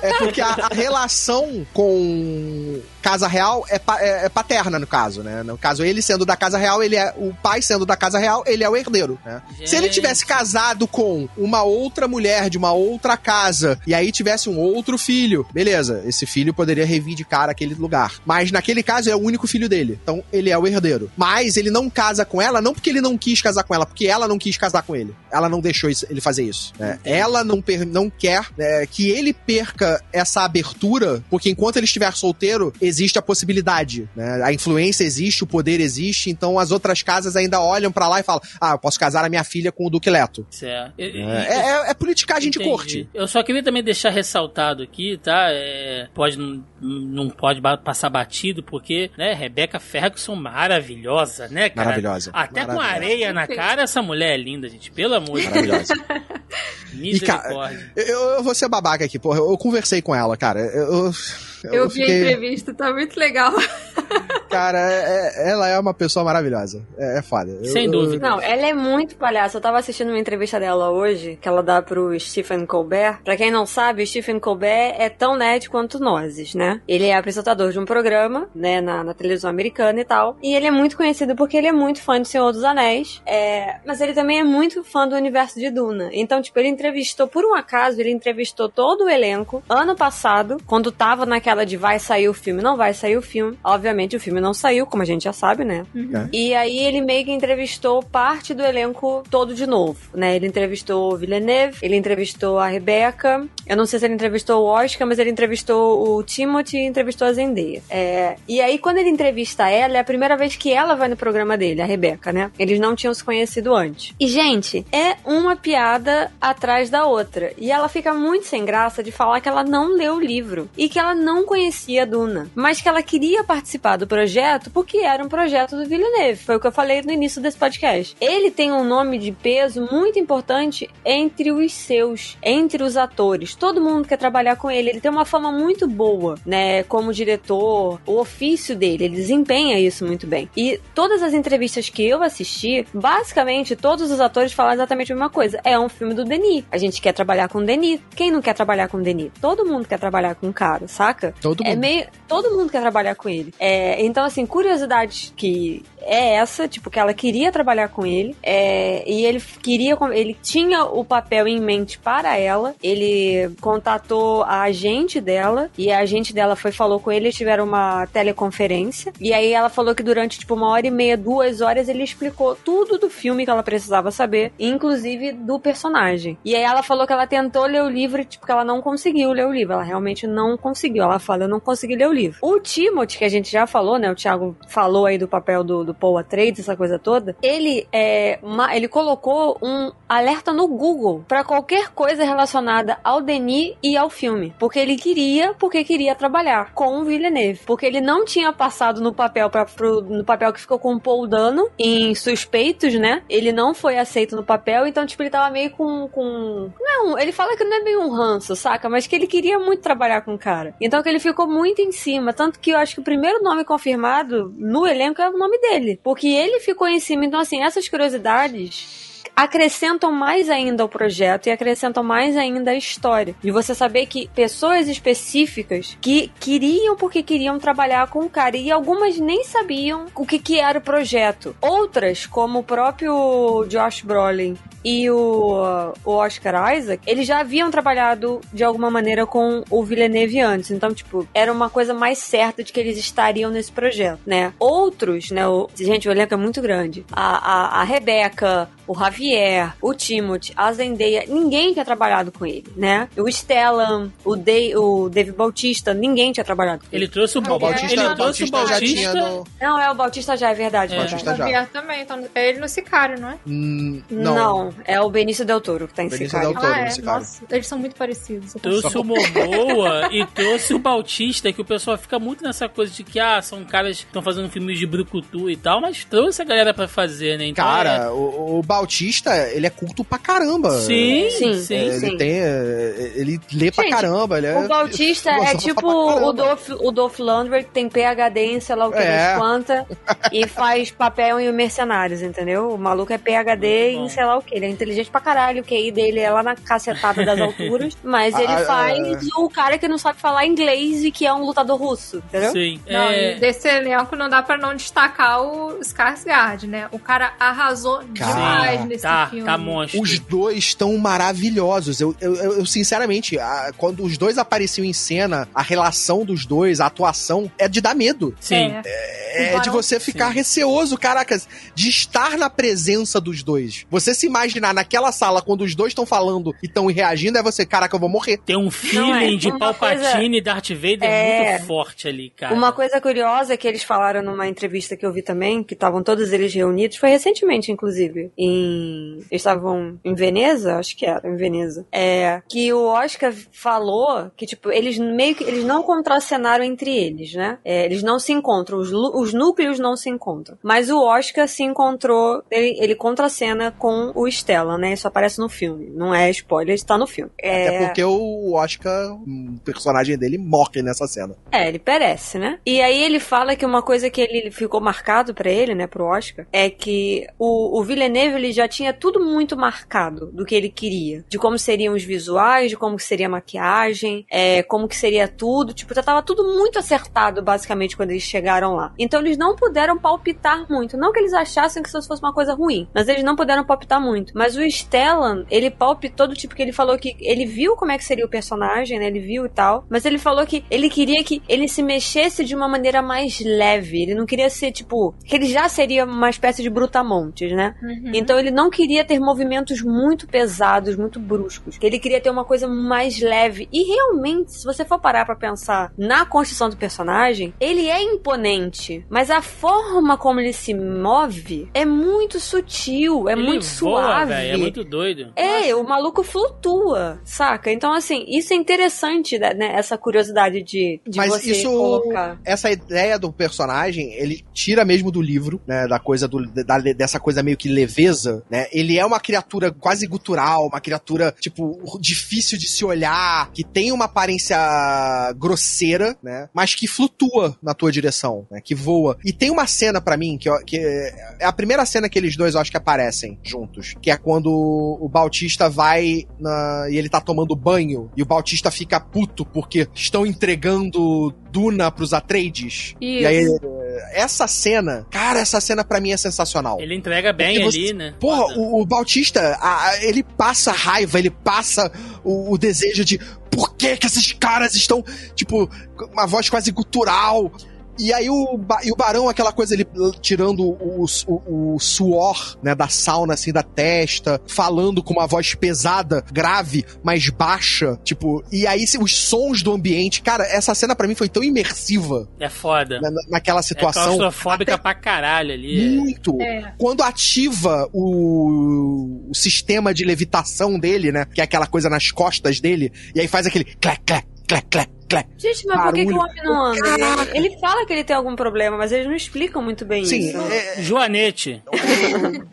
É porque a, a relação com Casa Real é, pa- é- é paterna, no caso, né? No caso, ele sendo da Casa Real, ele é. O pai sendo da Casa Real, ele é o herdeiro, né? Se ele Gente. tivesse casado com uma outra mulher de uma outra casa e aí tivesse um outro filho, beleza, esse filho poderia reivindicar aquele lugar. Mas naquele caso é o único filho dele. Então ele é o herdeiro. Mas ele não casa com ela, não porque ele não quis casar com ela, porque ela não quis casar com ele. Ela não deixou ele fazer isso. né? Ela não, não quer é, que ele perca essa abertura, porque enquanto ele estiver solteiro, existe a possibilidade. né? A influência existe, o poder existe, então as outras casas ainda olham pra lá e falam: Ah, eu posso casar a minha filha com o Duque Leto. Certo. E- e- É, é- é politicagem de Entendi. corte. Eu só queria também deixar ressaltado aqui, tá? É, pode não, pode passar batido, porque, né, Rebecca Ferguson maravilhosa, né, cara? Maravilhosa. Até com Maravilhosa. areia na cara, essa mulher é linda, gente. Pelo amor de Deus. Maravilhosa. Misericórdia. Eu, eu vou ser babaca aqui, porra. Eu, eu conversei com ela, cara. Eu, eu, Eu, vi a fiquei- entrevista, tá muito legal. Cara, é- é- ela é uma pessoa maravilhosa. É, é foda. Eu- Sem eu- dúvida. Não, ela é muito palhaça. Eu tava assistindo uma entrevista dela hoje, que ela dá pro Stephen Colbert. Pra quem não sabe, o Stephen Colbert é tão nerd quanto nós, né? Ele é apresentador de um programa, né, na, na televisão americana e tal. E ele é muito conhecido porque ele é muito fã de Senhor dos Anéis. É, mas ele também é muito fã do universo de Duna. Então, tipo, ele entrevistou, por um acaso, ele entrevistou todo o elenco ano passado, quando tava naquela de vai sair o filme, não vai sair o filme. Obviamente, o filme não saiu, como a gente já sabe, né? E aí ele meio que entrevistou parte do elenco todo de novo, né? Ele entrevistou o Villeneuve, ele entrevistou a Rebecca, eu não sei se ele entrevistou o Oscar, mas ele entrevistou o Timothy e entrevistou a Zendaya. É, e aí quando ele entrevista ela, é a primeira vez que ela vai no programa dele, a Rebecca, né? Eles não tinham se conhecido antes. E, gente, é uma piada atrás da outra. E ela fica muito sem graça de falar que ela não leu o livro e que ela não conhecia a Duna, mas que ela queria participar do projeto porque era um projeto do Villeneuve. Foi o que eu falei no início desse podcast. Ele tem um nome de peso muito importante entre os seus, entre os atores. Todo mundo quer trabalhar com ele. Ele tem uma fama muito boa, né? Como diretor, o ofício dele, ele desempenha isso muito bem. E todas as entrevistas que eu assisti, basicamente todos os atores falam exatamente a mesma coisa. É um filme do Denis. A gente quer trabalhar com o Denis. Quem não quer trabalhar com o Denis? Todo mundo quer trabalhar com o cara, saca? Todo É mundo. meio. Todo mundo quer trabalhar com ele. É, Então, assim, curiosidades que é essa, tipo, que ela queria trabalhar com ele, é, e ele queria, ele tinha o papel em mente para ela, ele contatou a agente dela, e a agente dela foi, falou com ele, eles tiveram uma teleconferência, e aí ela falou que durante, tipo, uma hora e meia, duas horas, ele explicou tudo do filme que ela precisava saber, inclusive do personagem. E aí ela falou que ela tentou ler o livro, tipo, que ela não conseguiu ler o livro, ela realmente não conseguiu, ela fala, eu não consegui ler o livro. O Timothy, que a gente já falou, né, o Thiago falou aí do papel do, do Paul Atreides, essa coisa toda, ele é, uma, ele colocou um alerta no Google para qualquer coisa relacionada ao Denis e ao filme, porque ele queria, porque queria trabalhar com o Villeneuve, porque ele não tinha passado no papel para no papel que ficou com o Paul Dano em Suspeitos, né? Ele não foi aceito no papel, então tipo ele tava meio com com não, ele fala que não é meio um ranço, saca? Mas que ele queria muito trabalhar com o cara. Então que ele ficou muito em cima, tanto que eu acho que o primeiro nome confirmado no elenco é o nome dele, porque ele ficou em cima. Então assim, essas curiosidades acrescentam mais ainda ao projeto e acrescentam mais ainda a história. De você saber que pessoas específicas que queriam porque queriam trabalhar com o cara e algumas nem sabiam o que, que era o projeto. Outras, como o próprio Josh Brolin e o, o Oscar Isaac, eles já haviam trabalhado de alguma maneira com o Villeneuve antes. Então, tipo, era uma coisa mais certa de que eles estariam nesse projeto, né? Outros, né? O, gente, o elenco é muito grande. A, a, a Rebeca, o Javier, o Timothy, a Zendaya, ninguém tinha trabalhado com ele, né? O Stellan, o, Dave, o Dave Bautista, ninguém tinha trabalhado com ele. Ele trouxe o, o Bautista. Ele trouxe o Bautista. No... Não, é o Bautista já, é verdade. É. Bautista O Javier também, então é ele no Sicário, não é? Hum, não. não. é o Benício Del Toro que tá em Benício Sicário. Del Toro, ah, é. Sicário. Nossa, eles são muito parecidos. Trouxe o Momoa e trouxe o Bautista, que o pessoal fica muito nessa coisa de que, ah, são caras que estão fazendo filmes de brucutu e tal, mas trouxe a galera pra fazer, né? Então, Cara, é... o, o Bautista, ele é culto pra caramba. Sim, Sim, sim. É, sim. Ele tem. é, Ele lê pra Gente, caramba. Ele é, O Bautista é tipo pra o Dolph, o Dolph Lundgren, que tem PHD em sei lá o que É. quanta e faz papel em Mercenários, entendeu? O maluco é PHD em sei lá o que. Ele é inteligente pra caralho, o QI dele é lá na cacetada das alturas, mas ele Ah, faz ah. o cara que não sabe falar inglês e que é um lutador russo, entendeu? Sim. Não, é... desse elenco não dá pra não destacar o Skarsgård, né? O cara arrasou Cara, demais nesse tá, filme. tá monstro. Os dois estão maravilhosos. Eu, eu, eu- eu, sinceramente, a- quando os dois apareciam em cena, a relação dos dois, a atuação, é de dar medo. Sim. É. É de você ficar Sim. receoso, caracas, de estar na presença dos dois. Você se imaginar naquela sala quando os dois estão falando e estão reagindo, é você, caraca, eu vou morrer. Tem um feeling é. de Palpatine e Darth Vader É. muito forte ali, cara. Uma coisa curiosa que eles falaram numa entrevista que eu vi também, que estavam todos eles reunidos, foi recentemente, inclusive, em... Eles estavam em Veneza? Acho que era, em Veneza. É, que o Oscar falou que, tipo, eles meio que, eles não contracenaram entre eles, né? É, eles não se encontram, os, os núcleos não se encontram. Mas o Oscar se encontrou, ele, ele contracena com o Stellan, né? Isso aparece no filme. Não é spoiler, está no filme. É, Até porque o Oscar, o personagem dele, morre nessa cena. É, ele perece, né? E aí ele fala que uma coisa que ele ficou marcado pra ele, né, pro Oscar, é que o, o Villeneuve ele já tinha tudo muito marcado do que ele queria, de como seriam os visuais, de como seria a maquiagem, é, como que seria tudo, tipo, já tava tudo muito acertado basicamente quando eles chegaram lá. Então eles não puderam palpitar muito, não que eles achassem que isso fosse uma coisa ruim, mas eles não puderam palpitar muito. Mas o Stellan, ele palpitou do tipo que ele falou que ele viu como é que seria o personagem, né? Ele viu e tal, mas ele falou que ele queria que ele se mexesse de uma maneira mais leve. Ele não queria ser tipo, que ele já seria uma espécie de brutamontes, né? Uhum. Então ele não queria ter movimentos muito pesados, muito bruscos. Ele queria ter uma coisa mais leve. E realmente, se você for parar pra pensar na construção do personagem, ele é imponente, mas a forma como ele se move é muito sutil, é Ele muito voa, suave. velho, é muito doido. É, o maluco flutua, saca? Então, assim, isso é interessante, né? Essa curiosidade de, de Mas você isso- colocar. Essa ideia do personagem, ele tira mesmo do livro, né? Da coisa do, da- dessa coisa meio que leveza, né? Ele é uma criatura quase gutural, uma criatura, tipo, difícil de se olhar, que tem uma aparência grosseira, né? Mas que flutua na tua direção, né? Que voa. E tem uma cena pra mim, que, que é a primeira cena que eles dois, eu acho que aparecem juntos, que é quando o Bautista vai na- e ele tá tomando banho, e o Bautista fica puto porque estão entregando Duna pros Atreides. E aí, essa cena, cara, essa cena pra mim é sensacional. Ele entrega bem você- ali, né? Porra, o, o Bautista, a- a- ele passa raiva, ele passa o, o desejo de por que que esses caras estão, tipo, uma voz quase gutural. E aí o, e o Barão, aquela coisa, ele tirando o, o- o suor, né, da sauna, assim, da testa, falando com uma voz pesada, grave, mas baixa, tipo, e aí se- os sons do ambiente, cara, essa cena pra mim foi tão imersiva É foda. na- na- naquela É situação. claustrofóbica pra caralho ali. Muito. É. Quando ativa o, o sistema de levitação dele, né? Que é aquela coisa nas costas dele, e aí faz aquele clec, clec, clec, clec, clec. Gente, mas por que, que o Barulho. homem não anda? Ele, ele fala que ele tem algum problema, mas eles não explicam muito bem Sim, isso. é, Joanete.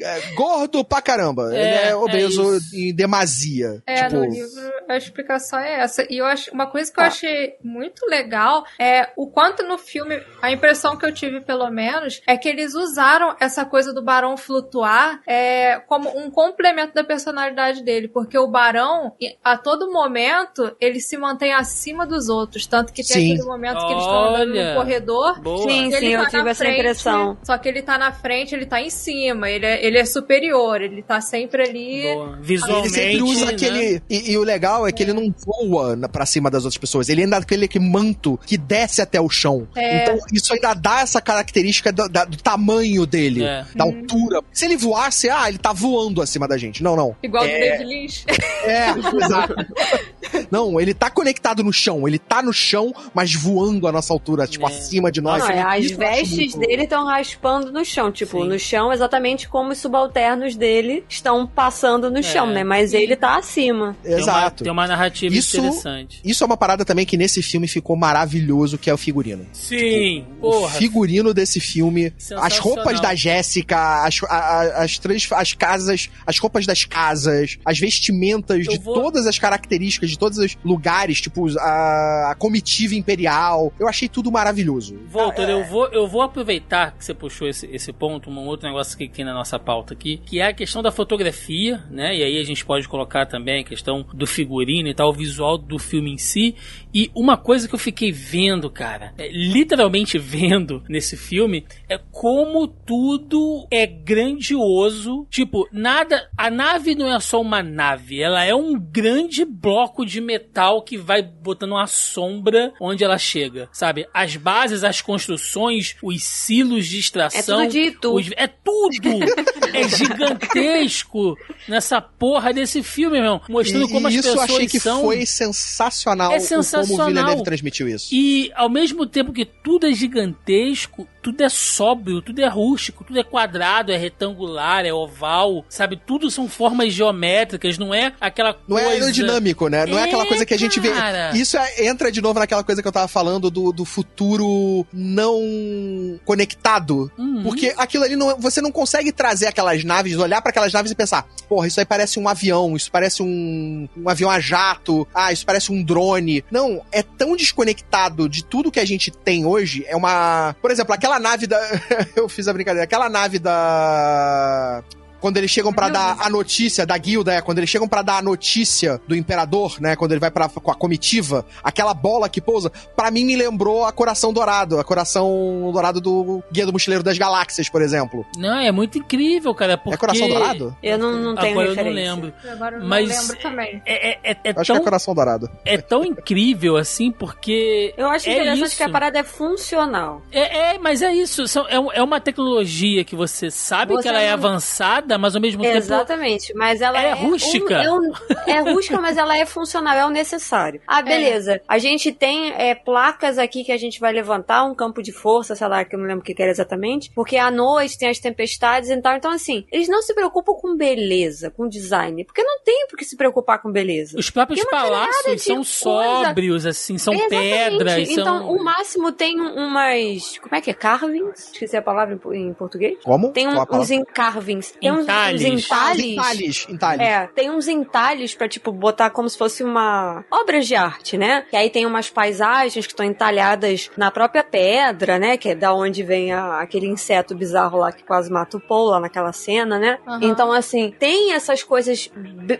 é gordo pra caramba. É, ele é é obeso isso. em demasia. É, tipo, no livro a explicação é essa. E eu acho uma coisa que eu Ah. achei muito legal é o quanto no filme, a impressão que eu tive pelo menos, é que eles usaram essa coisa do Barão flutuar é, como um complemento da personalidade dele, porque o Barão, a todo momento, ele se mantém acima dos outros, tanto que tem Sim. aquele momento que eles estão andando no corredor Boa. Sim, ele sim, eu tá tive na essa frente, impressão. Só que ele tá na frente, ele tá em cima, ele é, ele é superior, ele tá sempre ali. Boa. ele Visualmente. sempre usa né? aquele. E, e o legal é que ele não voa pra cima das outras pessoas. Ele anda com aquele que manto que desce até o chão. É. Então, isso ainda dá essa característica do, da- do tamanho dele, É. da altura. Se ele voasse, ah, ele tá voando acima da gente. Não, não. Igual o É. David Lynch. É, exato. Não, ele tá conectado no chão. Ele tá no chão, mas voando à nossa altura, tipo, É. acima de nós. Não, é, as vestes muito- dele estão raspando no chão, tipo, Sim. no chão exatamente como os subalternos dele estão passando no chão, né? Mas ele tá acima. Tem uma- Exato. Tem uma, narrativa Isso- interessante. Isso é uma parada também que nesse filme ficou maravilhoso, que é o figurino. Sim, O porra. figurino desse filme, as roupas da Jéssica, as, a- as, trans, as casas, as roupas das casas, as vestimentas Eu de vou- todas as características, de todos os lugares, tipo a, a comitiva imperial. Eu achei tudo maravilhoso. Voltor, eu, vou, eu vou aproveitar que você puxou esse, esse ponto, um outro negócio que tem na nossa pauta aqui, que é a questão da fotografia, né? E aí a gente pode colocar também a questão do figurino e tal, o visual do filme em si. E uma coisa que eu fiquei vendo, cara, é, literalmente vendo nesse filme, é como tudo é grandioso. Tipo, nada. A nave não é só uma nave, ela é um grande bloco de metal que vai botando uma sombra onde ela chega, sabe? As bases, as construções, os silos de É extração. tudo de Itu. os- é tudo! é gigantesco nessa porra desse filme, meu irmão. Mostrando E, como as e isso eu pessoas achei que são. foi sensacional, É o como o sensacional. Villeneuve transmitiu isso. E ao mesmo tempo que tudo é gigantesco, tudo é sóbrio, tudo é rústico, tudo é quadrado, é retangular, é oval, sabe? Tudo são formas geométricas, não é aquela Não coisa... é aerodinâmico, né? Não é, É, aquela coisa que a gente vê. cara. Isso é- entra de novo naquela coisa que eu tava falando do, do futuro não conectado. Uhum. Porque aquilo ali, não, você não consegue trazer aquelas naves, olhar pra aquelas naves e pensar: porra, isso aí parece um avião, isso parece um, um avião a jato, ah, isso parece um drone. Não, é tão desconectado de tudo que a gente tem hoje. É uma. Por exemplo, aquela nave da. eu fiz a brincadeira, aquela nave da. Quando eles chegam pra dar a notícia da guilda, é, quando eles chegam pra dar a notícia do imperador, né, quando ele vai para com a comitiva, aquela bola que pousa, pra mim me lembrou a Coração Dourado, a Coração Dourado do Guia do Mochileiro das Galáxias, por exemplo. Não, é muito incrível, cara, porque... É Coração Dourado? Eu não, não tenho Agora eu não referência. lembro. Agora eu Mas- não lembro também. É, é, é, é Acho que tão, é Coração Dourado. é tão incrível assim, porque... Eu acho é interessante isso. que a parada é funcional. É, é, mas é isso. São, é, é uma tecnologia que você sabe Você que ela é não- mas ao mesmo tempo Exatamente, mas ela É é, rústica. um- é, um- é rústica, mas ela é funcional, é o necessário. Ah, beleza. A gente tem é, placas aqui que a gente vai levantar, um campo de força, sei lá, que eu não lembro o que que era exatamente, porque à noite tem as tempestades e tal. Então, assim, eles não se preocupam com beleza, com design, porque não tem por que se preocupar com beleza. Os próprios palácios são coisa. sóbrios, assim, são Exatamente. pedras, Então, são... o máximo tem um- umas. Como é que é? Carvings? Esqueci a palavra em, po- em português. Como? Tem um- uns encarvings. Tem uns, uns Entalhes. entalhes. Entalhes, entalhes. É, tem uns entalhes pra, tipo, botar como se fosse uma obra de arte, né? E aí tem umas paisagens que estão entalhadas na própria pedra, né? Que é da onde vem a- aquele inseto bizarro lá que quase mata o Paul lá naquela cena, né? Aham. Então, assim, tem essas coisas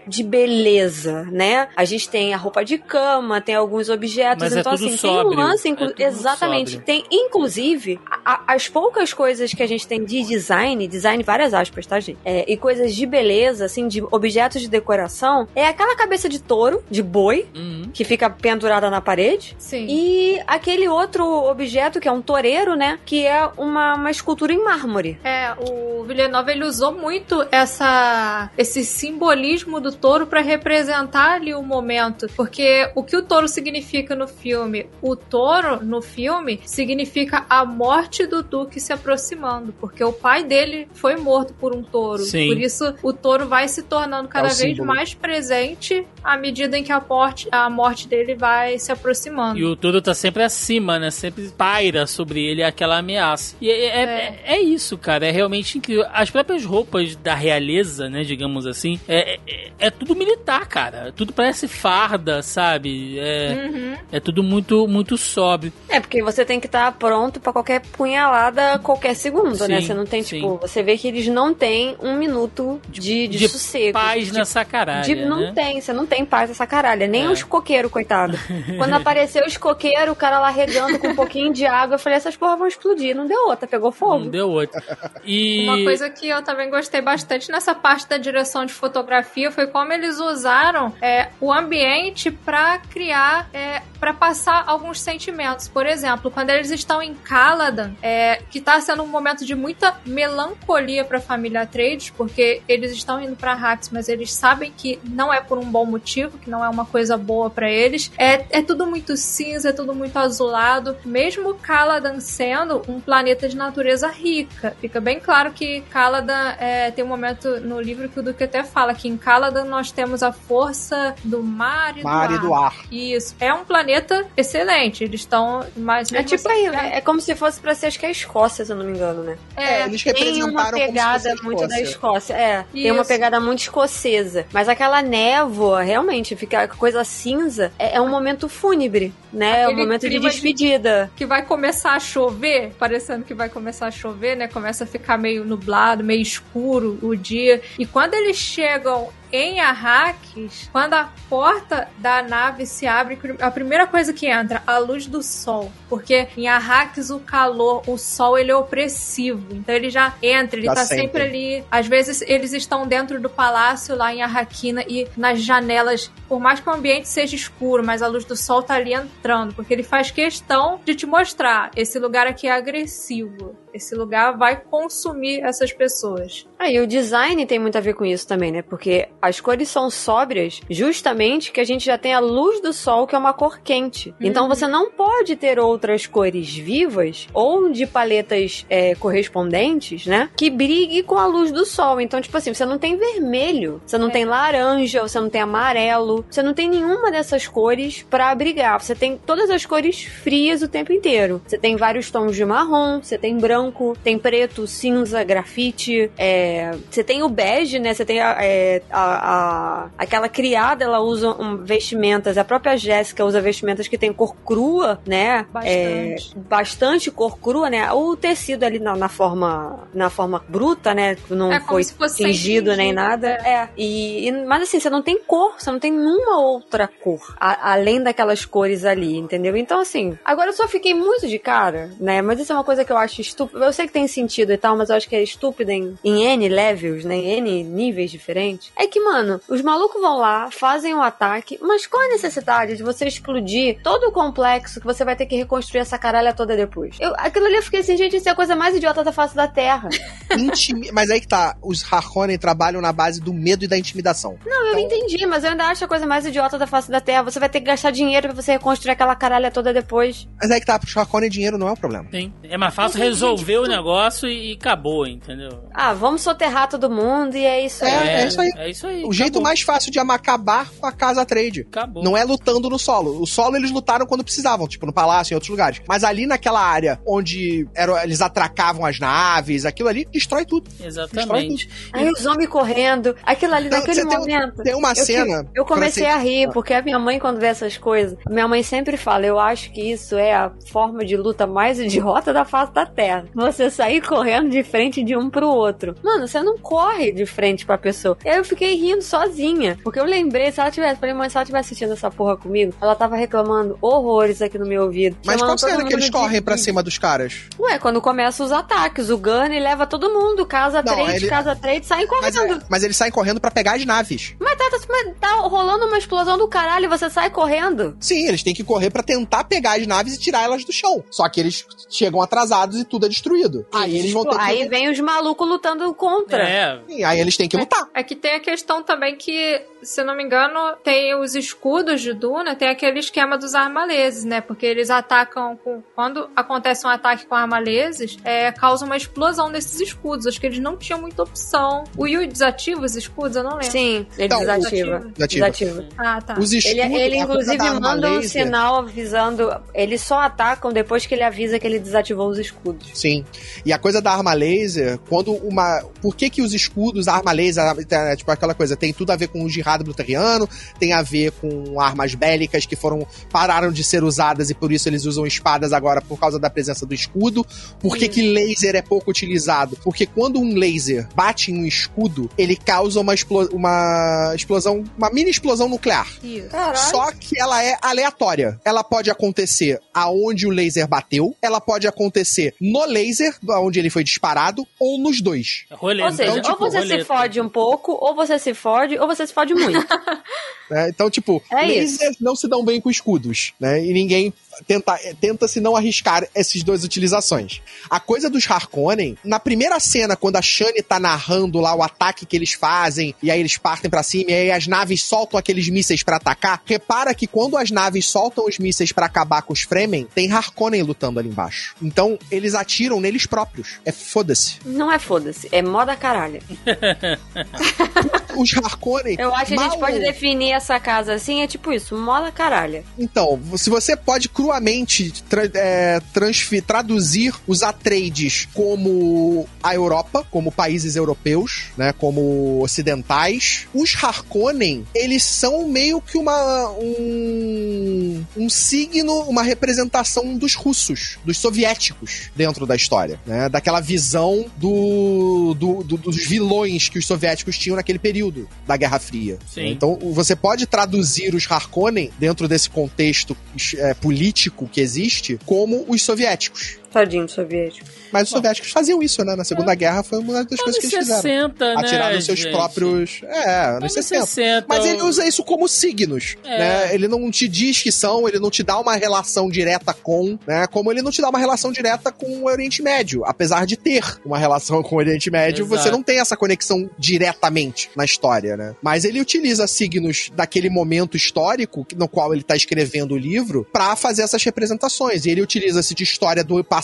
de beleza, né? A gente tem a roupa de cama, tem alguns objetos. Mas é então, tudo assim, sóbrio. tem um lance. inclu- É Exatamente. sóbrio. Tem, inclusive, a a- as poucas coisas que a gente tem de design, design várias aspas, tá, gente? É, e coisas de beleza, assim, de objetos de decoração, é aquela cabeça de touro, de boi, Uhum. que fica pendurada na parede. Sim. E aquele outro objeto, que é um toureiro, né? Que é uma, uma escultura em mármore. É, o Villeneuve ele usou muito essa esse simbolismo do touro pra representar ali o momento, porque o que o touro significa no filme, o touro no filme significa a morte do duque se aproximando, porque o pai dele foi morto por um touro. Sim. Por isso o touro vai se tornando cada É vez símbolo. mais presente à medida em que a morte, a morte dele vai se aproximando. E o touro tá sempre acima, né? Sempre paira sobre ele aquela ameaça. E é, é, é- é isso, cara. É realmente incrível. As próprias roupas da realeza, né? Digamos assim, é, é, é tudo militar, cara. Tudo parece farda, sabe? É, Uhum. é tudo muito, muito sóbrio. É, porque você tem que estar pronto pra qualquer punhalada qualquer segundo, né? Sim, Você não tem, sim. tipo, você vê que eles não têm um minuto de, de, de sossego. Paz de, nessa caralho. de- não né? tem, você não tem paz nessa caralho. Nem É. os coqueiros, coitado. Quando apareceu os coqueiros, o cara lá regando com um pouquinho de água, eu falei, essas porra vão explodir. Não deu outra, pegou fogo. Não deu outro. E. Uma coisa que eu também gostei bastante nessa parte da direção de fotografia foi como eles usaram é, o ambiente pra criar, é, para passar alguns sentimentos. Por exemplo, quando eles estão em Caladan, é, que tá sendo um momento de muita melancolia pra família Porque eles estão indo pra Hax, mas eles sabem que não é por um bom motivo, que não é uma coisa boa pra eles. É, é tudo muito cinza, é tudo muito azulado. Mesmo Caladan sendo um planeta de natureza rica, fica bem claro que Caladan é, tem um momento no livro que o Duque até fala que em Caladan nós temos a força do mar e Mar do e ar. do ar. Isso. É um planeta excelente. Eles estão mais. É tipo aí, é, é como se fosse pra ser, acho que é a Escócia, se eu não me engano, né? É, eles Tem representaram uma como se pegada fosse a muito da Escócia. Escócia. É, tem uma Isso. pegada muito escocesa. Mas aquela névoa, realmente, fica coisa cinza, é, é um momento fúnebre, né? É um Aquele momento de clima de- despedida. que vai começar a chover, parecendo que vai começar a chover, né? Começa a ficar meio nublado, meio escuro o dia. E quando eles chegam em Arrakis, quando a porta da nave se abre, a primeira coisa que entra, a luz do sol. Porque em Arrakis o calor, o sol, ele é opressivo. Então ele já entra, ele Já tá sentem. sempre ali. Às vezes eles estão dentro do palácio lá em Arrakina e nas janelas, por mais que o ambiente seja escuro, mas a luz do sol tá ali entrando, porque ele faz questão de te mostrar, esse lugar aqui é agressivo. Esse lugar vai consumir essas pessoas. Aí o design tem muito a ver com isso também, né? Porque as cores são sóbrias, justamente que a gente já tem a luz do sol, que é uma cor quente. Então você não pode ter outras cores vivas ou de paletas é, correspondentes, né? Que brigue com a luz do sol. Então, tipo assim, você não tem vermelho, você não É. tem laranja, você não tem amarelo, você não tem nenhuma dessas cores pra abrigar. Você tem todas as cores frias o tempo inteiro. Você tem vários tons de marrom, você tem branco, tem preto, cinza, grafite, é, você tem o bege, né? Você tem a, é, a- a- aquela criada, ela usa um, vestimentas, a própria Jéssica usa vestimentas que tem cor crua, né? É, Bastante. bastante cor crua, né? O tecido ali na, na forma na forma bruta, né? Não É foi tingido nem nada. É. E, e- mas assim, você não tem cor, você não tem nenhuma outra cor, a- além daquelas cores ali, entendeu? Então, assim, agora eu só fiquei muito de cara, né? Mas isso é uma coisa que eu acho estúpida. Eu sei que tem sentido e tal, mas eu acho que é estúpida em, em N levels, né? Em N níveis diferentes. É que, mano, os malucos vão lá, fazem um ataque, mas qual a necessidade de você explodir todo o complexo que você vai ter que reconstruir essa caralha toda depois? Eu, aquilo ali eu fiquei assim, gente, isso é a coisa mais idiota da face da Terra. Intimi- Mas aí que tá, os Harkonnen trabalham na base do medo e da intimidação. Não, eu entendi, mas eu ainda acho a coisa mais idiota da face da Terra. Você vai ter que gastar dinheiro pra você reconstruir aquela caralha toda depois. Mas aí que tá, pros Harkonnen dinheiro não é o problema. Sim. É mais fácil Entendi, resolver o tudo. negócio e, e acabou, entendeu? Ah, vamos soterrar todo mundo e é isso aí. É, é isso aí. É isso aí. O jeito acabou. mais fácil de acabar com a casa trade. Acabou. Não é lutando no solo. O solo eles lutaram quando precisavam, tipo no palácio e em outros lugares. Mas ali naquela área onde eram, eles atracavam as naves, aquilo ali destrói tudo. Exatamente. Aí os homens correndo, aquilo ali Não, naquele você tem- momento. Tem uma eu, cena. eu comecei quando a rir, porque a minha mãe, quando vê essas coisas, minha mãe sempre fala: Eu acho que isso é a forma de luta mais idiota da face da Terra. Você sair correndo de frente de um pro outro. Mano, você não corre de frente pra pessoa. E aí eu fiquei rindo sozinha. Porque eu lembrei, se ela tivesse, falei, mãe, se ela tivesse assistindo essa porra comigo, ela tava reclamando horrores aqui no meu ouvido. Mas qual cena que eles de- correm pra cima dos caras? Ué, quando começam os ataques, o Gunny leva todo mundo, casa Não, trade, ele- casa trade, saem Mas, correndo. é- mas eles saem correndo pra pegar as naves. Mas tá, tá- mas tá rolando uma explosão do caralho e você sai correndo. Sim, eles têm que correr pra tentar pegar as naves e tirar elas do chão. Só que eles chegam atrasados e tudo é destruído. Aí eles vão ter que. Aí vem os malucos lutando contra. É. Sim, aí eles têm que lutar. É que tem a questão também que, se não me engano, tem os escudos de Duna, tem aquele esquema dos armaleses, né? Porque eles atacam com. Quando acontece um ataque com armaleses, é, causa uma explosão desses escudos. Acho que eles não tinham muita opção. O Yu desativa os escudos? Eu não lembro. Sim, ele Então, desativa. o- Desativa. Desativa. Ah, tá. Os escudos, Ele, ele inclusive manda um laser- sinal avisando. Eles só atacam depois que ele avisa que ele desativou os escudos. Sim. E a coisa da arma laser, quando uma. Por que que os escudos, a arma laser, é, tipo aquela coisa, tem tudo a ver com o jihad luteriano, tem a ver com armas bélicas que foram. pararam de ser usadas e por isso eles usam espadas agora por causa da presença do escudo. Por que, que laser é pouco utilizado? Porque quando um laser bate em um escudo, ele causa uma, explo- uma explosão, uma mini explosão nuclear. Só que ela é aleatória. Ela pode acontecer aonde o laser bateu, ela pode acontecer no laser, onde ele foi disparado, ou nos dois. Roleta. Ou seja, né? ou você se fode um pouco, ou você se fode, ou você se fode muito. né? Então, tipo, É lasers não se dão bem com escudos, né? E ninguém tenta, tenta se não arriscar essas duas utilizações. A coisa dos Harkonnen, na primeira cena, quando a Shani tá narrando lá o ataque que eles fazem, e aí eles partem pra cima, e aí as naves soltam aqueles mísseis pra atacar, repara que quando as naves soltam os mísseis pra acabar com os Fremen, tem Harkonnen lutando ali embaixo. Então, eles atiram neles próprios. É foda-se. Não é foda-se, é moda caralho. Os Harkonnen... Eu acho que a gente pode definir essa casa assim, é tipo isso, moda caralho. Então, se você pode cruamente tra- é, traduzir os Atreides como a Europa, como países europeus, né, como ocidentais, os Harkonnen, eles são meio que uma um, um signo, uma representação dos russos, dos soviéticos dentro da história, né, daquela visão do, do- do- dos vilões que os soviéticos tinham naquele período da Guerra Fria. Sim. Então, você pode traduzir os Harkonnen dentro desse contexto é, político que existe como os soviéticos. Tadinho do soviético. Mas os soviéticos faziam isso, né? Na Segunda Guerra foi uma das coisas que eles fizeram. 60, né? Atirar nos seus gente? próprios. É, anos Anos 60. 60. Mas ele usa isso como signos, É. né? Ele não te diz que são, ele não te dá uma relação direta com, né? Como ele não te dá uma relação direta com o Oriente Médio. Apesar de ter uma relação com o Oriente Médio, Exato. você não tem essa conexão diretamente na história, né? Mas ele utiliza signos daquele momento histórico no qual ele tá escrevendo o livro pra fazer essas representações. E ele utiliza-se de história do passado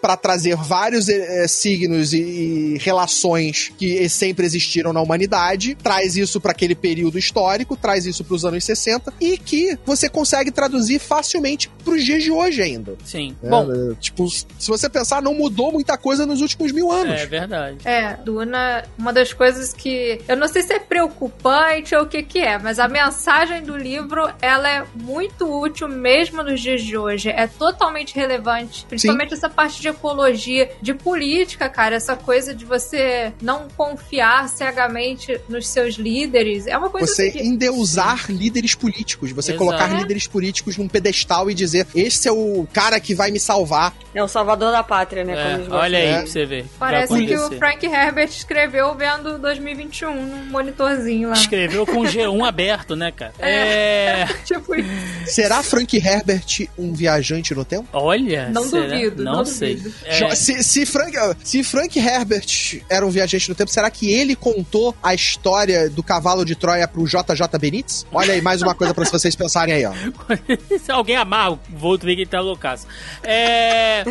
pra trazer vários eh, signos e, e relações que sempre existiram na humanidade, traz isso pra aquele período histórico, traz isso pros anos 60 e que você consegue traduzir facilmente pros dias de hoje ainda. Sim. né? Bom, Eh, tipo, se você pensar, não mudou muita coisa nos últimos mil anos. é verdade. É, Duna, uma das coisas que. Eu não sei se é preocupante ou o que que é, mas a mensagem do livro ela é muito útil mesmo nos dias de hoje. É totalmente relevante. Principalmente essa parte de ecologia, de política, cara. Essa coisa de você não confiar cegamente nos seus líderes. É uma coisa Você que. endeusar líderes políticos, você Exato. colocar É. líderes políticos num pedestal e dizer: esse é o cara que vai me salvar. É o salvador da pátria, né? É, olha aí É. pra você ver. Parece que o. Frank Herbert escreveu vendo 2021 num monitorzinho lá. Escreveu com G1 aberto, né, cara? É. Tipo isso. Será Frank Herbert um viajante no tempo? Olha. Não será? duvido, Não, não sei. duvido. É, Se, se Frank, se Frank Herbert era um viajante no tempo, será que ele contou a história do cavalo de Troia pro JJ Benítez? Olha aí, mais uma coisa pra vocês pensarem aí, ó. Se alguém amar o Volto ver que ele tá loucaço. É.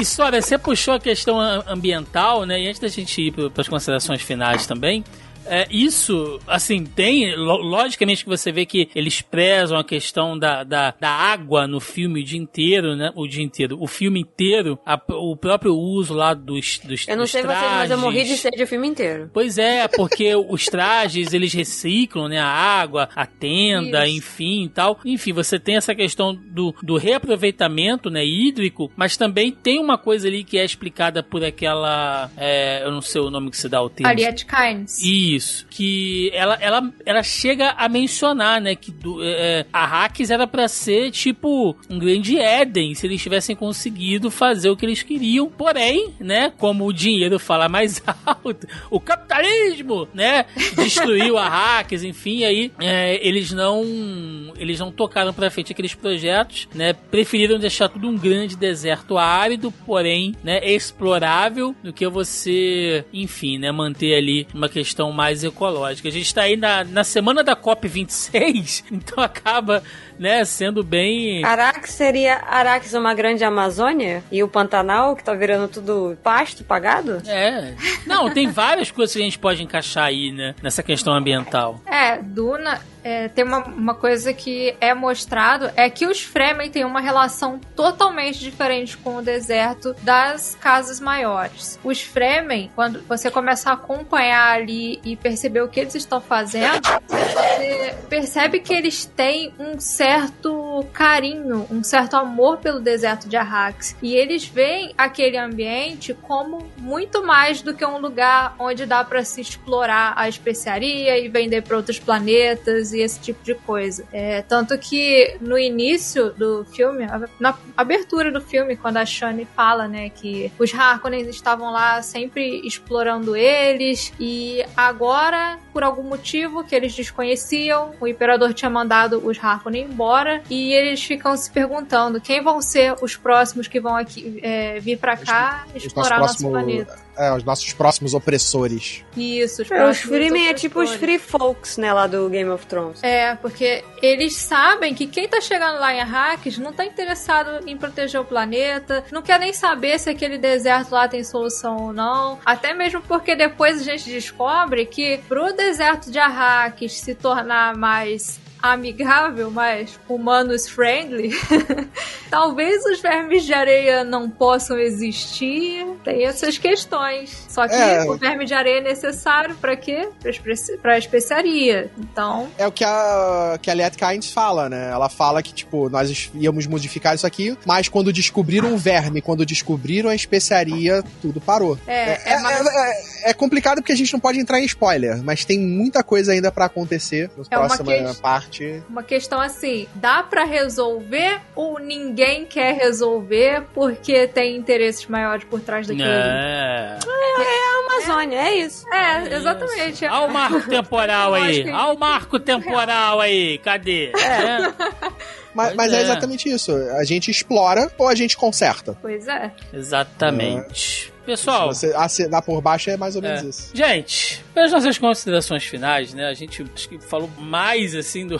E Sônia, você puxou a questão am- ambiental, né? E antes da gente ir para as considerações finais também. É, isso, assim, tem. lo- Logicamente que você vê que eles prezam a questão da, da, da água no filme o dia inteiro, né? O dia inteiro. O filme inteiro, a- o próprio uso lá dos, dos Eu não dos sei vocês, mas eu morri de trajes. sede o filme inteiro. Pois é, porque os trajes eles reciclam, né? A água, a tenda, Isso. enfim e tal. Enfim, você tem essa questão do, do reaproveitamento, né? Hídrico, mas também tem uma coisa ali que é explicada por aquela. é, eu não sei o nome que se dá ao termo. Harriet Kynes. Isso, que ela, ela, ela chega a mencionar, né, que do, é, a Hacks era pra ser tipo um grande Éden, se eles tivessem conseguido fazer o que eles queriam. Porém, né, como o dinheiro fala mais alto, o capitalismo, né, destruiu a Hacks, enfim, aí é, eles não eles não tocaram pra frente aqueles projetos, né, preferiram deixar tudo um grande deserto árido, porém, né, explorável, do que você, enfim, né, manter ali uma questão mais ecológica. A gente tá aí na, na semana da COP26, então acaba, né, sendo bem... Arax seria Arax uma grande Amazônia? E o Pantanal, que tá virando tudo pasto pagado? É. Não, tem várias coisas que a gente pode encaixar aí, né, nessa questão ambiental. É, Duna é, tem uma, uma coisa que é mostrado é que os Fremen têm uma relação totalmente diferente com o deserto das casas maiores. Os Fremen, quando você começa a acompanhar ali e perceber o que eles estão fazendo, você percebe que eles têm um certo carinho, um certo amor pelo deserto de Arrax. E eles veem aquele ambiente como muito mais do que um lugar onde dá para se explorar a especiaria e vender para outros planetas e esse tipo de coisa. É, tanto que no início do filme, na abertura do filme, quando a Shani fala, né, que os Harkonnens estavam lá sempre explorando eles e agora, por algum motivo que eles desconheciam, o Imperador tinha mandado os Harkonnen embora e eles ficam se perguntando quem vão ser os próximos que vão aqui é, vir pra cá Os explorar nosso próximos- planeta. É, os nossos próximos opressores. Isso, os É, os próximos Freemen é tipo os. Free Folks, né, lá do Game of Thrones. É, porque eles sabem que quem tá chegando lá em Arrakis não tá interessado em proteger o planeta, não quer nem saber se aquele deserto lá tem solução ou não. Até mesmo porque depois a gente descobre que pro deserto de Arrakis se tornar mais amigável, mais humanos friendly, talvez os vermes de areia não possam existir. Tem essas questões. Só que É. o verme de areia é necessário pra quê? Pra espe- Pra especiaria. Então, É o que a, que a Liette Kynes fala, né? Ela fala que, tipo, nós íamos modificar isso aqui, mas quando descobriram o verme, quando descobriram a especiaria, tudo parou. é, É, é mais é- é complicado porque a gente não pode entrar em spoiler, mas tem muita coisa ainda pra acontecer na É próxima que- parte. Uma questão assim, dá pra resolver ou ninguém quer resolver porque tem interesses maiores por trás daquilo? ali? É. Amazônia, é isso. É, exatamente. Olha o marco temporal aí. Olha o marco temporal aí. Cadê? É. Mas, mas é. é. exatamente isso. A gente explora ou a gente conserta. Pois é. Exatamente. Pessoal, Se você assinar por baixo é mais ou menos É. isso. Gente, pelas nossas considerações finais, né? A gente acho que falou mais assim do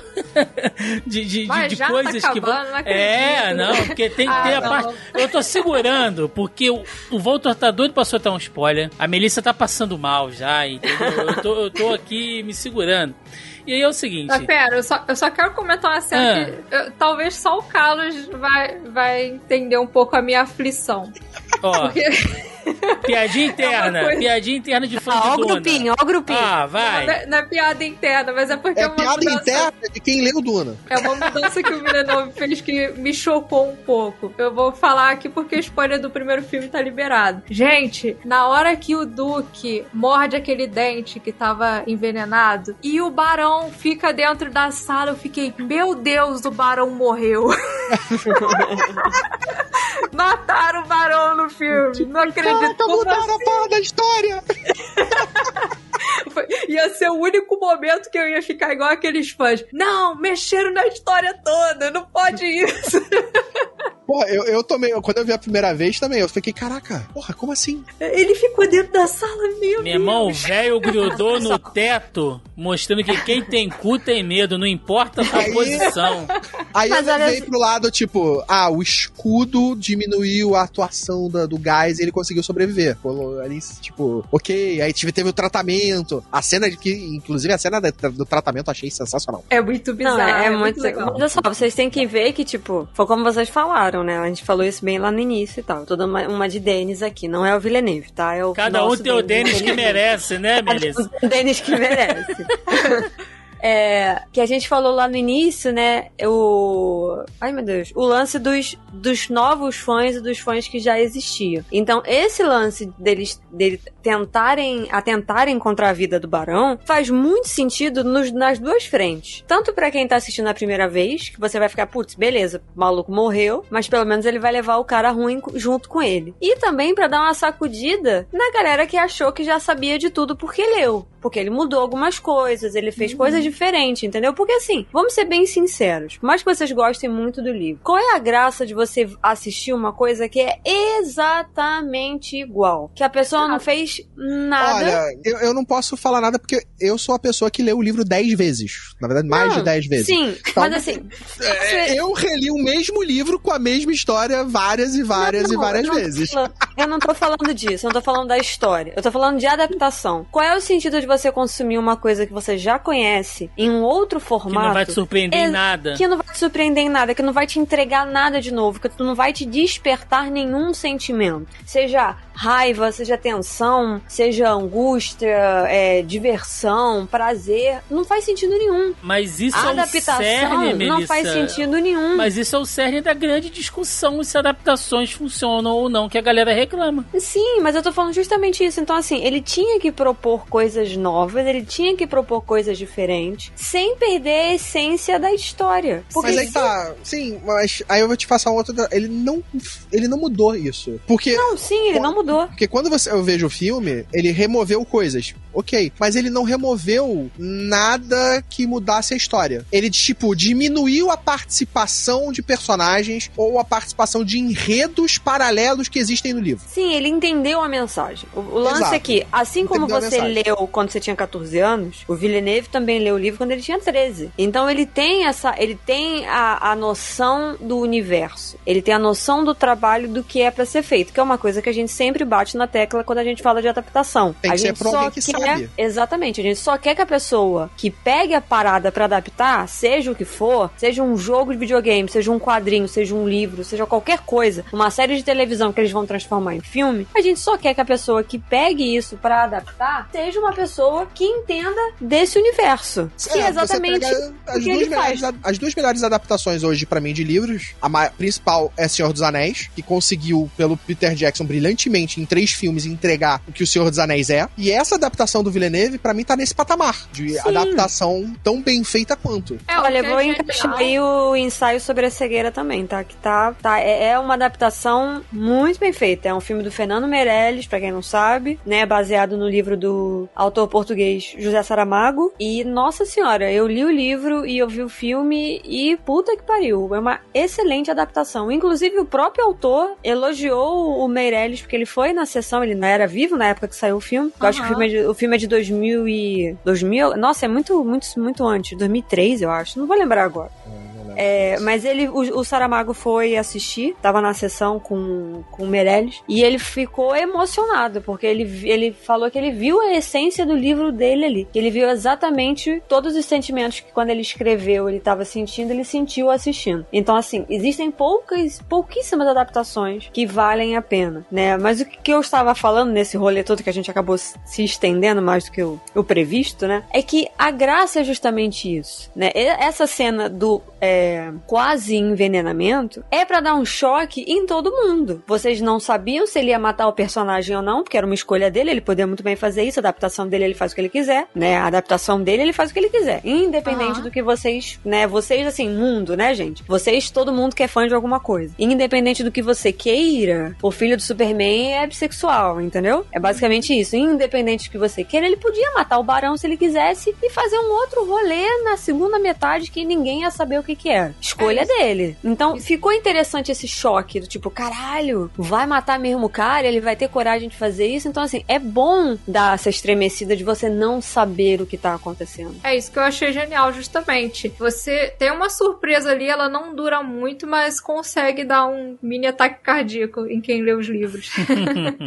de, de, de- Mas de já coisas tá que vão. acabando, não acredito. É, não, porque tem, Ah, tem a não. parte. Eu tô segurando, porque o, o Voltor tá doido pra soltar um spoiler. A Melissa tá passando mal já, entendeu? Eu tô, eu tô aqui me segurando. E aí é o seguinte. Mas pera, eu só, eu só quero comentar uma cena Ah. que eu- talvez só o Carlos vai, vai entender um pouco a minha aflição. Ó, Porque piadinha É interna, uma coisa- piadinha interna de fã Ah, de ó o grupinho, ó o grupinho. Ah, não, vai. é- não é piada interna, mas é porque é, É uma piada mudança. interna de quem leu Duna. É uma mudança que o Villeneuve fez que me chocou um pouco. Eu vou falar aqui porque o spoiler do primeiro filme tá liberado. Gente, na hora que o Duque morde aquele dente que tava envenenado e o Barão fica dentro da sala, eu fiquei, meu Deus, o Barão morreu. Mataram o Barão no filme. Não acredito. Caraca, Como mudaram a porra da história! Ia ser o único momento que eu ia ficar igual aqueles fãs. Não, mexeram na história toda, não pode isso. Porra, eu, eu tomei. Quando eu vi a primeira vez também, eu fiquei, caraca, porra, como assim? Ele ficou dentro da sala, meu Meu irmão, o velho grudou no teto, mostrando que quem tem cu tem medo, não importa a Aí- posição. Aí Mas eu levei pro lado, tipo, ah, o escudo diminuiu a atuação da- do gás e ele conseguiu sobreviver. Ali, tipo, ok, aí tive, teve o tratamento. A cena de que, inclusive, a cena do tratamento eu achei sensacional. É muito bizarro. Não, é, é, muito, legal. Mas olha só, vocês têm que ver que, tipo, foi como vocês falaram, né? A gente falou isso bem lá no início e tal. Toda uma, uma de Denis aqui, não é o Villeneuve, tá? É o Cada um nosso tem o Denis que merece, né, Melissa? O Denis que merece. É, que a gente falou lá no início, né? O. Ai meu Deus. O lance dos, dos novos fãs e dos fãs que já existiam. Então, esse lance deles dele tentarem atentarem contra a vida do Barão faz muito sentido nos- nas duas frentes. Tanto pra quem tá assistindo a primeira vez, que você vai ficar, putz, beleza, o maluco morreu, mas pelo menos ele vai levar o cara ruim junto com ele. E também pra dar uma sacudida na galera que achou que já sabia de tudo porque leu. Porque ele mudou algumas coisas, ele fez coisas diferentes, entendeu? Porque assim, vamos ser bem sinceros. Por mais que vocês gostem muito do livro, qual é a graça de você assistir uma coisa que é exatamente igual? Que a pessoa não fez nada. Olha, eu, eu não posso falar nada porque eu sou a pessoa que leu o livro dez vezes. Na verdade, mais Não, de dez vezes. Sim, Então, mas assim. É, eu reli o mesmo livro com a mesma história várias e várias Não, e várias eu não tô vezes. falando- eu não tô falando disso, eu não tô falando da história. Eu tô falando de adaptação. Qual é o sentido de você consumir uma coisa que você já conhece em um outro Que formato? não vai te surpreender em Ex- nada. Que não vai te surpreender em nada, que não vai te entregar nada de novo, que não vai te despertar nenhum sentimento. Seja raiva, seja tensão, seja angústia, é, diversão, prazer. Não faz sentido nenhum. Mas isso A é o adaptação cerne, não Melissa. faz sentido nenhum. Mas isso é o cerne da grande discussão se adaptações funcionam ou não, que a galera reclama. Sim, mas eu tô falando justamente isso. Então, assim, ele tinha que propor coisas novas, ele tinha que propor coisas diferentes, sem perder a essência da história. Porque Mas aí tá, sim, mas aí eu vou te passar um outro. Ele não, ele não mudou isso. Porque Não, sim, ele não mudou. Porque quando você, eu vejo o filme, ele removeu coisas. Ok. Mas ele não removeu nada que mudasse a história. Ele, tipo, diminuiu a participação de personagens ou a participação de enredos paralelos que existem no livro. Sim, ele entendeu a mensagem. O, o lance Exato. é que, assim como Entendeu você leu quando você tinha 14 anos, o Villeneuve também leu o livro quando ele tinha 13. Então ele tem essa. Ele tem a, a noção do universo. Ele tem a noção do trabalho do que é pra ser feito, que é uma coisa que a gente sempre bate na tecla quando a gente fala de adaptação. Tem que a ser gente pra só que quer, sabe. Exatamente, a gente só quer que a pessoa que pegue a parada pra adaptar, seja o que for, seja um jogo de videogame, seja um quadrinho, seja um livro, seja qualquer coisa, uma série de televisão que eles vão transformar em filme, a gente só quer que a pessoa que pegue isso pra adaptar seja uma pessoa que entenda desse universo. Que é exatamente as que duas, melhores, as duas melhores adaptações hoje pra mim de livros. A principal é Senhor dos Anéis, que conseguiu, pelo Peter Jackson, brilhantemente em três filmes entregar o que o Senhor dos Anéis é. E essa adaptação do Villeneuve, pra mim, tá nesse patamar de adaptação tão bem feita quanto. É, Olha, vou é encaixar aí o ensaio sobre a cegueira também, tá? Que tá, tá é, é uma adaptação muito bem feita. É um filme do Fernando Meirelles, pra quem não sabe, né? Baseado no livro do autor português José Saramago. E, nossa senhora, eu li o livro e eu vi o filme e puta que pariu. É uma excelente adaptação. Inclusive, o próprio autor elogiou o Meirelles, porque ele foi na sessão, ele não era vivo na época que saiu o filme. Eu acho que o filme, é de, o filme é de 2000 e... 2000? Nossa, é muito, muito, muito antes. 2003, eu acho. Não vou lembrar agora. É, mas ele, o, o Saramago foi assistir, tava na sessão com, com o Meirelles, e ele ficou emocionado, porque ele, ele falou que ele viu a essência do livro dele ali. Ele viu exatamente todos os sentimentos que quando ele escreveu ele tava sentindo, ele sentiu assistindo. Então, assim, existem poucas, pouquíssimas adaptações que valem a pena, né? Mas o que eu estava falando nesse rolê todo que a gente acabou se estendendo mais do que o, o previsto, né? É que a graça é justamente isso, né? Essa cena do é, quase envenenamento é pra dar um choque em todo mundo. Vocês não sabiam se ele ia matar o personagem ou não, porque era uma escolha dele, ele podia muito bem fazer isso, a adaptação dele ele faz o que ele quiser, né? A adaptação dele ele faz o que ele quiser, independente Aham. do que vocês, né? Vocês assim, mundo, né, gente? Vocês, todo mundo que é fã de alguma coisa. Independente do que você queira, o filho do Superman é bissexual, entendeu? É basicamente isso. Independente do que você queira, ele podia matar o Barão se ele quisesse e fazer um outro rolê na segunda metade que ninguém ia saber o que que quer. Escolha É dele. Então ficou interessante esse choque do tipo, caralho, vai matar mesmo o cara, ele vai ter coragem de fazer isso. Então, assim, é bom dar essa estremecida de você não saber o que tá acontecendo. É isso que eu achei genial, justamente. Você tem uma surpresa ali, ela não dura muito, mas consegue dar um mini ataque cardíaco em quem lê os livros.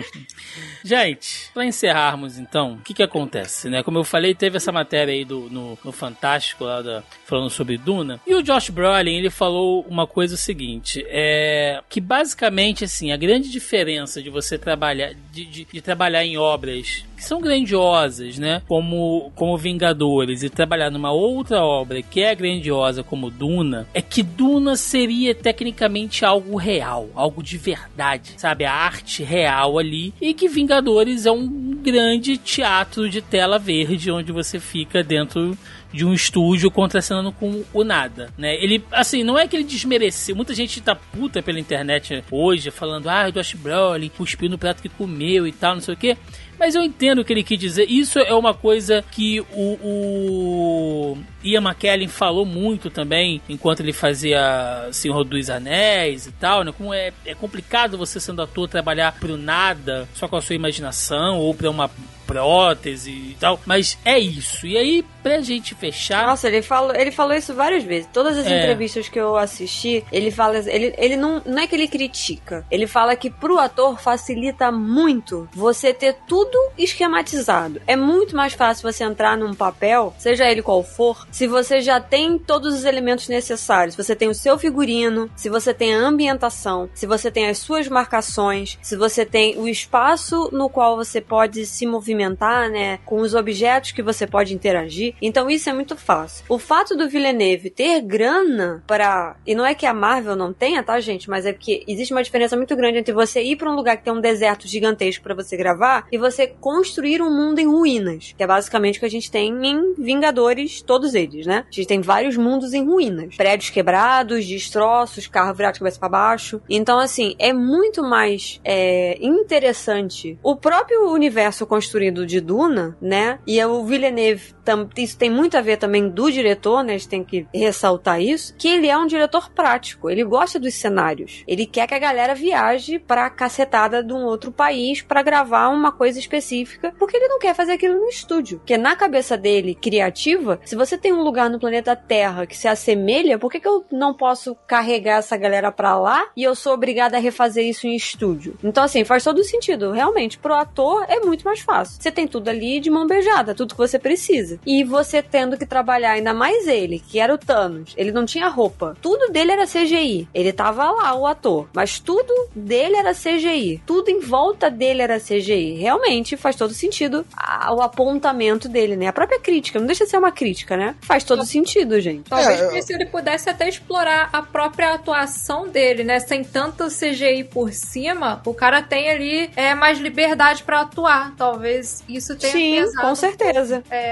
Gente, pra encerrarmos então, o que que acontece, né? Como eu falei, teve essa matéria aí do, no, no Fantástico, lá da, falando sobre Duna, e o Josh Brolin, ele falou uma coisa o seguinte, é que basicamente, assim, a grande diferença de você trabalhar, de, de, de trabalhar em obras que são grandiosas, né? Como, como Vingadores, e trabalhar numa outra obra que é grandiosa como Duna, é que Duna seria tecnicamente algo real, algo de verdade, sabe? A arte real ali, e que Vingadores é um grande teatro de tela verde onde você fica dentro de um estúdio contracenando com o nada, né? Ele, assim, não é que ele desmereceu. Muita gente tá puta pela internet hoje, falando, ah, o Josh Brolin cuspiu no prato que comeu e tal, não sei o quê. Mas eu entendo o que ele quis dizer. Isso é uma coisa que o, o Ian McKellen falou muito também enquanto ele fazia Senhor dos Anéis e tal, né? Como é, é complicado você sendo ator trabalhar pro nada, só com a sua imaginação ou pra uma prótese e tal. Mas é isso. E aí, pra gente fechar. Nossa, ele falou, ele falou isso várias vezes. Todas as É. entrevistas que eu assisti, ele fala. Ele, ele não, não é que ele critica. Ele fala que pro ator facilita muito você ter tudo esquematizado. É muito mais fácil você entrar num papel, seja ele qual for, se você já tem todos os elementos necessários. Se você tem o seu figurino, se você tem a ambientação, se você tem as suas marcações, se você tem o espaço no qual você pode se movimentar, né? Com os objetos que você pode interagir. Então isso é muito fácil. O fato do Villeneuve ter grana para e não é que a Marvel não tenha, tá, gente? Mas é porque existe uma diferença muito grande entre você ir para um lugar que tem um deserto gigantesco para você gravar e você construir um mundo em ruínas, que é basicamente o que a gente tem em Vingadores, todos eles, né? A gente tem vários mundos em ruínas, prédios quebrados, destroços, carro virado de cabeça para baixo. Então, assim, é muito mais é, interessante o próprio universo construído de Duna, né? E o Villeneuve, tam, isso tem muito a ver também do diretor, né? A gente tem que ressaltar isso, que ele é um diretor prático, ele gosta dos cenários. Ele quer que a galera viaje pra cacetada de um outro país pra gravar uma coisa específica, porque ele não quer fazer aquilo no estúdio. Porque na cabeça dele, criativa, se você tem um lugar no planeta Terra que se assemelha, por que, que eu não posso carregar essa galera pra lá e eu sou obrigada a refazer isso em estúdio? Então, assim, faz todo sentido. Realmente, pro ator é muito mais fácil. Você tem tudo ali de mão beijada, tudo que você precisa. E você tendo que trabalhar, ainda mais ele, que era o Thanos, ele não tinha roupa. Tudo dele era CGI. Ele tava lá, o ator. Mas tudo dele era CGI. Tudo em volta dele era CGI. Realmente faz todo sentido o apontamento dele, né? A própria crítica. Não deixa de ser uma crítica, né? Faz todo sentido, gente. Talvez É, se ele pudesse até explorar a própria atuação dele, né? Sem tanto CGI por cima, o cara tem ali é, mais liberdade pra atuar. Talvez isso tenha Sim, pesado. com certeza. É,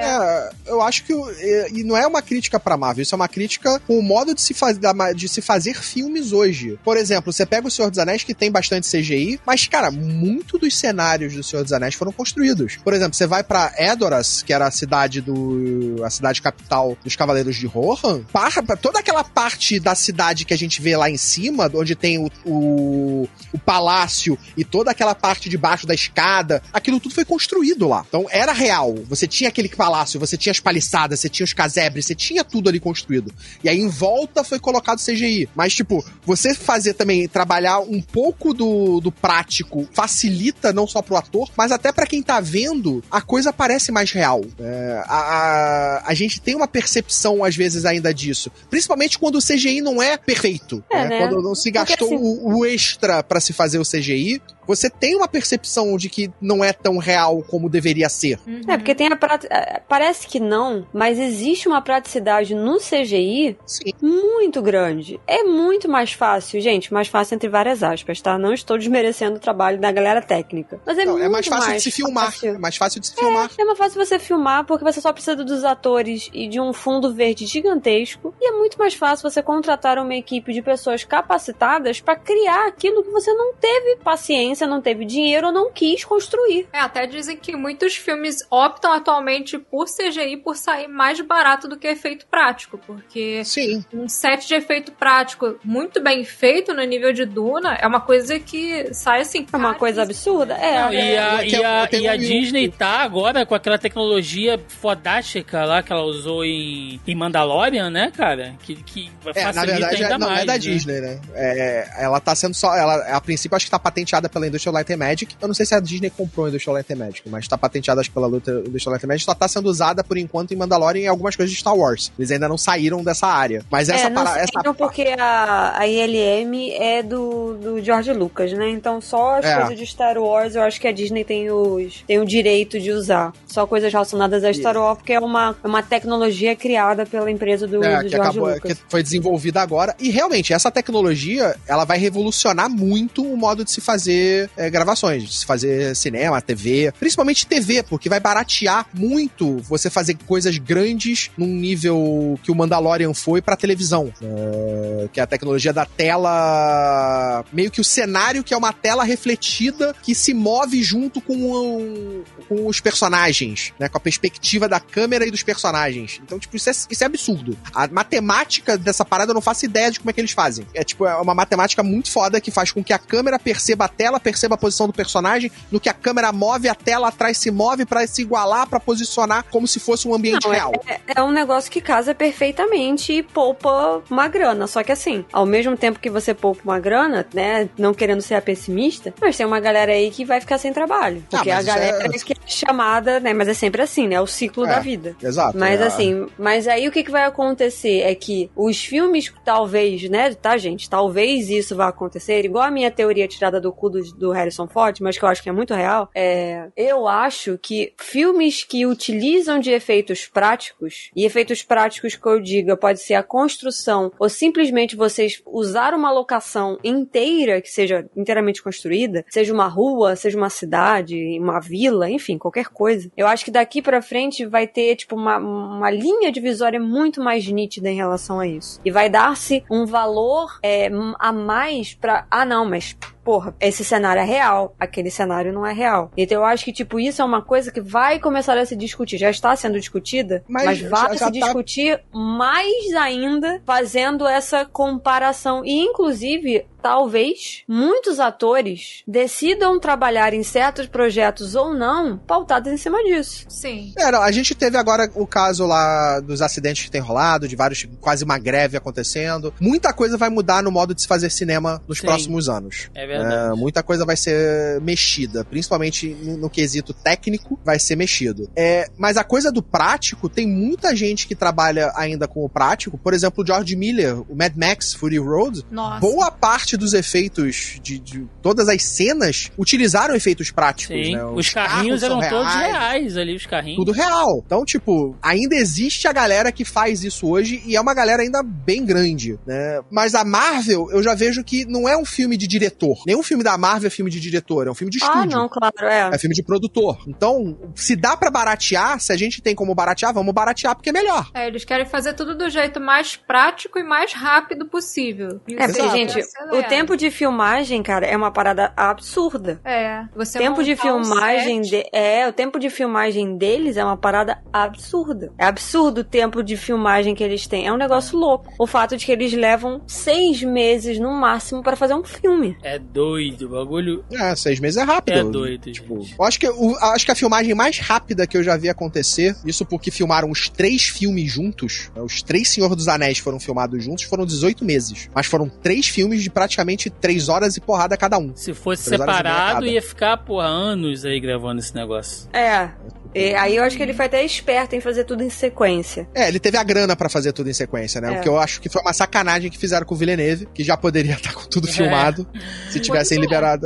eu acho que. é, E não é uma crítica pra Marvel, isso é uma crítica com o modo de se, faz, da ma- de se fazer filmes hoje. Por exemplo, você pega o Senhor dos Anéis, que tem bastante CGI, mas, cara, muito dos cenários do Senhor dos Anéis foram construídos. Por exemplo, você vai pra Edoras, que era a cidade do. a cidade capital dos Cavaleiros de Rohan, par- toda aquela parte da cidade que a gente vê lá em cima, onde tem o, o, o palácio e toda aquela parte de baixo da escada, aquilo tudo foi construído lá. Então era real. Você tinha aquele palácio, você tinha as paliçadas, você tinha os casebres, você tinha tudo ali construído. E aí em volta foi colocado CGI. Mas, tipo, você fazer também, trabalhar um pouco do, do prático facilita não só pro ator, mas até pra quem tá vendo, a coisa parece mais real. É, a, a, a gente tem uma percepção, às vezes, ainda disso. Principalmente quando o CGI não é perfeito. É, né? né? Quando não se gastou assim- o, o extra pra se fazer o CGI, você tem uma percepção de que não é tão real como deveria ser. Uhum. É, porque tem a prati- eh, Parece que não, mas existe uma praticidade no CGI Sim. muito grande. É muito mais fácil, gente, mais fácil entre várias aspas, tá? Não estou desmerecendo o trabalho da galera técnica. Mas é Não, muito é mais fácil de se filmar. fácil. É mais fácil de se filmar. É mais fácil você filmar porque você só precisa dos atores e de um fundo verde gigantesco E é muito mais fácil você contratar uma equipe de pessoas capacitadas para criar aquilo que você não teve paciência, não teve dinheiro ou não quis construir. É, até dizem que muitos filmes optam atualmente por CGI por sair mais barato do que efeito prático, porque Sim. um set de efeito prático muito bem feito no nível de Duna é uma coisa que sai assim. É uma coisa absurda. É, Não, e a, é e a, eu tenho e a Disney tá agora com aquela tecnologia fodástica lá que ela usou em, em Mandalorian, né, cara? Que, que É, na facilita verdade, ainda não mais. é da né? Disney, né? É, ela tá sendo só. Ela, a princípio, acho que tá patenteada pela Industrial Light and Magic. Eu não sei se a Disney comprou a Industrial Light and Magic, mas tá patenteada acho, pela luta Industrial Light and Magic. Só tá sendo usada por enquanto em Mandalorian e em algumas coisas de Star Wars. Eles ainda não saíram dessa área. Mas essa é, não para- essa saíram porque a, a ILM é do, do George Lucas, né? Então só as É. coisas de Star Wars eu acho que a Disney tem, os, tem o direito de usar. Só coisas relacionadas a Star Wars, porque é uma, é uma tecnologia criada pela empresa do, É, do George acabou, Lucas. que foi desenvolvida agora. E realmente, essa tecnologia, ela vai revolucionar muito o modo de se fazer é, gravações, fazer cinema, TV, principalmente TV, porque vai baratear muito você fazer coisas grandes num nível que o Mandalorian foi pra televisão. É, que é a tecnologia da tela. meio que o cenário que é uma tela refletida que se move junto com, o- com os personagens, né? Com a perspectiva da câmera e dos personagens. Então, tipo, isso é, isso é absurdo. A matemática dessa parada eu não faço ideia de como é que eles fazem. É tipo, é uma matemática muito foda que faz com que a câmera perceba a tela, perceba a posição do personagem, no que a câmera move, a tela atrás se move pra se igualar, pra posicionar como se fosse um ambiente Não, é- real. É, é um negócio que casa perfeitamente e poupa uma grana. Só que assim, ao mesmo tempo que você poupa uma grana, né? Não querendo ser a pessimista, mas tem uma galera aí que vai ficar sem trabalho. Ah, Porque a mas isso galera é- que é chamada, né? Mas é sempre assim, né? É o ciclo É. da vida. Exato. Mas é. assim, mas aí o que, que vai acontecer é que os filmes, talvez, né, tá, gente? Talvez isso vá acontecer, igual a minha teoria tirada do cu do, do Harrison Ford, mas que eu acho que é muito real. É, eu acho que filmes que utilizam de efeitos práticos, e efeitos práticos que eu diga pode ser a construção, ou simplesmente vocês usar uma locação inteira que seja inteiramente construída, seja uma rua, seja uma cidade, uma vila, enfim, qualquer coisa. Eu acho que daqui pra frente vai ter, tipo, uma, uma linha divisória muito mais nítida em relação a isso. E vai dar-se um valor é, a mais pra. Ah, não, mas porra, esse cenário é real, aquele cenário não é real. Então eu acho que, tipo, isso é uma coisa que vai começar a se discutir. Já está sendo discutida, Mas mas, já- vai já se tá- discutir mais ainda fazendo essa comparação. E, inclusive, talvez muitos atores decidam trabalhar em certos projetos ou não, pautados em cima disso. Sim. É, não, a gente teve agora o caso lá dos acidentes que tem rolado, de vários, quase uma greve acontecendo. Muita coisa vai mudar no modo de se fazer cinema nos Sim. próximos anos. É verdade. É, muita coisa vai ser mexida, principalmente no, quesito técnico, vai ser mexido. É, mas a coisa do prático, tem muita gente que trabalha ainda com o prático. Por exemplo, o George Miller, o Mad Max Fury Road, Nossa. boa parte dos efeitos de, de todas as cenas utilizaram efeitos práticos, Sim, né? os carrinhos carros eram são todos reais ali, os carrinhos. tudo real. Então, tipo, ainda existe a galera que faz isso hoje e é uma galera ainda bem grande, né? Mas a Marvel, eu já vejo que não é um filme de diretor. Nenhum filme da Marvel é filme de diretor, é um filme de Ah, estúdio. não, claro, é. É filme de produtor. Então, se dá pra baratear, se a gente tem como baratear, vamos baratear porque é melhor. É, eles querem fazer tudo do jeito mais prático e mais rápido possível. E É, porque, Exato. gente. O tempo de filmagem, cara, é uma parada absurda. É, você O tempo de um filmagem set- de... é, o tempo de filmagem deles é uma parada absurda. É absurdo o tempo de filmagem que eles têm. É um negócio louco. O fato de que eles levam seis meses no máximo pra fazer um filme. É doido, o bagulho É, seis meses é rápido. é doido, Tipo, gente. eu acho que, o- acho que a filmagem mais rápida que eu já vi acontecer, isso porque filmaram os três filmes juntos, né, os três Senhor dos Anéis foram filmados juntos, foram 18 meses. Mas foram três filmes de praticamente três horas e porrada cada um. Se fosse e separado, ia ficar, porra, anos aí gravando esse negócio. É. E aí eu acho que ele foi até esperto em fazer tudo em sequência. É, ele teve a grana pra fazer tudo em sequência, né? É. O que eu acho que foi uma sacanagem que fizeram com o Villeneuve, que já poderia estar com tudo É. filmado, se tivessem é. liberado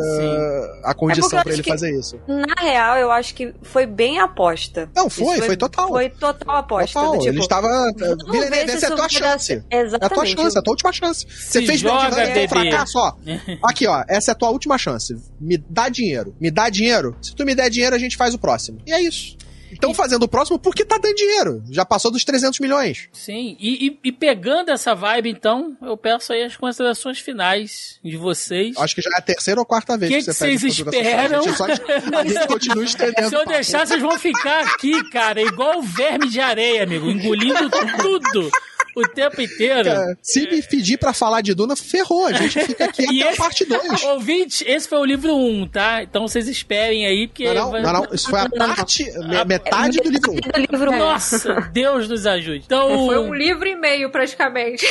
a condição É pra ele fazer isso. Na real, eu acho que foi bem aposta. Não, foi, Isso foi, total. Foi total aposta. Total, do tipo, ele estava. Villeneuve, essa é a tua chance. certo. É a tua Exatamente. chance, é a tua última chance. Você Se fez joga, Blade Runner, foi um fracasso, ó. Aqui, ó, essa é a tua última chance. Me dá dinheiro. Me dá dinheiro. Se tu me der dinheiro, a gente faz o próximo. E é isso. Estão fazendo o próximo porque tá dando dinheiro. Já passou dos 300 milhões. Sim, e, e- e pegando essa vibe, então, eu peço aí as considerações finais de vocês. Acho que já é a terceira ou quarta vez Que que, que vocês esperam? A gente, a gente continua estendendo. Se eu deixar, vocês vão ficar aqui, cara, igual verme de areia, amigo, engolindo tudo o tempo inteiro. Cara, Se me pedir pra falar de Duna, ferrou. A gente fica aqui E até esse- a parte 2. Ouvinte, esse foi o livro 1, tá? Então vocês esperem aí, porque. Não, não, vai- não, não, isso foi a parte, me- metade do livro 1. Do livro um. Nossa, Deus nos ajude. Então, Foi um livro e meio, praticamente.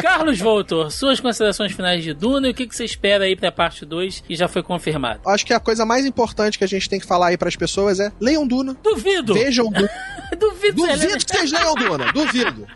Carlos Voltor, suas considerações finais de Duna e o que, que você espera aí pra parte 2 que já foi confirmado? Acho que a coisa mais importante que a gente tem que falar aí pras pessoas é leiam Duna. Duvido! Vejam Duna. Duvido. Duvido que vocês leiam Duna. Duvido.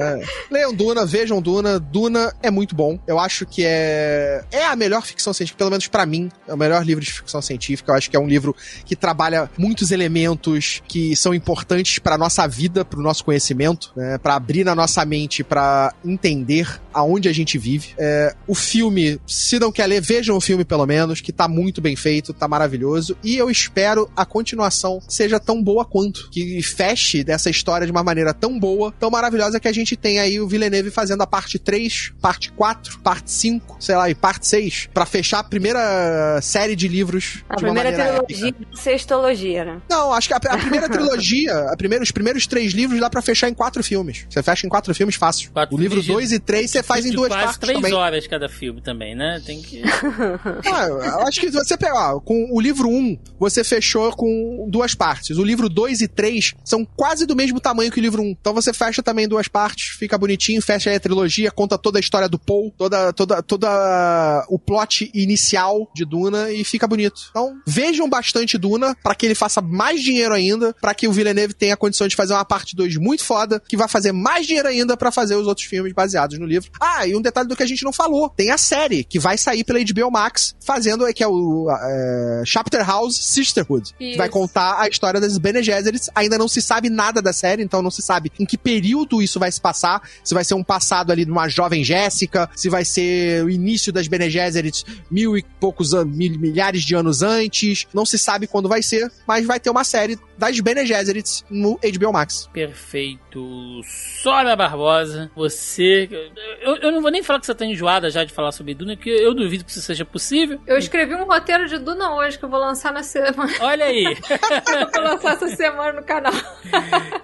É. Leiam Duna, vejam Duna. Duna é muito bom. Eu acho que é é a melhor ficção científica, pelo menos pra mim, é o melhor livro de ficção científica. Eu acho que é um livro que trabalha muitos elementos que são importantes pra nossa vida, pro nosso conhecimento, né? Para abrir na nossa mente pra entender aonde a gente vive. É, o filme, se não quer ler, vejam o filme pelo menos, que tá muito bem feito, tá maravilhoso. E eu espero a continuação seja tão boa quanto. Que feche dessa história de uma maneira tão boa, tão maravilhosa que a gente tem aí o Villeneuve fazendo a parte 3, parte 4, parte 5, sei lá, e parte 6, pra fechar a primeira série de livros A de primeira trilogia épica. sextologia, né? Não, acho que a, a primeira trilogia, a primeira, os primeiros três livros dá pra fechar em quatro filmes. Você fecha em quatro filmes fácil. Quatro o livro filmes de- 2 e 3 você faz em duas quase partes três também. horas cada filme também, né? Tem que. Ah, eu acho que você pegar, ó, com o livro 1, você fechou com duas partes. O livro 2 e 3 são quase do mesmo tamanho que o livro 1. Então você fecha também duas partes, fica bonitinho, fecha aí a trilogia, conta toda a história do Paul, toda, toda, toda o plot inicial de Duna e fica bonito. Então, vejam bastante Duna para que ele faça mais dinheiro ainda, para que o Villeneuve tenha condição de fazer uma parte 2 muito foda, que vai fazer mais dinheiro ainda para fazer os outros filmes baseados no livro. Ah, e um detalhe do que a gente não falou, tem a série que vai sair pela HBO Max, fazendo que é o é, Chapter House Sisterhood, que Isso. vai contar a história das Bene Gesserits. Ainda não se sabe nada da série, então não se sabe em que período isso vai se passar, se vai ser um passado ali de uma jovem Jéssica, se vai ser o início das Bene Gesserits mil e poucos anos, mil, milhares de anos antes, não se sabe quando vai ser, mas vai ter uma série das Bene Gesserits no HBO Max. Perfeito. Sora Barbosa, você. Eu, eu não vou nem falar que você tá enjoada já de falar sobre Duna, porque eu duvido que isso seja possível. Eu escrevi um roteiro de Duna hoje que eu vou lançar na semana. Olha aí. eu vou lançar essa semana no canal.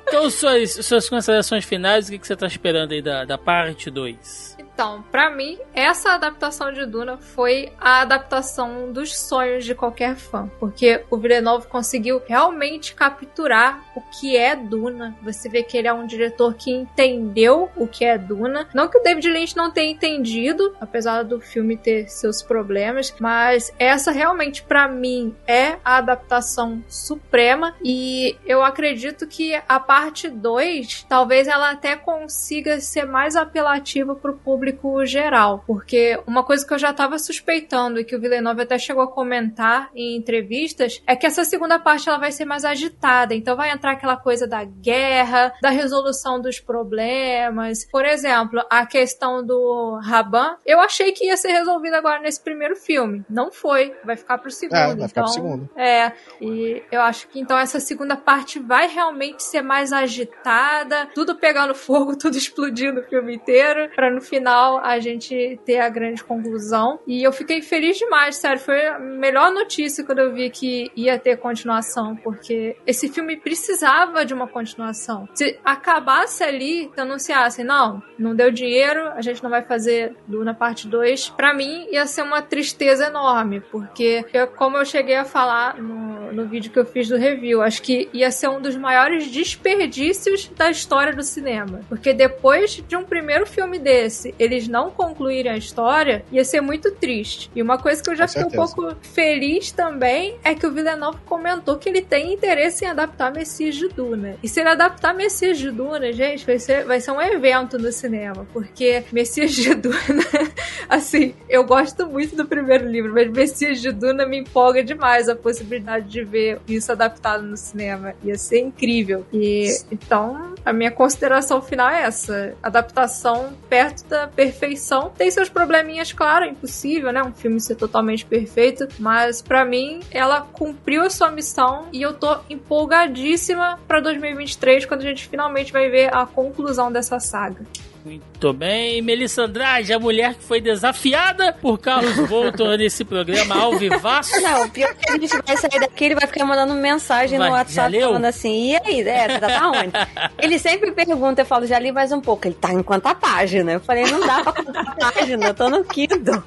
Então, suas, suas considerações finais, o que, que você tá esperando aí da, da parte 2? Então, pra mim, essa adaptação de Duna foi a adaptação dos sonhos de qualquer fã, porque o Villeneuve conseguiu realmente capturar o que é Duna. Você vê que ele é um diretor que entendeu o que é Duna. Não que o David Lynch não tenha entendido, apesar do filme ter seus problemas, mas essa realmente pra mim é a adaptação suprema e eu acredito que a parte 2, talvez ela até consiga ser mais apelativa pro público geral, porque uma coisa que eu já tava suspeitando e que o Villeneuve até chegou a comentar em entrevistas é que essa segunda parte ela vai ser mais agitada, então vai entrar aquela coisa da guerra, da resolução dos problemas. Por exemplo, a questão do Raban, eu achei que ia ser resolvida agora nesse primeiro filme. Não foi, vai ficar pro segundo. É, vai ficar então, pro segundo. É, e eu acho que então essa segunda parte vai realmente ser mais agitada, tudo pegando fogo, tudo explodindo o filme inteiro, pra no final a gente ter a grande conclusão. E eu fiquei feliz demais, sério, foi a melhor notícia quando eu vi que ia ter continuação, porque esse filme precisava de uma continuação. Se acabasse ali, se anunciassem, não, não deu dinheiro, a gente não vai fazer Duna parte 2, pra mim ia ser uma tristeza enorme, porque eu, como eu cheguei a falar no, no vídeo que eu fiz do review, acho que ia ser um dos maiores desperdícios da história do cinema. Porque depois de um primeiro filme desse, eles não concluírem a história, ia ser muito triste. E uma coisa que eu já fiquei um pouco feliz também é que o Villeneuve comentou que ele tem interesse em adaptar Messias de Duna. E se ele adaptar Messias de Duna, gente, vai ser, vai ser um evento no cinema. Porque Messias de Duna, assim, eu gosto muito do primeiro livro, mas Messias de Duna me empolga demais a possibilidade de de ver isso adaptado no cinema. Ia ser incrível. E então, a minha consideração final é essa: adaptação perto da perfeição. Tem seus probleminhas, claro, é impossível, né? Um filme ser totalmente perfeito, mas para mim ela cumpriu a sua missão e eu tô empolgadíssima para 2023 quando a gente finalmente vai ver a conclusão dessa saga. Muito bem, Melissa Andrade, a mulher que foi desafiada por Carlos Voltor nesse programa ao vivaço. Não, pior que a gente vai sair daqui, ele vai ficar mandando mensagem Vai, no WhatsApp falando assim, e aí, é, você tá onde? ele sempre pergunta, eu falo, já li mais um pouco. Ele tá em quanta página? Eu falei, não dá pra contar página, eu tô no Kindle.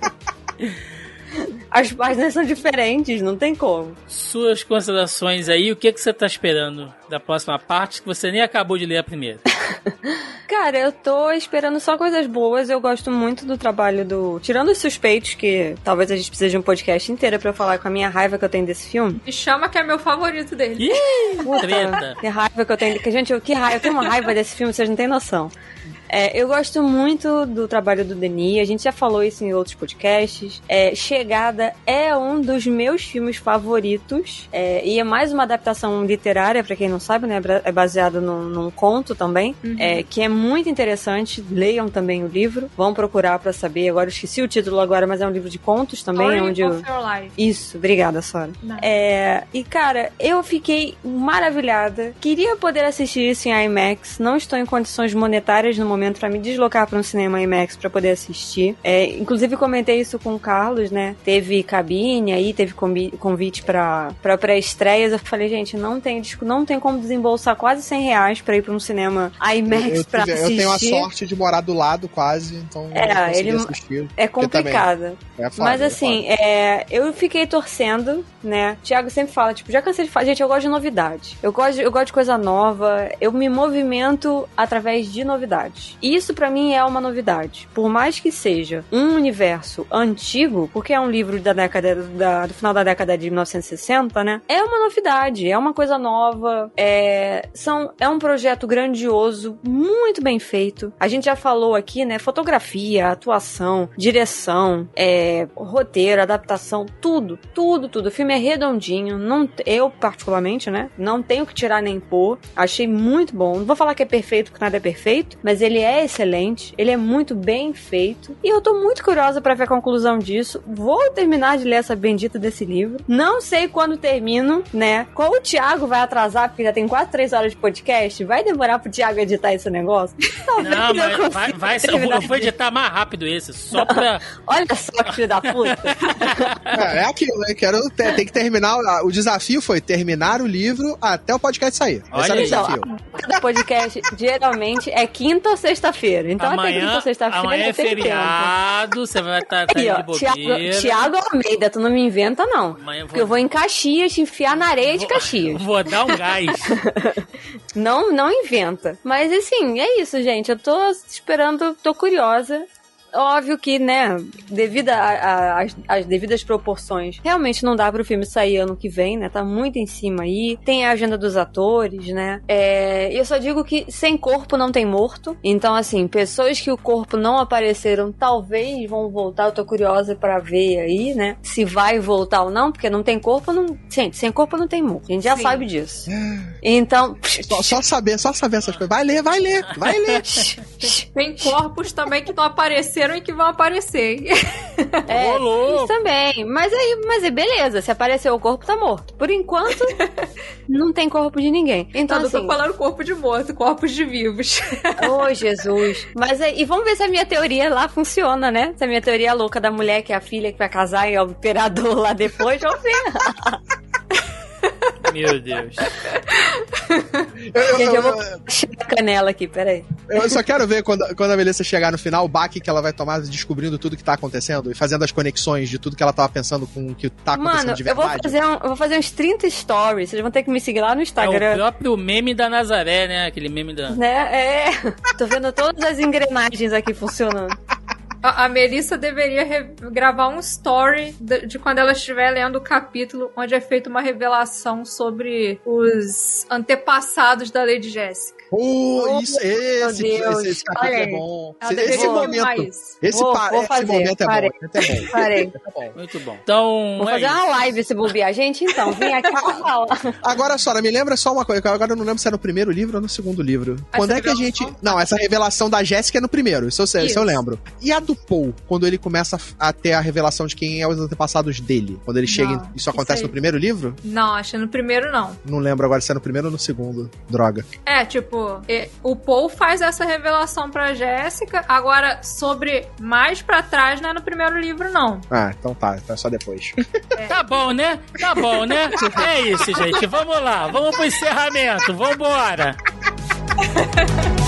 As páginas são diferentes, não tem como. Suas considerações aí, o que, que você tá esperando da próxima parte que você nem acabou de ler a primeira? Cara, eu tô esperando só coisas boas. Eu gosto muito do trabalho do. Tirando os suspeitos, que talvez a gente precise de um podcast inteiro pra eu falar com a minha raiva que eu tenho desse filme. Me chama que é meu favorito dele. Ih, Puta. Que raiva que eu tenho. Que, gente, eu, que raiva, eu tenho uma raiva desse filme, vocês não têm noção. É, eu gosto muito do trabalho do Denis, a gente já falou isso em outros podcasts. É, Chegada é um dos meus filmes favoritos, é, e é mais uma adaptação literária, pra quem não sabe, né? É baseado num, num conto também, é, que é muito interessante. Leiam também o livro, vão procurar pra saber. Agora eu esqueci o título agora, mas é um livro de contos também, Story onde eu... of Your Life. Isso, obrigada, Sora. É, e cara, eu fiquei maravilhada. Queria poder assistir isso em IMAX. Não estou em condições monetárias no momento pra me deslocar para um cinema IMAX pra poder assistir. É, inclusive comentei isso com o Carlos, né? Teve cabine aí, teve convi- convite pra para pré-estreias. Eu falei, gente, não tem disco, não tem como desembolsar quase 100 reais pra ir pra um cinema IMAX pra tive- eu assistir. tenho a sorte de morar do lado quase, então É, ele- assistir. É complicado. É Mas é assim, é, eu fiquei torcendo, né? Tiago sempre fala, tipo, já cansei de falar, gente, eu gosto de novidade. Eu gosto eu gosto de coisa nova, eu me movimento através de novidades. Isso pra mim é uma novidade. Por mais que seja um universo antigo, porque é um livro da década da- do final da década de 1960, né? É uma novidade, é uma coisa nova, é, são, é um projeto grandioso, muito bem feito. A gente já falou aqui, né? Fotografia, atuação, direção, é, roteiro, adaptação, tudo, tudo, tudo. O filme é redondinho, não, eu particularmente, né? Não tenho que tirar nem pôr. Achei muito bom. Não vou falar que é perfeito, porque nada é perfeito, mas ele é excelente, ele é muito bem feito. E eu tô muito curiosa pra ver a conclusão disso. Vou terminar de ler essa bendita desse livro. Não sei quando termino, né? Qual o Thiago vai atrasar, porque já tem quase três horas de podcast. Vai demorar pro Thiago editar esse negócio? Talvez Não, eu mas consiga vai, vai ser, eu vou- eu editar mais rápido esse, só pra. Olha só que filho da puta. É, é aquilo, né? Quero ter, tem que terminar. O desafio foi terminar o livro até o podcast sair. Esse Olha era o desafio. Cada podcast geralmente é quinta ou sexta-feira. Então até quinta amanhã ou sexta-feira amanhã é feriado, você vai estar tá, Aí, aí de bobeira. Thiago Almeida, tu não me inventa, não. Amanhã eu Porque eu vou em Caxias te enfiar na areia de Caxias. Vou dar um gás. Não, não inventa. Mas assim, é isso, gente. Eu tô esperando, tô curiosa. Óbvio que, né, devido às devidas proporções, realmente não dá pro filme sair ano que vem, né? Tá muito em cima aí. Tem a agenda dos atores, né? É, eu só digo que sem corpo não tem morto. Então, assim, pessoas que o corpo não apareceram talvez vão voltar. Eu tô curiosa pra ver aí, né? Se vai voltar ou não, porque não tem corpo, não. Gente, sem corpo não tem morto. A gente já Sim. sabe disso. Então. Só, só saber, só saber essas coisas. Vai ler, vai ler, vai ler. Tem corpos também que não apareceram e que vão aparecer. É, louco. isso também. Mas aí, mas é beleza. Se apareceu o corpo, tá morto. Por enquanto, não tem corpo de ninguém. Então, não assim, tô falando corpo de morto, corpos de vivos. ô Jesus. Mas aí, e vamos ver se a minha teoria lá funciona, né? Se a minha teoria louca da mulher que é a filha que vai casar e é o imperador lá depois, vamos ver. Meu Deus. Eu, eu- Gente, eu vou chegar a canela aqui, peraí. eu só quero ver quando, quando a Melissa chegar no final, o baque que ela vai tomar descobrindo tudo que tá acontecendo e fazendo as conexões de tudo que ela tava pensando com o que tá acontecendo Mano, de eu vou, verdade. fazer um, eu vou fazer uns 30 stories. Vocês vão ter que me seguir lá no É Instagram. o próprio meme da Nazaré, né? Aquele meme da. Né? É. Tô vendo todas as engrenagens aqui funcionando. A, a Melissa deveria gravar um story de, de quando ela estiver lendo o capítulo onde é feita uma revelação sobre os antepassados da Lady Jéssica. Pô, isso, esse, Deus. esse, esse capítulo é bom. Ela Esse, esse filmar momento, esse, Vou- pa- vou esse fazer, momento é parei. bom. esse É bom. Parei. É bom. Muito bom. Então, Vou é fazer isso. uma live se bobear. Gente, então, vim aqui pra falar. Agora, Sora, me lembra só uma coisa, que agora eu não lembro se é no primeiro livro ou no segundo livro. quando é que a gente. Não, essa revelação da Jéssica é no primeiro, isso eu, sei, isso eu lembro. E a do Paul, quando ele começa a ter a revelação de quem é os antepassados dele? Quando ele chega. Não, Isso acontece isso no primeiro livro? Não, acho que no primeiro não. Não lembro agora se é no primeiro ou no segundo. Droga. É, tipo, o Paul faz essa revelação pra Jéssica. Agora, sobre mais pra trás, não é no primeiro livro, não. Ah, então tá, então é só depois. Tá bom, né? Tá bom, né? É isso, gente. Vamos lá. Vamos pro encerramento. Vambora.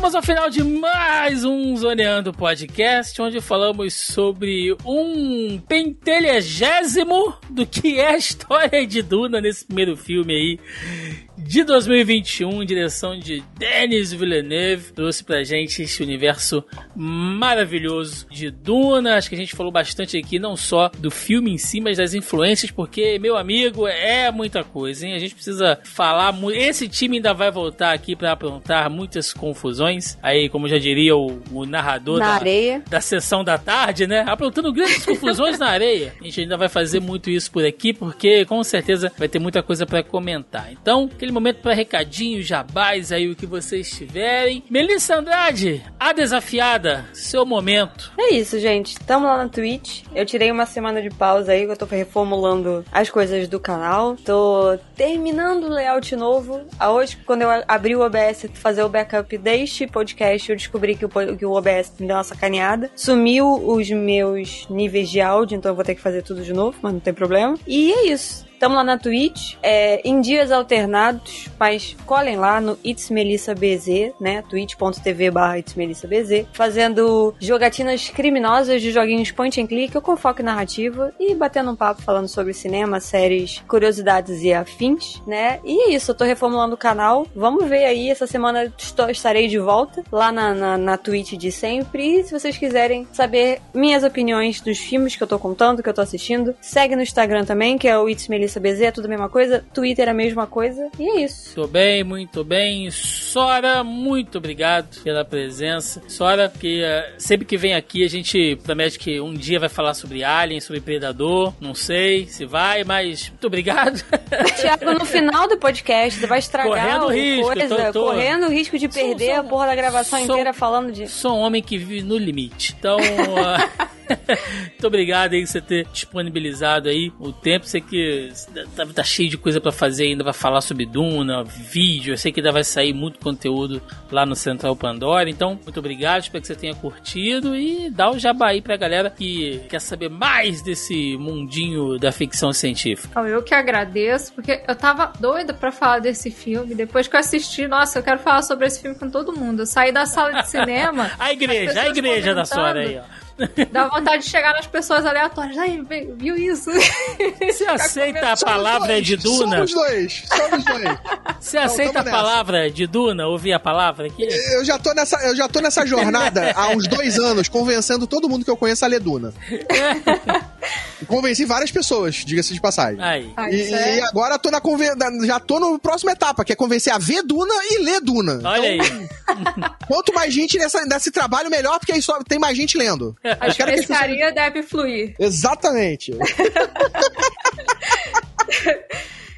chegamos ao final de mais um Zoneando Podcast, onde falamos sobre um pentelhagésimo do que é a história de Duna nesse primeiro filme aí de 2021, em direção de Denis Villeneuve. Trouxe pra gente esse universo maravilhoso de Duna. Acho que a gente falou bastante aqui, não só do filme em si, mas das influências, porque, meu amigo, é muita coisa, hein? A gente precisa falar muito. Esse time ainda vai voltar aqui pra aprontar muitas confusões. Aí, como já diria o, o narrador Na da, areia. da sessão da tarde, né? Aprontando grandes confusões na areia. A gente ainda vai fazer muito isso por aqui, porque com certeza vai ter muita coisa pra comentar. Então, aquele momento pra recadinhos, jabás aí, o que vocês tiverem. Melissa Andrade, a desafiada, seu momento. É isso, gente. Tamo lá na Twitch. Eu tirei uma semana de pausa aí, eu tô reformulando as coisas do canal. Tô terminando o layout novo. Hoje, quando eu abri o OBS fazer o backup deste podcast, eu descobri que o, que o OBS me deu uma sacaneada. Sumiu os meus níveis de áudio, então eu vou ter que fazer tudo de novo, mas não tem problema. E é isso. Tamo lá na Twitch, é, em dias alternados, mas colhem lá no It's Melissa BZ, né? twitch.tv barra It's fazendo jogatinas criminosas de joguinhos point and click com foco narrativa e batendo um papo falando sobre cinema, séries, curiosidades e afins, né? E é isso, eu tô reformulando o canal. Vamos ver aí, essa semana estarei de volta lá na, na, na Twitch de sempre. E se vocês quiserem saber minhas opiniões dos filmes que eu tô contando, que eu tô assistindo, segue no Instagram também, que é o It's Melissa BZ, é tudo a mesma coisa. Twitter é a mesma coisa. E é isso. Muito bem, muito bem. Sora, muito obrigado pela presença. Sora, que eh, sempre que vem aqui a gente promete que um dia vai falar sobre Alien, sobre Predador. Não sei se vai, mas muito obrigado. Tiago, no final do podcast, você vai estragar Correndo o risco, coisa, tô- tô- correndo o risco de Sou- perder sou- a porra da gravação sou- inteira falando de. Sou um homem que vive no limite. Então, ah, muito obrigado aí por você ter disponibilizado aí o tempo. Sei que tá, tá cheio de coisa pra fazer ainda, vai falar sobre Duna, vídeo. Eu sei que ainda vai sair muito conteúdo lá no Central Pandora. Então, muito obrigado. Espero que você tenha curtido e dá o jabá aí pra galera que quer saber mais desse mundinho da ficção científica. Então, eu que agradeço, porque eu tava doida pra falar desse filme. Depois que eu assisti, nossa, eu quero falar sobre esse filme com todo mundo. Eu saí da sala de cinema. A igreja, a igreja da. Sora aí, ó. Dá vontade de chegar nas pessoas aleatórias. Ai, vi- viu isso? Você aceita a palavra dois, de Duna? Somos dois, somos dois. Você aceita a nessa. palavra de Duna? Ouvir a palavra aqui? Eu já tô nessa, eu já tô nessa jornada há uns dois anos, convencendo todo mundo que eu conheço a ler Duna. E Convenci várias pessoas, diga-se de passagem. Aí. Ai, E, isso é- e agora tô na conven... já tô na próxima etapa, que é convencer a ver Duna e ler Duna. Olha aí. Quanto mais gente nessa, nesse trabalho, melhor, porque aí só tem mais gente lendo. A as pessoas- pescaria deve fluir. Exatamente.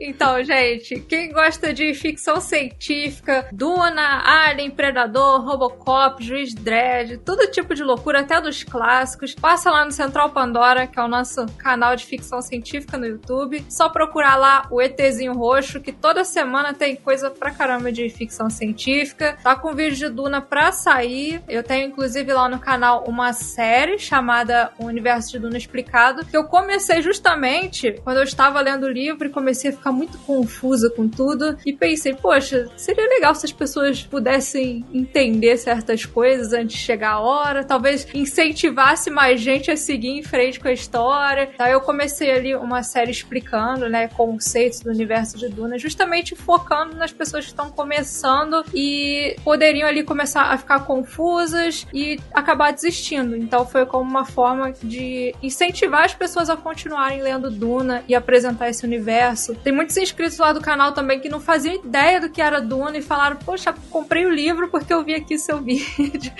Então, gente, quem gosta de ficção científica, Duna, Alien, Predador, Robocop, Juiz Dredd, todo tipo de loucura, até dos clássicos, passa lá no Central Pandora, que é o nosso canal de ficção científica no YouTube. Só procurar lá o ETzinho Roxo, que toda semana tem coisa pra caramba de ficção científica. Tá com vídeo de Duna pra sair. Eu tenho, inclusive, lá no canal uma série chamada O Universo de Duna Explicado, que eu comecei justamente quando eu estava lendo o livro e comecei a ficar muito confusa com tudo. E pensei, poxa, seria legal se as pessoas pudessem entender certas coisas antes de chegar a hora. Talvez incentivasse mais gente a seguir em frente com a história. Então eu comecei ali uma série explicando, né, conceitos do universo de Duna, justamente focando nas pessoas que estão começando e poderiam ali começar a ficar confusas e acabar desistindo. Então foi como uma forma de incentivar as pessoas a continuarem lendo Duna e apresentar esse universo. Tem muitos inscritos lá do canal também que não faziam ideia do que era Duna e falaram: Poxa, comprei o livro porque eu vi aqui seu vídeo.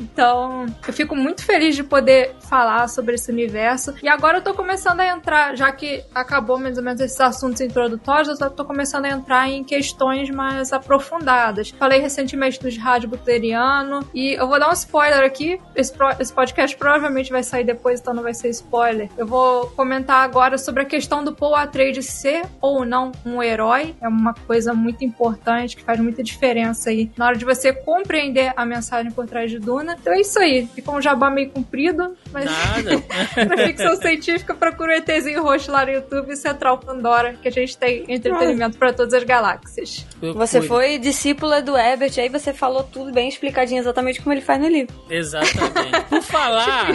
Então, eu fico muito feliz de poder falar sobre esse universo. E agora eu tô começando a entrar, já que acabou mais ou menos esses assuntos introdutórios, eu tô começando a entrar em questões mais aprofundadas. Falei recentemente dos rádio butleriano e eu vou dar um spoiler aqui. Esse, pro, esse podcast provavelmente vai sair depois, então não vai ser spoiler. Eu vou comentar agora sobre a questão do Paul Atreides ser ou não um herói. É uma coisa muito importante que faz muita diferença aí na hora de você compreender a mensagem por trás de Duna. Então é isso aí. Ficou um jabá meio comprido, mas Nada. pra ficção científica, procura o ETzinho roxo lá no YouTube e Central Pandora, que a gente tem entretenimento pra todas as galáxias. Você foi discípula do Ebert, aí você falou tudo bem explicadinho exatamente como ele faz no livro. Exatamente. Por falar,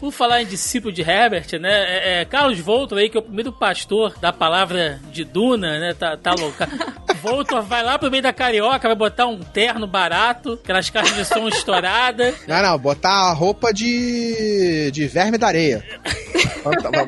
por falar em discípulo de Herbert, né? É, é, Carlos Voltor aí, que é o primeiro pastor da palavra de Duna, né? Tá, tá louca. Voltor vai lá pro meio da carioca, vai botar um terno barato, aquelas caixas de som estouradas. Não, não, botar a roupa de, de verme da areia.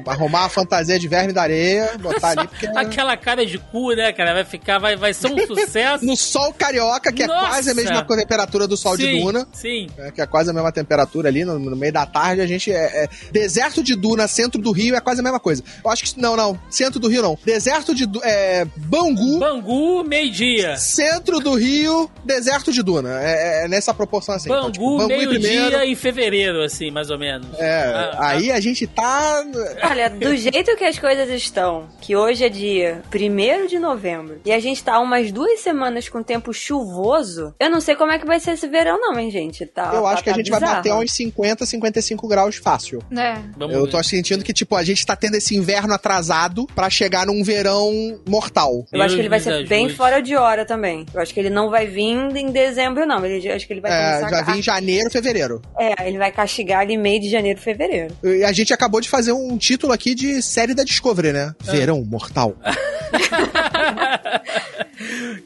Arrumar a fantasia de verme da areia, botar ali, porque. Aquela cara de cu, né, cara? Vai ficar, vai, vai ser um sucesso. No sol carioca, que Nossa! é quase a mesma temperatura do sol de sim, Duna. Sim. é, que é quase a mesma temperatura ali, no, no meio da tarde, a gente é, é- Deserto de Duna, centro do Rio, é quase a mesma coisa. Eu acho que. Não, não. Centro do Rio, não. Deserto de. É, Bangu, Bangu, meio-dia. centro do Rio, deserto de Duna. É, é nessa proporção assim. Então, Bangu, tipo, Bangu meio-dia em fevereiro, assim, mais ou menos. É, Ah, ah, aí a gente tá. Olha, do jeito que as coisas estão, que hoje é dia 1 de novembro, e a gente tá umas duas semanas com tempo chuvoso, eu não sei como é que vai ser esse verão, não, hein, gente? Tá, Eu tá- acho que a tá gente vai bizarro. bater uns 50, 55 graus fácil. Né? Vamos Eu ver. tô sentindo que, tipo, a gente tá tendo esse inverno atrasado pra chegar num verão mortal. Eu acho que ele vai ser bem fora de hora também. Eu acho que ele não vai vir em dezembro, não. Ele, eu acho que ele vai É, começar já a... vi em janeiro, fevereiro. É, ele vai castigar ali meio de janeiro, fevereiro. E a gente acabou de fazer um título aqui de série da Discovery, né? Verão mortal.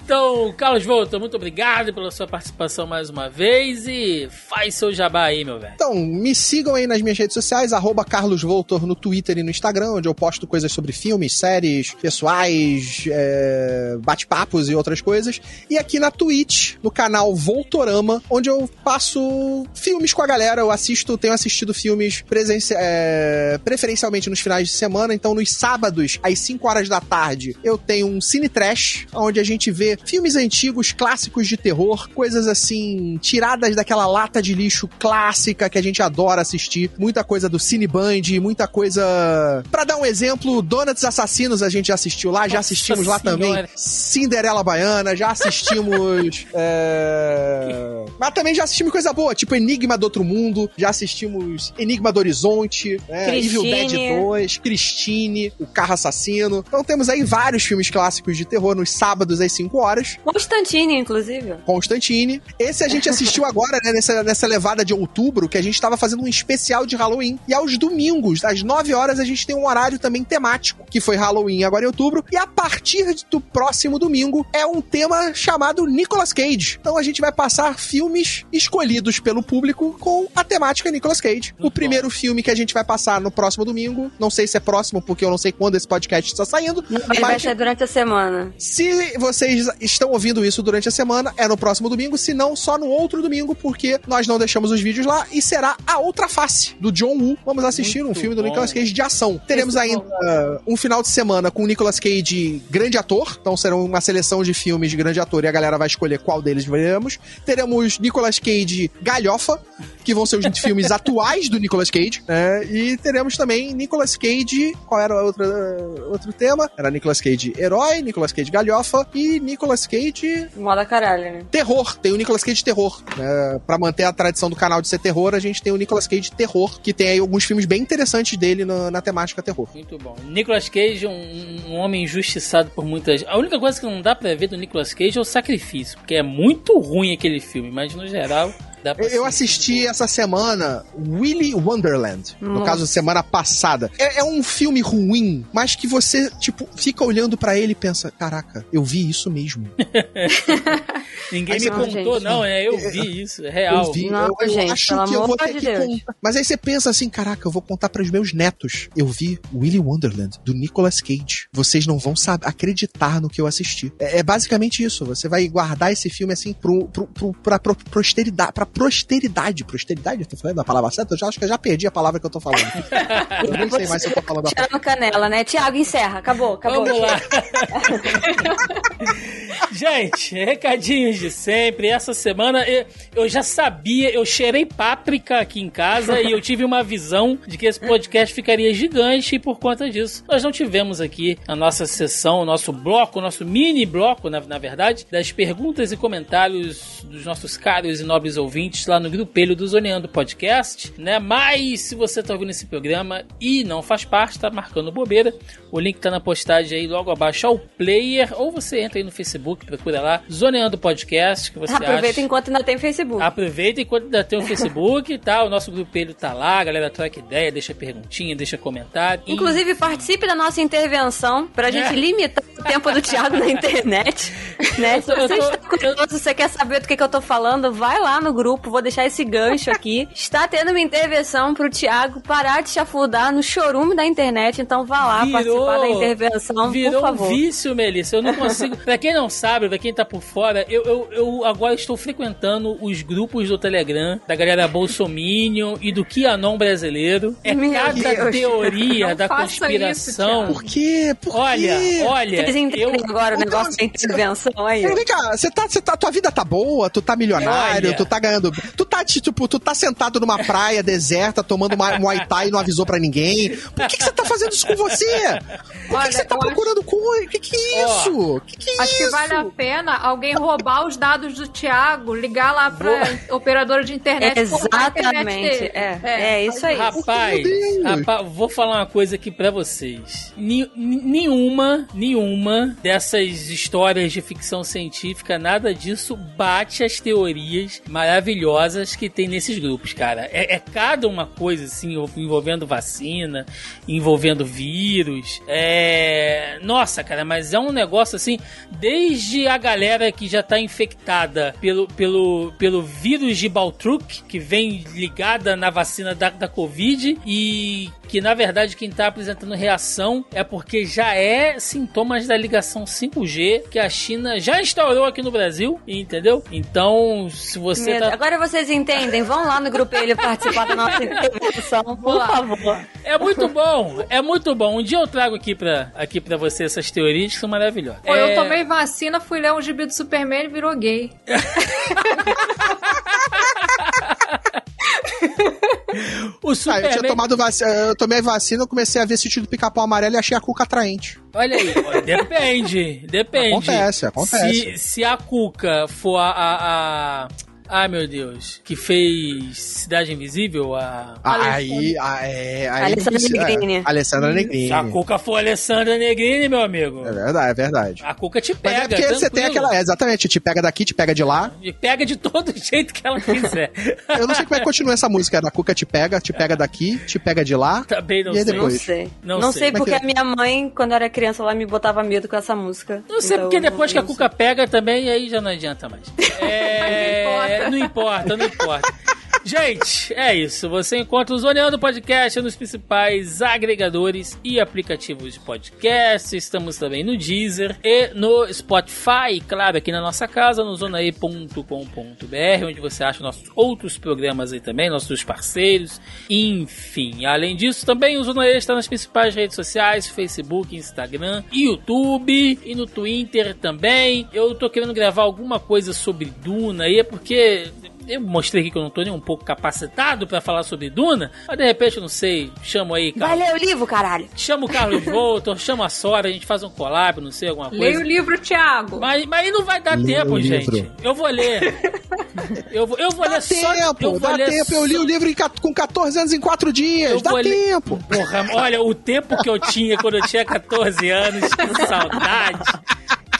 Então, Carlos Volta, muito obrigado pela sua participação mais uma vez e faz seu jabá aí, meu velho. Então, me sigam aí nas minhas redes sociais, arroba Carlos Voltor no Twitter e no Instagram, onde eu posto coisas sobre filmes, séries, pessoais, é, bate-papos e outras coisas. E aqui na Twitch, no canal Voltorama, onde eu passo filmes com a galera. Eu assisto, tenho assistido filmes presenci- é, preferencialmente nos finais de semana. Então, nos sábados, às 5 horas da tarde, eu tenho um Cine Trash, onde a gente vê filmes antigos, clássicos de terror, coisas assim, tiradas daquela lata de lixo clássica que a gente adora assistir. Muita coisa do Cine Band, muita coisa. Pra dar um exemplo, Donuts Assassinos a gente já assistiu lá, já Nossa assistimos lá também. Senhora. Cinderela Baiana, já assistimos. é, Mas também já assistimos coisa boa, tipo Enigma do Outro Mundo, já assistimos Enigma do Horizonte, né? Evil Dead Christine. 2, Christine, O Carro Assassino. Então temos aí vários filmes clássicos de terror nos sábados às 5 horas. Constantine, inclusive. Constantine. Esse a gente assistiu agora, né, nessa, nessa levada de outubro, que a gente tava fazendo um especial de Halloween. E aos domingos, às 9 horas, a gente tem um horário também temático, que foi Halloween agora em outubro. E a partir do próximo domingo é um tema chamado Nicolas Cage. Então a gente vai passar filmes escolhidos pelo público com a temática Nicolas Cage. Muito o primeiro filme que a gente vai passar no próximo domingo, não sei se é próximo, porque eu não sei quando esse podcast está saindo, Ele vai mas sair durante a semana. se vocês estão ouvindo isso durante a semana, é no próximo domingo, se não, só no outro domingo, porque nós não deixamos os vídeos lá e será a outra face do John Woo. Vamos assistir Muito um filme do bom. Nicolas Cage de ação. Teremos ainda uh, um final de semana com o Nicolas Cage grande ator, então serão uma seleção de filmes de grande ator e a galera vai escolher qual deles veremos. Teremos Nicolas Cage galhofa, que vão ser os filmes atuais do Nicolas Cage, né? E teremos também Nicolas Cage, qual era o outro, outro tema? Era Nicolas Cage herói, Nicolas Cage galhofa e Nicolas Cage Moda caralho, né? terror. Tem o Nicolas Cage terror, né? Pra manter a tradição do canal de ser terror, a gente tem o Nicolas Cage terror, que tem aí alguns filmes bem interessantes dele na, na temática terror. Muito bom. Nicolas Cage, um, um homem injustiçado por muitas. A única coisa que não dá pra ver do Nicolas Cage é o sacrifício, porque é muito ruim aquele filme, mas no geral Eu assisti essa semana Willy Wonderland. No Nossa. caso, semana passada. É, é um filme ruim, mas que você, tipo, fica olhando pra ele e pensa: caraca, eu vi isso mesmo. Ninguém Aí me você- contou, gente. não, né? Eu vi isso, é real. Eu vi, Não, eu, eu gente, acho que eu vou ter de que Deus. contar. Mas aí você pensa assim: caraca, eu vou contar pros meus netos. Eu vi Willy Wonderland, do Nicolas Cage. Vocês não vão saber, acreditar no que eu assisti. É, é basicamente isso. Você vai guardar esse filme assim pro, pro, pro, pra pro, posteridade. Pra posteridade. Posteridade? Eu tô falando a palavra certa? Eu já acho que eu já perdi a palavra que eu tô falando. eu nem sei mais se eu tô falando a Tirando canela, né? Tiago, encerra. Acabou, acabou. Vamos lá. Gente, recadinhos de sempre. Essa semana eu, eu já sabia, eu cheirei páprica aqui em casa e eu tive uma visão de que esse podcast ficaria gigante e por conta disso nós não tivemos aqui a nossa sessão, o nosso bloco, o nosso mini bloco, na, na verdade, das perguntas e comentários dos nossos caros e nobres ouvintes lá no grupelho do Zoneando Podcast, né? Mas se você tá ouvindo esse programa e não faz parte, tá marcando bobeira, o link tá na postagem aí logo abaixo ao player, ou você entra aí no Facebook, procura lá, Zoneando Podcast, que você Aproveita acha. enquanto ainda tem Facebook. Aproveita enquanto ainda tem o Facebook, tá? O nosso grupelho tá lá, a galera troca ideia, deixa perguntinha, deixa comentário. E- Inclusive, participe da nossa intervenção pra gente É. limitar o tempo do Thiago na internet. Né? Se Eu tô- eu você tô- está curioso, você quer saber do que, que eu tô falando, vai lá no grupo, vou deixar esse gancho aqui. Está tendo uma intervenção pro Thiago parar de chafurdar no chorume da internet, então vá lá Virou- participar da intervenção, Virou por favor. um vício, Melissa. Eu não consigo. pra quem não sabe, pra quem tá por fora, eu, eu, eu agora estou frequentando os grupos do Telegram da galera Bolsominion e do QAnon brasileiro. É Meu cada Deus. teoria Não da conspiração. isso, Por quê? Por olha, quê? olha, Vocês entendem eu, agora o Então, negócio da intervenção aí? Vem cá, você tá, você tá, tua vida tá boa, tu tá milionário, Olha. tu tá ganhando. Tu tá, tipo, tu tá sentado numa praia deserta, tomando uma Muay Thai e não avisou pra ninguém. Por que, que você tá fazendo isso com você? Por que, Olha, que você tá eu acho- procurando coisa? Que que é isso? Que que é Acho que isso? vale a pena alguém roubar os dados do Thiago, ligar lá pra operadora de internet. Exatamente. dele. É, é, isso aí. Rapaz, rapaz, vou falar uma coisa aqui pra vocês. Ni- nenhuma, nenhuma dessas histórias de ficção científica, nada disso bate as teorias maravilhosas que tem nesses grupos, cara. É, é cada uma coisa assim, envolvendo vacina, envolvendo vírus. É. Nossa, cara, mas é um negócio assim, desde a galera que já tá infectada pelo, pelo, pelo vírus de Baltruk, que vem ligada na vacina da, da Covid, e que na verdade quem tá apresentando reação é porque já é sintomas da ligação 5G que a China já instaurou aqui no Brasil, entendeu? Então, se você tá. Agora vocês entendem, vão lá no grupo ele participar da nossa intervenção, por favor. É muito bom, é muito bom. Um dia eu trago aqui pra, aqui pra você essas teorias que são maravilhosas. Pô, É, eu tomei vacina, fui ler um gibi do Superman e virou gay. O Ah, eu Superman. tinha tomado vacina, eu tomei vacina, eu comecei a ver sentido do pica-pau amarelo e achei a cuca atraente. Olha aí, depende, depende. Acontece, acontece. Se, se a Cuca for a, a, a- Ai meu Deus, que fez Cidade Invisível, a. Aí, ah, é, aí Alessandra precisa- Negrini. é, Alessandra Negrini. Se a Cuca for Alessandra Negrini, meu amigo. É verdade, é verdade. A Cuca te Mas pega. é porque você tem tranquilo. aquela. é, Exatamente, te pega daqui, te pega de lá. E pega de todo jeito que ela quiser. Eu não sei como é que continua essa música. A Cuca te pega, te pega daqui, te pega de lá. Também não E sei. Não depois? sei. Não Não, sei. sei, é porque que é? a minha mãe, quando era criança, ela me botava medo com essa música. Não sei Então, porque depois que a não Cuca pega também, aí já não adianta mais. É... Não importa, não importa. Gente, é isso. Você encontra o Zoneando Podcast nos principais agregadores e aplicativos de podcast. Estamos também no Deezer e no Spotify, claro, aqui na nossa casa, no zonae.com.br, onde você acha nossos outros programas aí também, nossos parceiros. Enfim, além disso, também o Zonae está nas principais redes sociais: Facebook, Instagram, YouTube e no Twitter também. Eu tô querendo gravar alguma coisa sobre Duna aí, porque eu mostrei aqui que eu não tô nem um pouco capacitado para falar sobre Duna, mas de repente, eu não sei, chamo aí. Vai ler o livro, caralho. Chama o Carlos Voltor, chama a Sora, a gente faz um collab, não sei, alguma coisa. Leia o livro, Thiago. Mas, mas aí não vai dar Leia tempo, gente. livro. Eu vou ler. Eu vou, eu vou Dá ler só. tempo, eu vou dá ler tempo. Eu li só- o livro em com 14 anos em 4 dias. Eu dá ler- tempo. Porra, olha, o tempo que eu tinha quando eu tinha 14 anos, que saudade.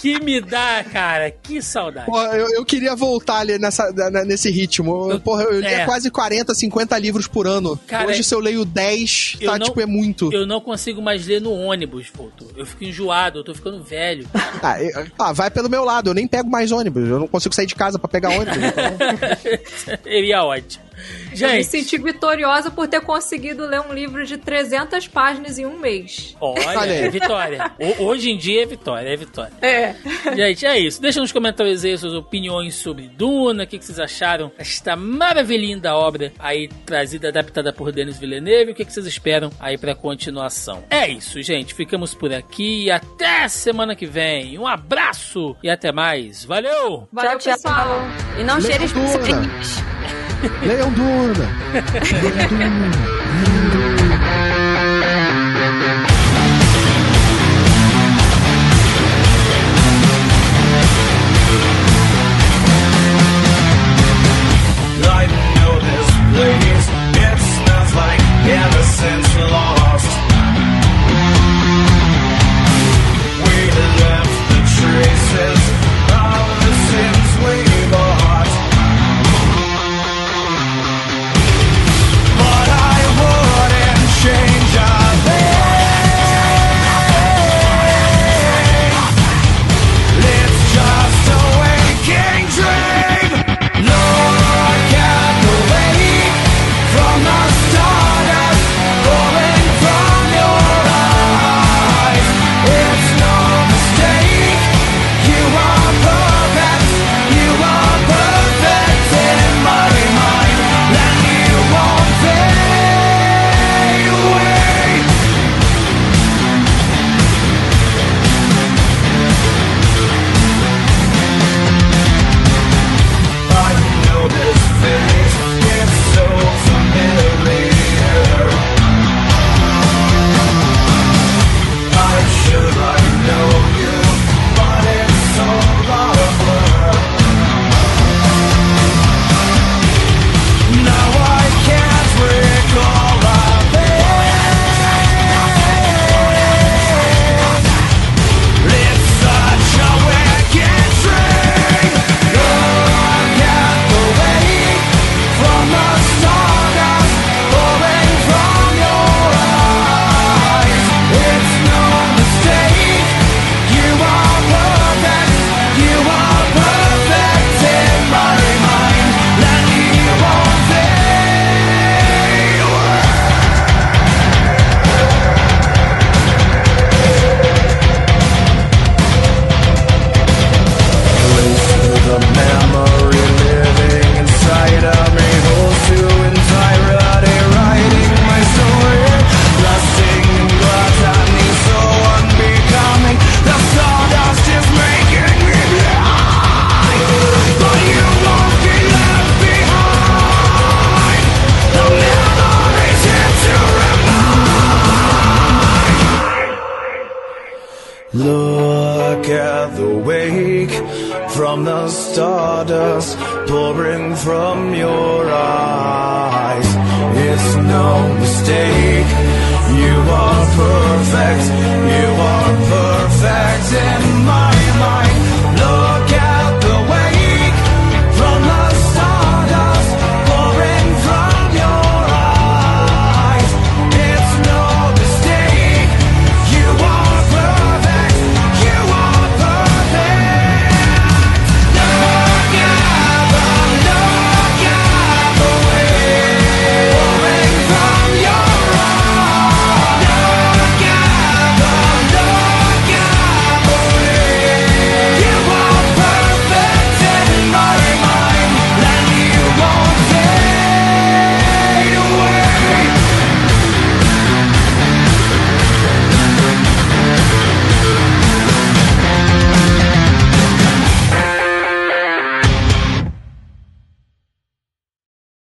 Que me dá, cara, que saudade. Porra, eu, eu queria voltar ali nessa, na- nesse ritmo. Eu- Porra, eu lia é. quase 40, 50 livros por ano. Cara, Hoje, se eu leio 10, eu tá, não- tipo, é muito. Eu não consigo mais ler no ônibus, Voltor. Eu fico enjoado, eu tô ficando velho. Ah, eu- ah, vai pelo meu lado. Eu nem pego mais ônibus. Eu não consigo sair de casa pra pegar ônibus. então- Seria ótimo. Eu me Gente, senti vitoriosa por ter conseguido ler um livro de 300 páginas em um mês. olha, é vitória. Ho- Hoje em dia é vitória, é vitória. É. Gente, é isso. Deixa nos comentários aí suas opiniões sobre Duna, o que, que vocês acharam desta maravilhinha da obra aí trazida, adaptada por Denis Villeneuve, o que, que vocês esperam aí pra continuação. É isso, gente. Ficamos por aqui e até semana que vem. Um abraço e até mais. Valeu! Valeu, tchau, tchau. pessoal. E não Leia cheire Duna. especialistas. Leiam Duna. Leiam. I